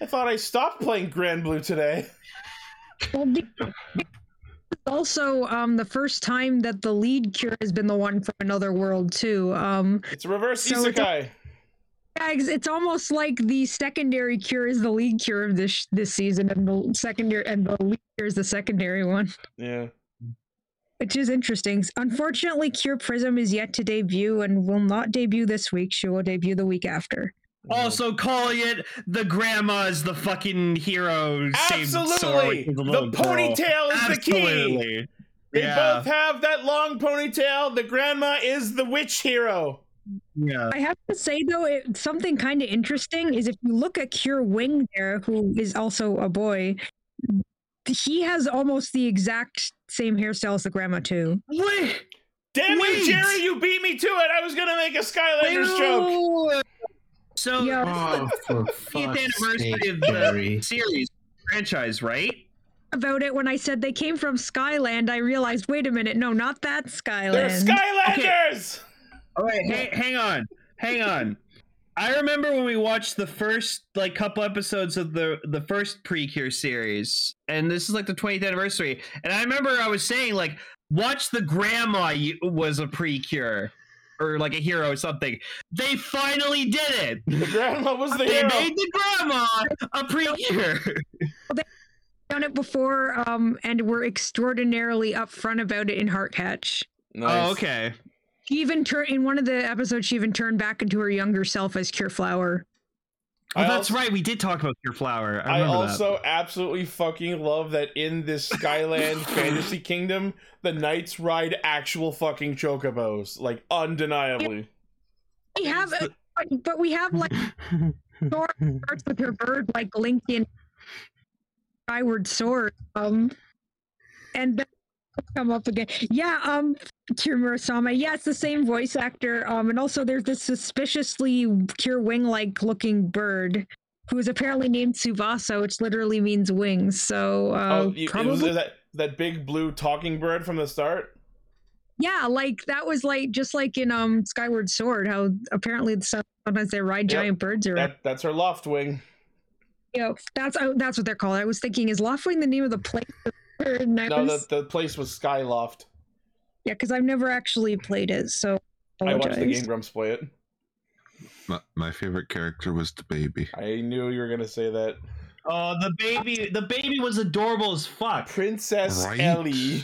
I thought I stopped playing Granblue today. Also um the first time that the lead cure has been the one from another world too. Um It's a reverse So it's a- isekai. Yeah, it's- it's almost like the secondary cure is the league cure of this this season, and the secondary and the league cure is the secondary one, Yeah. which is interesting. Unfortunately, Cure Prism is yet to debut and will not debut this week. She will debut the week after. Also calling it the grandma's the fucking hero. Absolutely. which is The little girl. ponytail is the key. Absolutely. They yeah. both have that long ponytail. The grandma is the witch hero. Yeah. I have to say though, it, something kind of interesting is if you look at Cure Wing there, who is also a boy, he has almost the exact same hairstyle as the grandma too. Wait. Damn Wait. you, Jerry! You beat me to it. I was gonna make a Skylanders joke. Ew. So Yeah. Oh, for 50th anniversary sake, of the Jerry. series franchise, right? About it when I said they came from Skyland, I realized, wait a minute, no, not that Skyland. They're Skylanders. All right, hang, hang on, hang on. I remember when we watched the first like couple episodes of the the first Precure series, and this is like the 20th anniversary. And I remember I was saying like, watch the grandma was a Precure or like a hero or something. They finally did it. The grandma was the They hero. made the grandma a Precure. They done it before, um, and were extraordinarily upfront about it in Heartcatch. Nice. Oh, okay. She even turned in one of the episodes. She even turned back into her younger self as Cure Flower. Oh, I that's also- right. We did talk about your flower. I I remember that. also absolutely fucking love that in this Skyland fantasy kingdom, the knights ride actual fucking chocobos, like undeniably. We have, uh, but we have like Thor starts with her bird, like Link in Skyward Sword. Um, and then come up again. Yeah, um, Cure Murasama. Yeah, it's the same voice actor. Um, and also there's this suspiciously Cure Wing-like looking bird. Who is apparently named Tsubasa, which literally means wings. So uh, oh, you, it was probably that that big blue talking bird from the start. Yeah, like that was like just like in um Skyward Sword, how apparently sometimes they ride Yep, giant birds around. That that's her loft wing. You know, that's oh, that's what they're called. I was thinking, is Loftwing the name of the place? And I No, the, the place was Skyloft. yeah, because I've never actually played it, so I watched the. Game Grumps play it. My, my favorite character was the baby. I knew you were gonna say that. Oh, the baby, the baby was adorable as fuck. Princess Right? Ellie.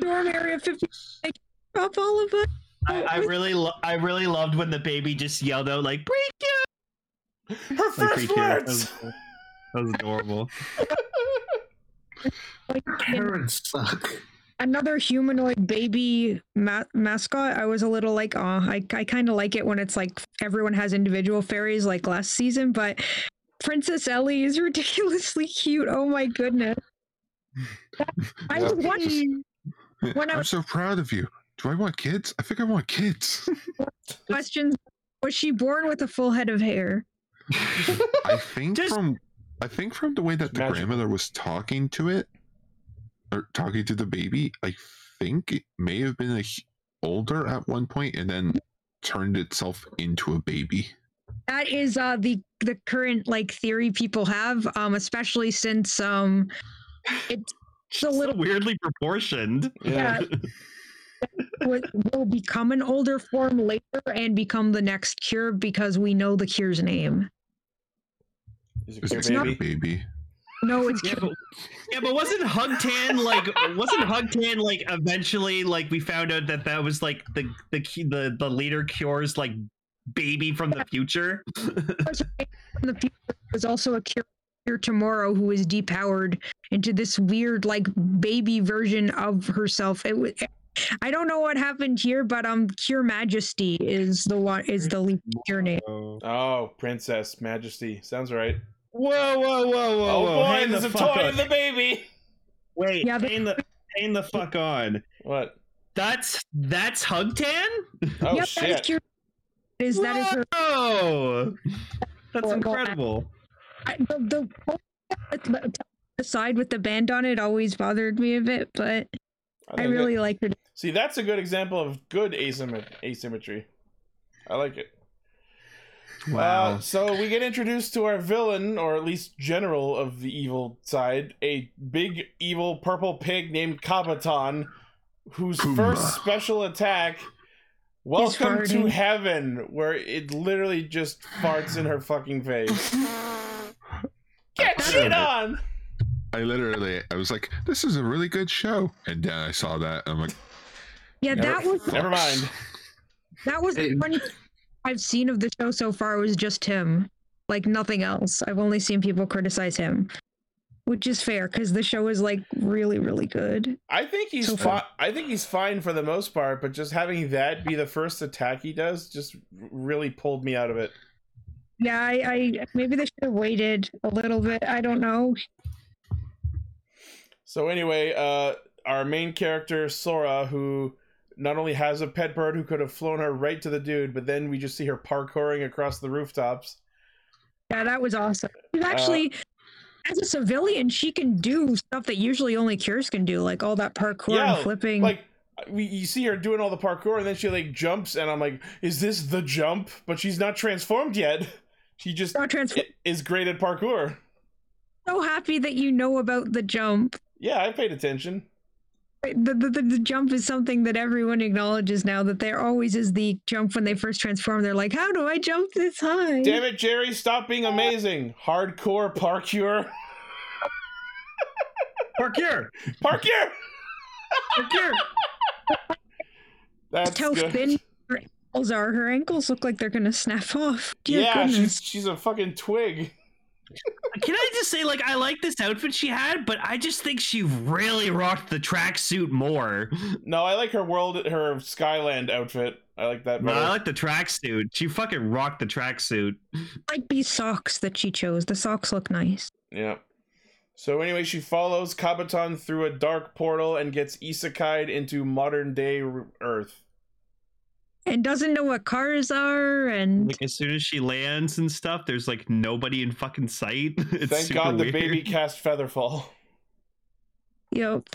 Dorm Area 50 like, up all of us. I, I really, lo- I really loved when the baby just yelled out like "Break you!" Her Like, first That words. was, that was adorable. Like, Parents suck. another humanoid baby ma- mascot. I was a little like, oh, I, I kind of like it when it's like everyone has individual fairies like last season, but Princess Ellie is ridiculously cute. Oh my goodness. I was Yep. watching When I I'm was- so proud of you. Do I want kids? I think I want kids. questions. Was she born with a full head of hair? I think Just- from I think from the way that the Magical. grandmother was talking to it or talking to the baby, I think it may have been a h- older at one point and then turned itself into a baby. That is uh the the current like theory people have, um, especially since um it's a little weirdly proportioned. yeah. will will become an older form later and become the next cure because we know the cure's name. Is Is it it your baby? baby? No, it's Yeah, but, yeah, but wasn't Hugtan like wasn't Hugtan like eventually like we found out that that was like the the the the leader cures like baby from the future. in the future was also a cure, cure tomorrow who is depowered into this weird like baby version of herself. It was. I don't know what happened here, but um, Cure Majesty is the one is the lead cure name. Oh, Princess Majesty. Sounds right. Whoa, whoa, whoa, whoa, Oh whoa! boy, hang there's the a fuck toy on. of the baby. Wait, Yeah, but- hang the hang the fuck on. What? That's that's Hugtan. Oh yep, that is shit. Is that is her? Whoa! That's incredible. I, the, the the side with the band on it always bothered me a bit, but I think really it- liked it. see. That's a good example of good asymmet- asymmetry. I like it. Wow. Uh, so we get introduced to our villain, or at least general of the evil side, a big evil purple pig named Kabaton, whose Pumbaa. first special attack Welcome to heaven, where it literally just farts in her fucking face. Get shit on! I literally, I was like, "This is a really good show," and then I saw that. I'm like, Yeah, Never- that was Never mind. that was the funny I've seen of the show so far was just him. Like nothing else. I've only seen people criticize him. Which is fair because the show is like really, really good. I think he's So fi- I think he's fine for the most part, but just having that be the first attack he does just really pulled me out of it. Yeah, I, I maybe they should have waited a little bit. I don't know. So anyway, uh, our main character Sora, who not only has a pet bird who could have flown her right to the dude, but then we just see her parkouring across the rooftops. Yeah, that was awesome. Uh, She's actually, as a civilian, she can do stuff that usually only Cures can do, like all that parkour Yeah, and flipping. Like we, you see her doing all the parkour, and then she like jumps, and I'm like, "Is this the jump?" But she's not transformed yet. She just not transfer. i- is great at parkour. So happy that you know about the jump. Yeah, I paid attention. The, the, the, the jump is something that everyone acknowledges now that there always is the jump when they first transform. They're like, how do I jump this high? Damn it, Jerry! Stop being amazing. Hardcore parkour. Parkour! Parkour. Parkour! That's how good. thin her ankles are. Her ankles look like they're gonna snap off. Dear yeah, goodness. she's she's a fucking twig. Can I just say, like, I like this outfit she had, but I just think she really rocked the tracksuit more. No, I like her world, her Skyland outfit. I like that No. I like the tracksuit. She fucking rocked the tracksuit. like these socks that she chose. The socks look nice. Yeah. So anyway, she follows Kabaton through a dark portal and gets isekai'd into modern day Earth. And doesn't know what cars are and Like, as soon as she lands and stuff, there's like nobody in fucking sight. It's Thank super God the weird. baby cast Featherfall. yep.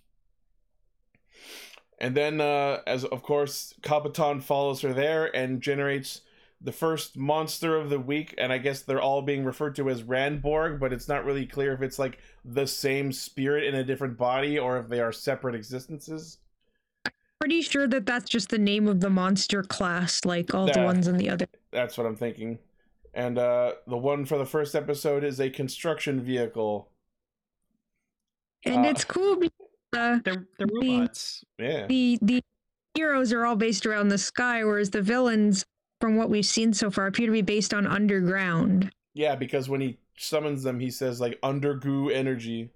And then, uh, as of course, Kabaton follows her there and generates the first monster of the week. And I guess they're all being referred to as Randborg, but it's not really clear if it's like the same spirit in a different body or if they are separate existences. Pretty sure that that's just the name of the monster class, like all the ones in the other. That's what I'm thinking. And uh, the one for the first episode is a construction vehicle. And Uh, it's cool because uh, They're, they're The- Yeah. the the heroes are all based around the sky, whereas the villains, from what we've seen so far, appear to be based on underground. Yeah, because when he summons them, he says like undergoo energy.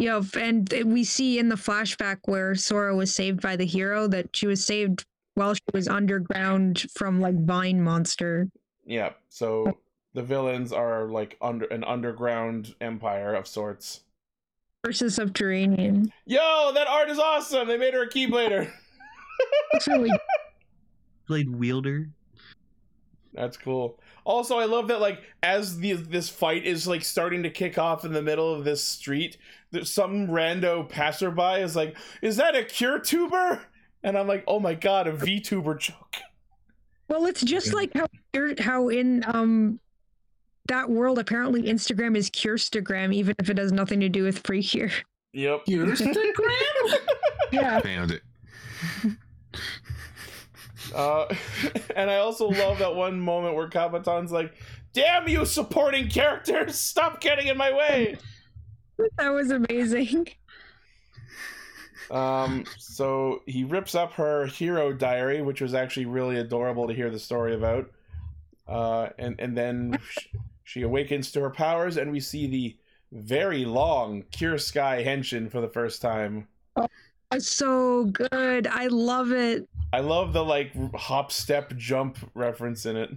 Yep, and we see in the flashback where Sora was saved by the hero that she was saved while she was underground from like Vine Monster. Yeah. So the villains are like under an underground empire of sorts. versus Subterranean. Yo, that art is awesome. They made her a keyblader. It's really Blade wielder. That's cool. Also, I love that like as the this fight is like starting to kick off in the middle of this street, there's some rando passerby is like, "Is that a cure tuber?" And I'm like, "Oh my god, a VTuber joke." well, it's just like how you're- how in um that world apparently Instagram is Curestagram, even if it has nothing to do with Precure. Yep. Instagram? Yeah. Found it. Uh, and I also love that one moment where Kabaton's like, "Damn you, supporting characters! Stop getting in my way." That was amazing. Um, so he rips up her hero diary, which was actually really adorable to hear the story about. Uh, and and then sh- she awakens to her powers, and we see the very long Cure Sky Henshin for the first time. It's so good. I love it. I love the like hop, step, jump reference in it.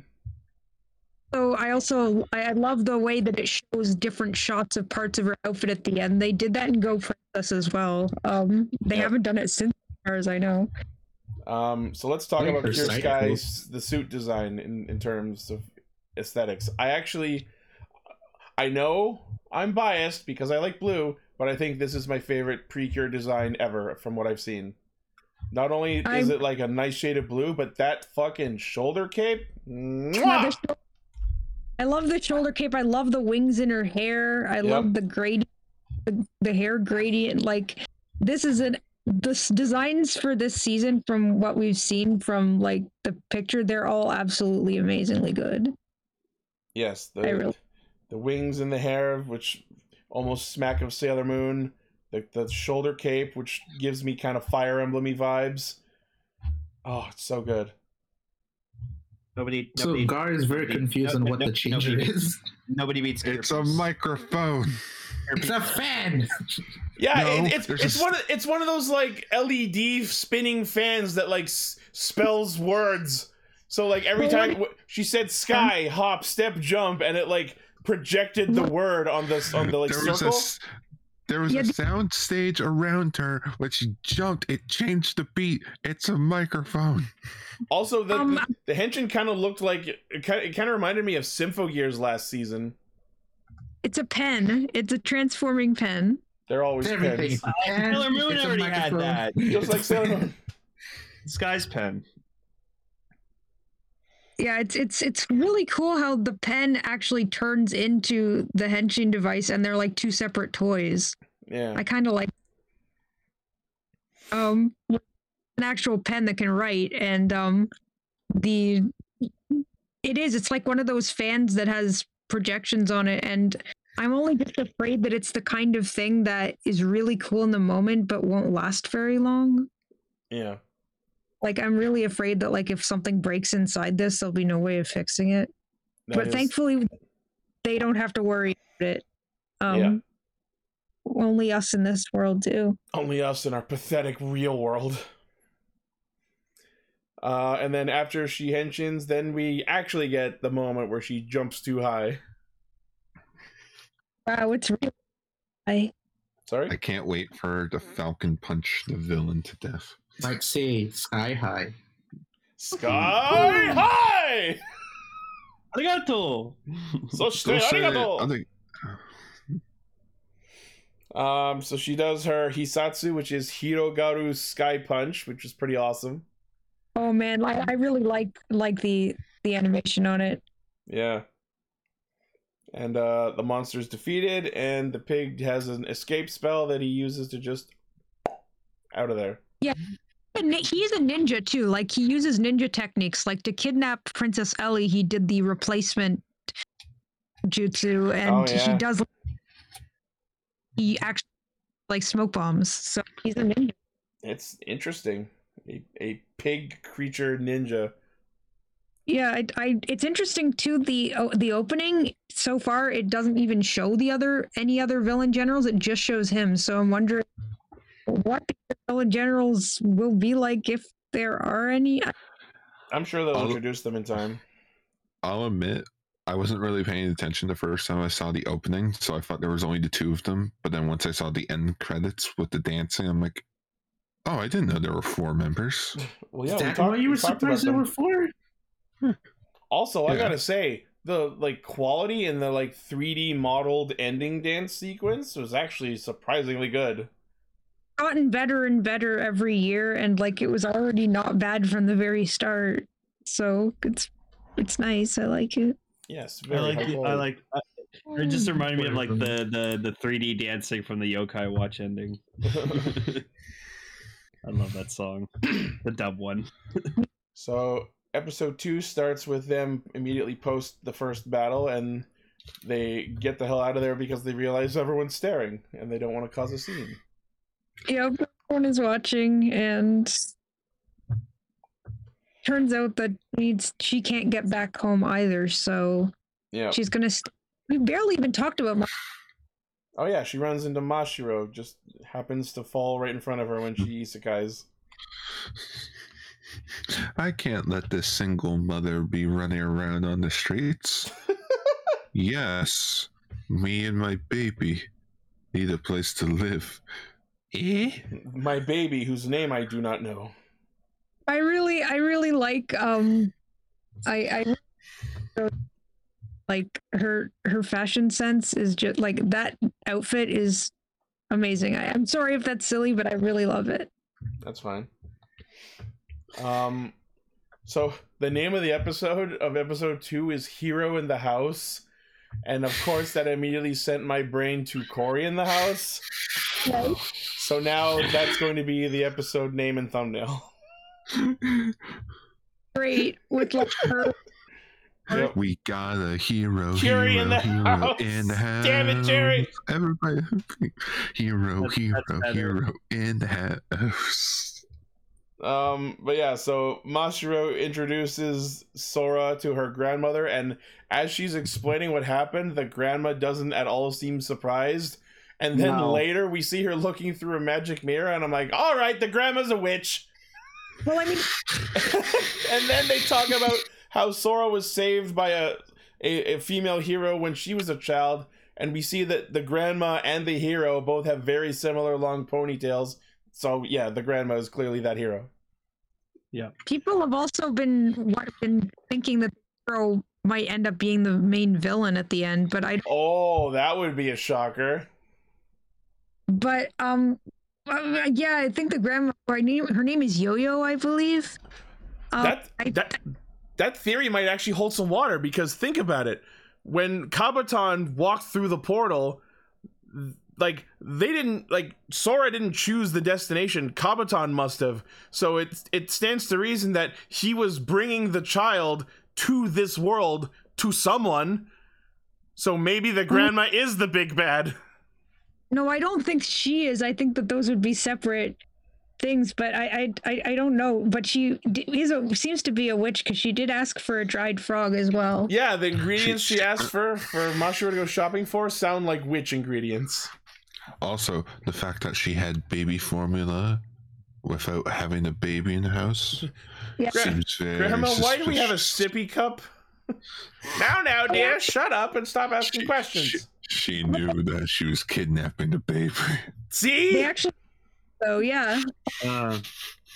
So I also I I love the way that it shows different shots of parts of her outfit at the end. They did that in Go Princess as well. Um, they Yep. haven't done it since, as far as I know. Um, so let's talk about her Cure Sky's the suit design in in terms of aesthetics. I actually, I know I'm biased because I like blue, but I think this is my favorite pre-Cure design ever from what I've seen. Not only is I'm- it like a nice shade of blue, but that fucking shoulder cape. Yeah, mwah! I love the shoulder cape. I love the wings in her hair. I Yep. love the gradient, the, the hair gradient. Like this is an this designs for this season, from what we've seen from like the picture, they're all absolutely amazingly good. Yes, the really- the wings and the hair, which almost smack of Sailor Moon. The the shoulder cape, which gives me kind of Fire Emblemy vibes. Oh, it's so good. Nobody. So Gar is very nobody- confused no- on what no- the changer nobody- is. Nobody beats. It's a microphone. It's a fan. Yeah, No, it, it's it's a s- one of it's one of those like LED spinning fans that like s- spells words. So like every Well, time w- she said sky, hop, step, jump, and it like projected the word on the on the like there was a circle. s- there was Yeah, a sound stage around her when she jumped. It changed the beat. It's a microphone. Also, the Um, the, the henshin kind of looked like it kind of, it kind of reminded me of Symphogears last season. It's a pen. It's a transforming pen. They're always Everything. pens. And Sailor Moon it's already had that. Just like Sailor Moon. Sky's pen. Yeah, it's it's it's really cool how the pen actually turns into the henshin device, and they're like two separate toys. Yeah. I kind of like um an actual pen that can write, and um the it is it's like one of those fans that has projections on it, and I'm only just afraid that it's the kind of thing that is really cool in the moment, but won't last very long. Yeah. Like I'm really afraid that like if something breaks inside this, there'll be no way of fixing it. That but is- thankfully, they don't have to worry about it. Um, Yeah. Only us in this world do. only us in our pathetic real world. Uh, and then after she henshins, then we actually get the moment where she jumps too high. Wow, it's really. I Sorry. I can't wait for her to Falcon punch the villain to death. Like say sky high. Sky high. Arigato. So Go stay say it. arigato. I think- Um, so she does her Hisatsu, which is Hirogaru's Sky Punch, which is pretty awesome. oh man, I, I really like like the the animation on it. Yeah. And uh, the monster's defeated, and the pig has an escape spell that he uses to just out of there. Ni- he's a ninja too. Like he uses ninja techniques. Like to kidnap Princess Ellie, he did the replacement jutsu, oh, and Oh, yeah. he does. He actually like smoke bombs. So he's a ninja. It's interesting. A, a pig creature ninja. Yeah, I, I it's interesting too. The the opening so far it doesn't even show the other any other villain generals. It just shows him. So I'm wondering what the villain generals will be like if there are any. I'm sure they'll I'll- introduce them in time. I'll admit, I wasn't really paying attention the first time I saw the opening, so I thought there was only the two of them. But then once I saw the end credits with the dancing, I'm like, oh, I didn't know there were four members. Well, yeah, Is we that talked- you were talked about surprised there were four? Also, I gotta say, the like quality in the like 3D modeled ending dance sequence was actually surprisingly good. Gotten better and better every year and like it was already not bad from the very start so it's it's nice i like it Yes, I like. high it- I like. I, it just mm. reminded me of like the the the 3D dancing from the Yokai Watch ending. I love that song, the dub one. So episode two starts with them immediately post the first battle, and they get the hell out of there because they realize everyone's staring and they don't want to cause a scene. Yeah everyone is watching and turns out that needs she can't get back home either so Yeah. she's gonna st- we barely even talked about Ma- Oh yeah, she runs into Mashiro. Just happens to fall right in front of her when she isekais. I can't let this single mother be running around on the streets. yes, me and my baby need a place to live. Eh? My baby, whose name I do not know. i really i really like um i i like her her fashion sense is just like that outfit is amazing I, i'm sorry if that's silly but i really love it That's fine. Um, so the name of the episode of episode two is "Hero in the House," and of course that immediately sent my brain to Corey in the House. Right? So now that's going to be the episode name and thumbnail. Great with like her. Yep. We got a hero, Jerry hero, in the hero house. in the house. Damn it, Jerry. Everybody, hero, That's- hero, that's hero in the house. Um, but yeah, so Mashiro introduces Sora to her grandmother, and as she's explaining what happened, the grandma doesn't at all seem surprised. And then No. later we see her looking through a magic mirror, and I'm like, all right, the grandma's a witch. Well, I mean, and then they talk about how Sora was saved by a, a, a female hero when she was a child, and we see that the grandma and the hero both have very similar long ponytails. So yeah, the grandma is clearly that hero. People have also been been thinking that Hero might end up being the main villain at the end, but I Oh, that would be a shocker. but um uh, yeah, I think the grandma her name her name is Yo-Yo, I believe. Uh, that I- that that theory might actually hold some water because think about it. When Kabaton walked through the portal, like they didn't like Sora didn't choose the destination. Kabaton must have. So it it stands to reason that he was bringing the child to this world to someone. So maybe the grandma is the big bad. No, I don't think she is. I think that those would be separate things, but I I I, I don't know. But she d- is a seems to be a witch because she did ask for a dried frog as well. Yeah, the ingredients she asked for for Mashiro to go shopping for sound like witch ingredients. Also, the fact that she had baby formula without having a baby in the house Yeah. Seems very Grandma, why do we have a sippy cup? now, now, dear, shut up and stop asking She, questions. she knew that she was kidnapping the baby. They See? actually, oh yeah, Uh,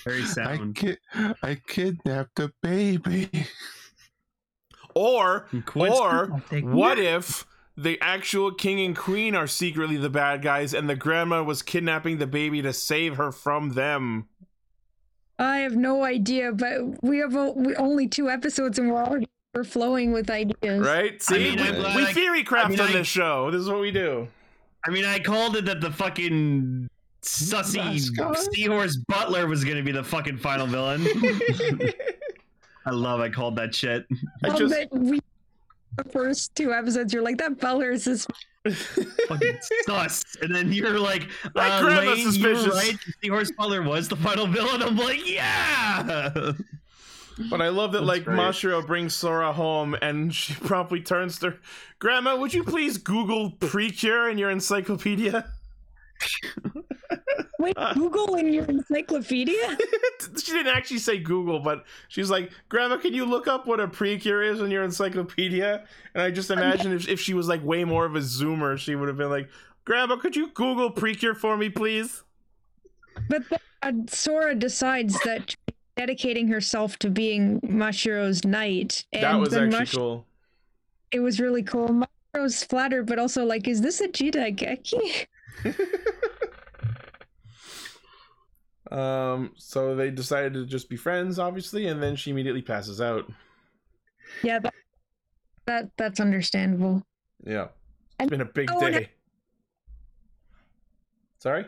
very I, sound. ki- I kidnapped a baby. Or, or, what if the actual king and queen are secretly the bad guys and the grandma was kidnapping the baby to save her from them? I have no idea. But we have o- we- only two episodes and we're already overflowing with ideas. Right? See? I'm we, we I- theory craft I mean, on I- this show. This is what we do. I mean, I called it that the fucking sussy seahorse butler was gonna be the fucking final villain. I love I called that shit. I Well, just. we the first two episodes, you're like that Butler is this. Fucking sus. And then you're like, That uh, grandma's Lane, you're right. The seahorse butler was the final villain. I'm like, yeah. But I love that, That's like, great. Mashiro brings Sora home and she promptly turns to her, Grandma, would you please Google Precure in your encyclopedia? Wait, Uh. Google in your encyclopedia? she didn't actually say Google, but she's like, Grandma, can you look up what a Precure is in your encyclopedia? And I just imagine if, if she was, like, way more of a zoomer, she would have been like, Grandma, could you Google Precure for me, please? But then, uh, Sora decides that she's dedicating herself to being Mashiro's knight. And that was actually Mash- cool. It was really cool. Mashiro's flattered, but also like, is this a Jidaigeki? Um, so they decided to just be friends, obviously, and then she immediately passes out. Yeah, that, that that's understandable. Yeah. It's And- been a big and- day. Sorry?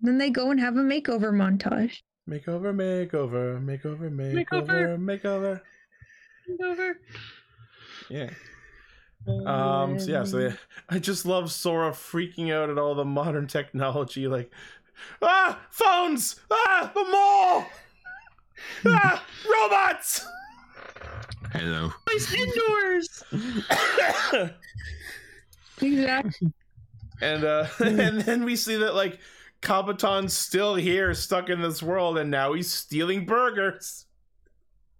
Then they go and have a makeover montage. Makeover, makeover, makeover, makeover, makeover. Over. Yeah. Um. So yeah. So they, I just love Sora freaking out at all the modern technology, like, ah, phones, ah, the mall, ah, robots. Hello. Place indoors. Exactly. and uh, and then we see that like Kabaton's still here, stuck in this world, and now he's stealing burgers.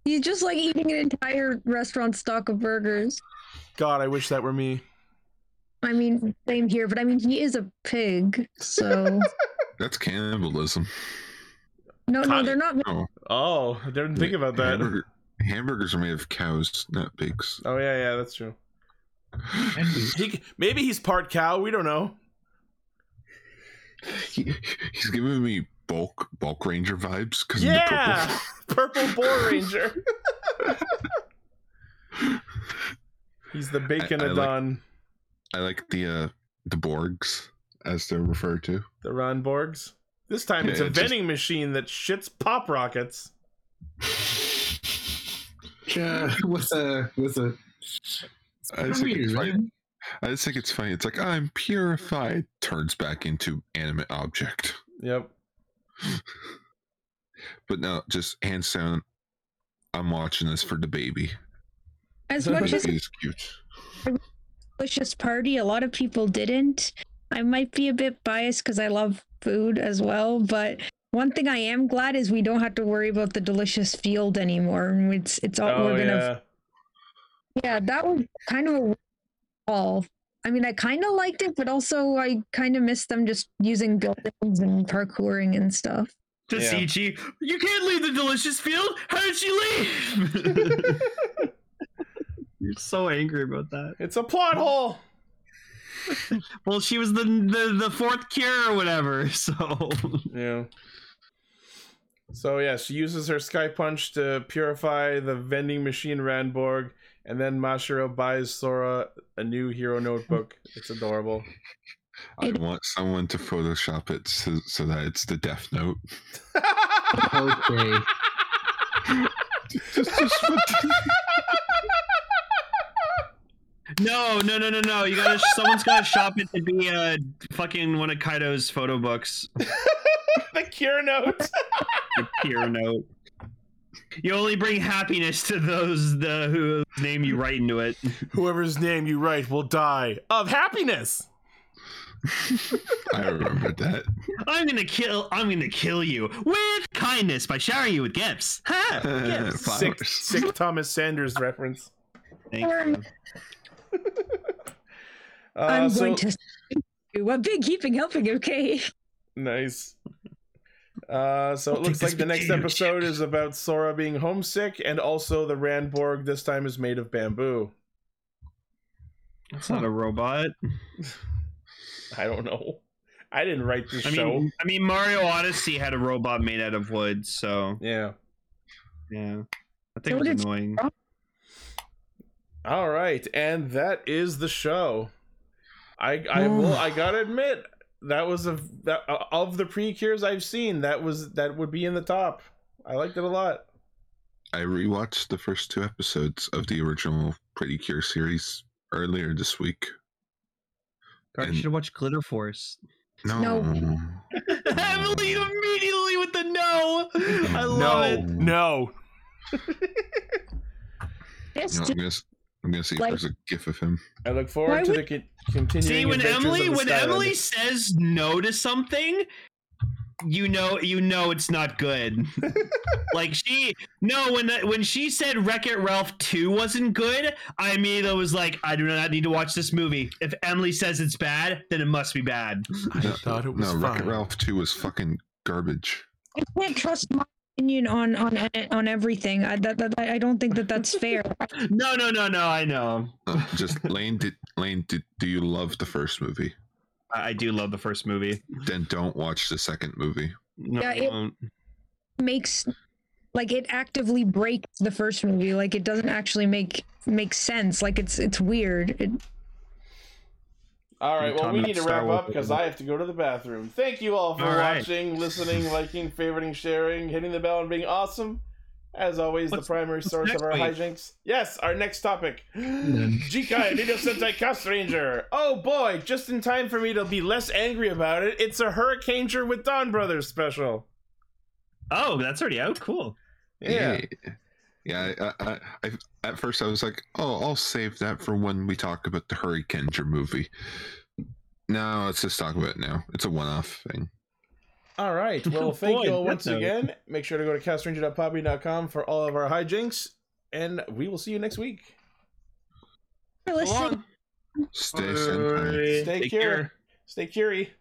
He's just like eating an entire restaurant stock of burgers. God, I wish that were me. I mean, same here, but I mean, he is a pig, so That's cannibalism. no, no, they're not. Oh, Oh, I didn't think about that. Hamburger, hamburgers are made of cows, not pigs. Oh yeah, yeah, that's true. He maybe he's part cow. We don't know. He, he's giving me bulk bulk ranger vibes because Yeah, purple boar ranger. he's the bacon I like- Adon. I like the uh the Borgs as they're referred to. The Ron Borgs. This time it's Yeah, a just- vending machine that shits pop rockets. Uh, what's a what's a? I just think it's Weird, funny. I just think it's funny. It's like I'm purified. Turns back into animate object. Yep. But no, just hands down. I'm watching this for the baby. As much as baby is cute. delicious party, a lot of people didn't. I might be a bit biased because I love food as well, but one thing I am glad is we don't have to worry about the delicious field anymore. It's it's all Oh we're gonna yeah. Yeah, that was kind of a all. I mean, I kind of liked it, but also I kind of missed them just using buildings and parkouring and stuff. To Yeah. Sichi, you can't leave the delicious field. How did she leave? You're so angry about that. It's a plot hole. Well, she was the the, the fourth cure or whatever. So Yeah. So yeah, she uses her sky punch to purify the vending machine Randborg, and then Mashiro buys Sora a new hero notebook. It's adorable. I want someone to Photoshop it so, so that it's the Death Note. Okay. Just, just put- no, no, no, no, no. You gotta. Someone's gotta shop it to be a fucking one of Kaido's photo books. the cure note. The peer note. You only bring happiness to those the whose name you write into it. Whoever's name you write will die of happiness. I remember that. I'm gonna kill. I'm gonna kill you with kindness by showering you with gifts. Ha! Gifts. Sick, sick Thomas Sanders reference. Thank you. Uh, I'm so- going to do a big heaping helping, okay? Nice. Uh, so it I'll looks like the next episode chip. is about Sora being homesick, and also the Randborg this time is made of bamboo. It's not a robot. I don't know. I didn't write this I show. mean, I mean, Mario Odyssey had a robot made out of wood, so yeah. yeah, I think So it was did- annoying. All right, and that is the show. I I will I gotta admit that was a that uh, of the pre cures I've seen that was that would be in the top. I liked it a lot. I rewatched the first two episodes of the original Pretty Cure series earlier this week. God, you And- should watch Glitter Force. No. No. Emily immediately with the no. I love no, it. no. This You know, I'm, gonna, s- I'm gonna see Like- if there's a gif of him. I look forward Why to would- the con- continuing. See, when Emily of the when Skylander. Emily says no to something, you know you know it's not good. like she no when when she said Wreck It Ralph two wasn't good, I immediately was like, I do not need to watch this movie. If Emily says it's bad, then it must be bad. I thought it was no, Wreck-It. Ralph 2 was fucking garbage. I can't trust my opinion on on on everything. I that, that I don't think that that's fair. No, no, no, no. I know. Uh, just Lane, did, Lane, did, do you love the first movie? I, I do love the first movie. Then don't watch the second movie. No, Yeah, it- won't. makes like it actively breaks the first movie. Like it doesn't actually make make sense. Like it's it's weird. It, All right, well, we need to Star wrap Wars up because. I have to go to the bathroom. Thank you all for All right. watching, listening, liking, favoriting, sharing, hitting the bell, and being awesome. As always, What's- the primary source of our week? hijinks. Yes, our next topic. Jikai, Video Sentai Cast Ranger. Oh boy, just in time for me to be less angry about it. It's a Hurricaneger with Don Brothers special. Oh, that's already out. Cool. Yeah. Yeah, I, I, I, I, at first I was like, oh, I'll save that for when we talk about the Hurry Hurricaneger movie. No, let's just talk about it now. It's a one-off thing. All right. Well, thank Boy, you all once Note. again. Make sure to go to castranger.poppy.com for all of our hijinks, and we will see you next week. for listening. Stay senpai. Stay Take cure. care. Stay curie.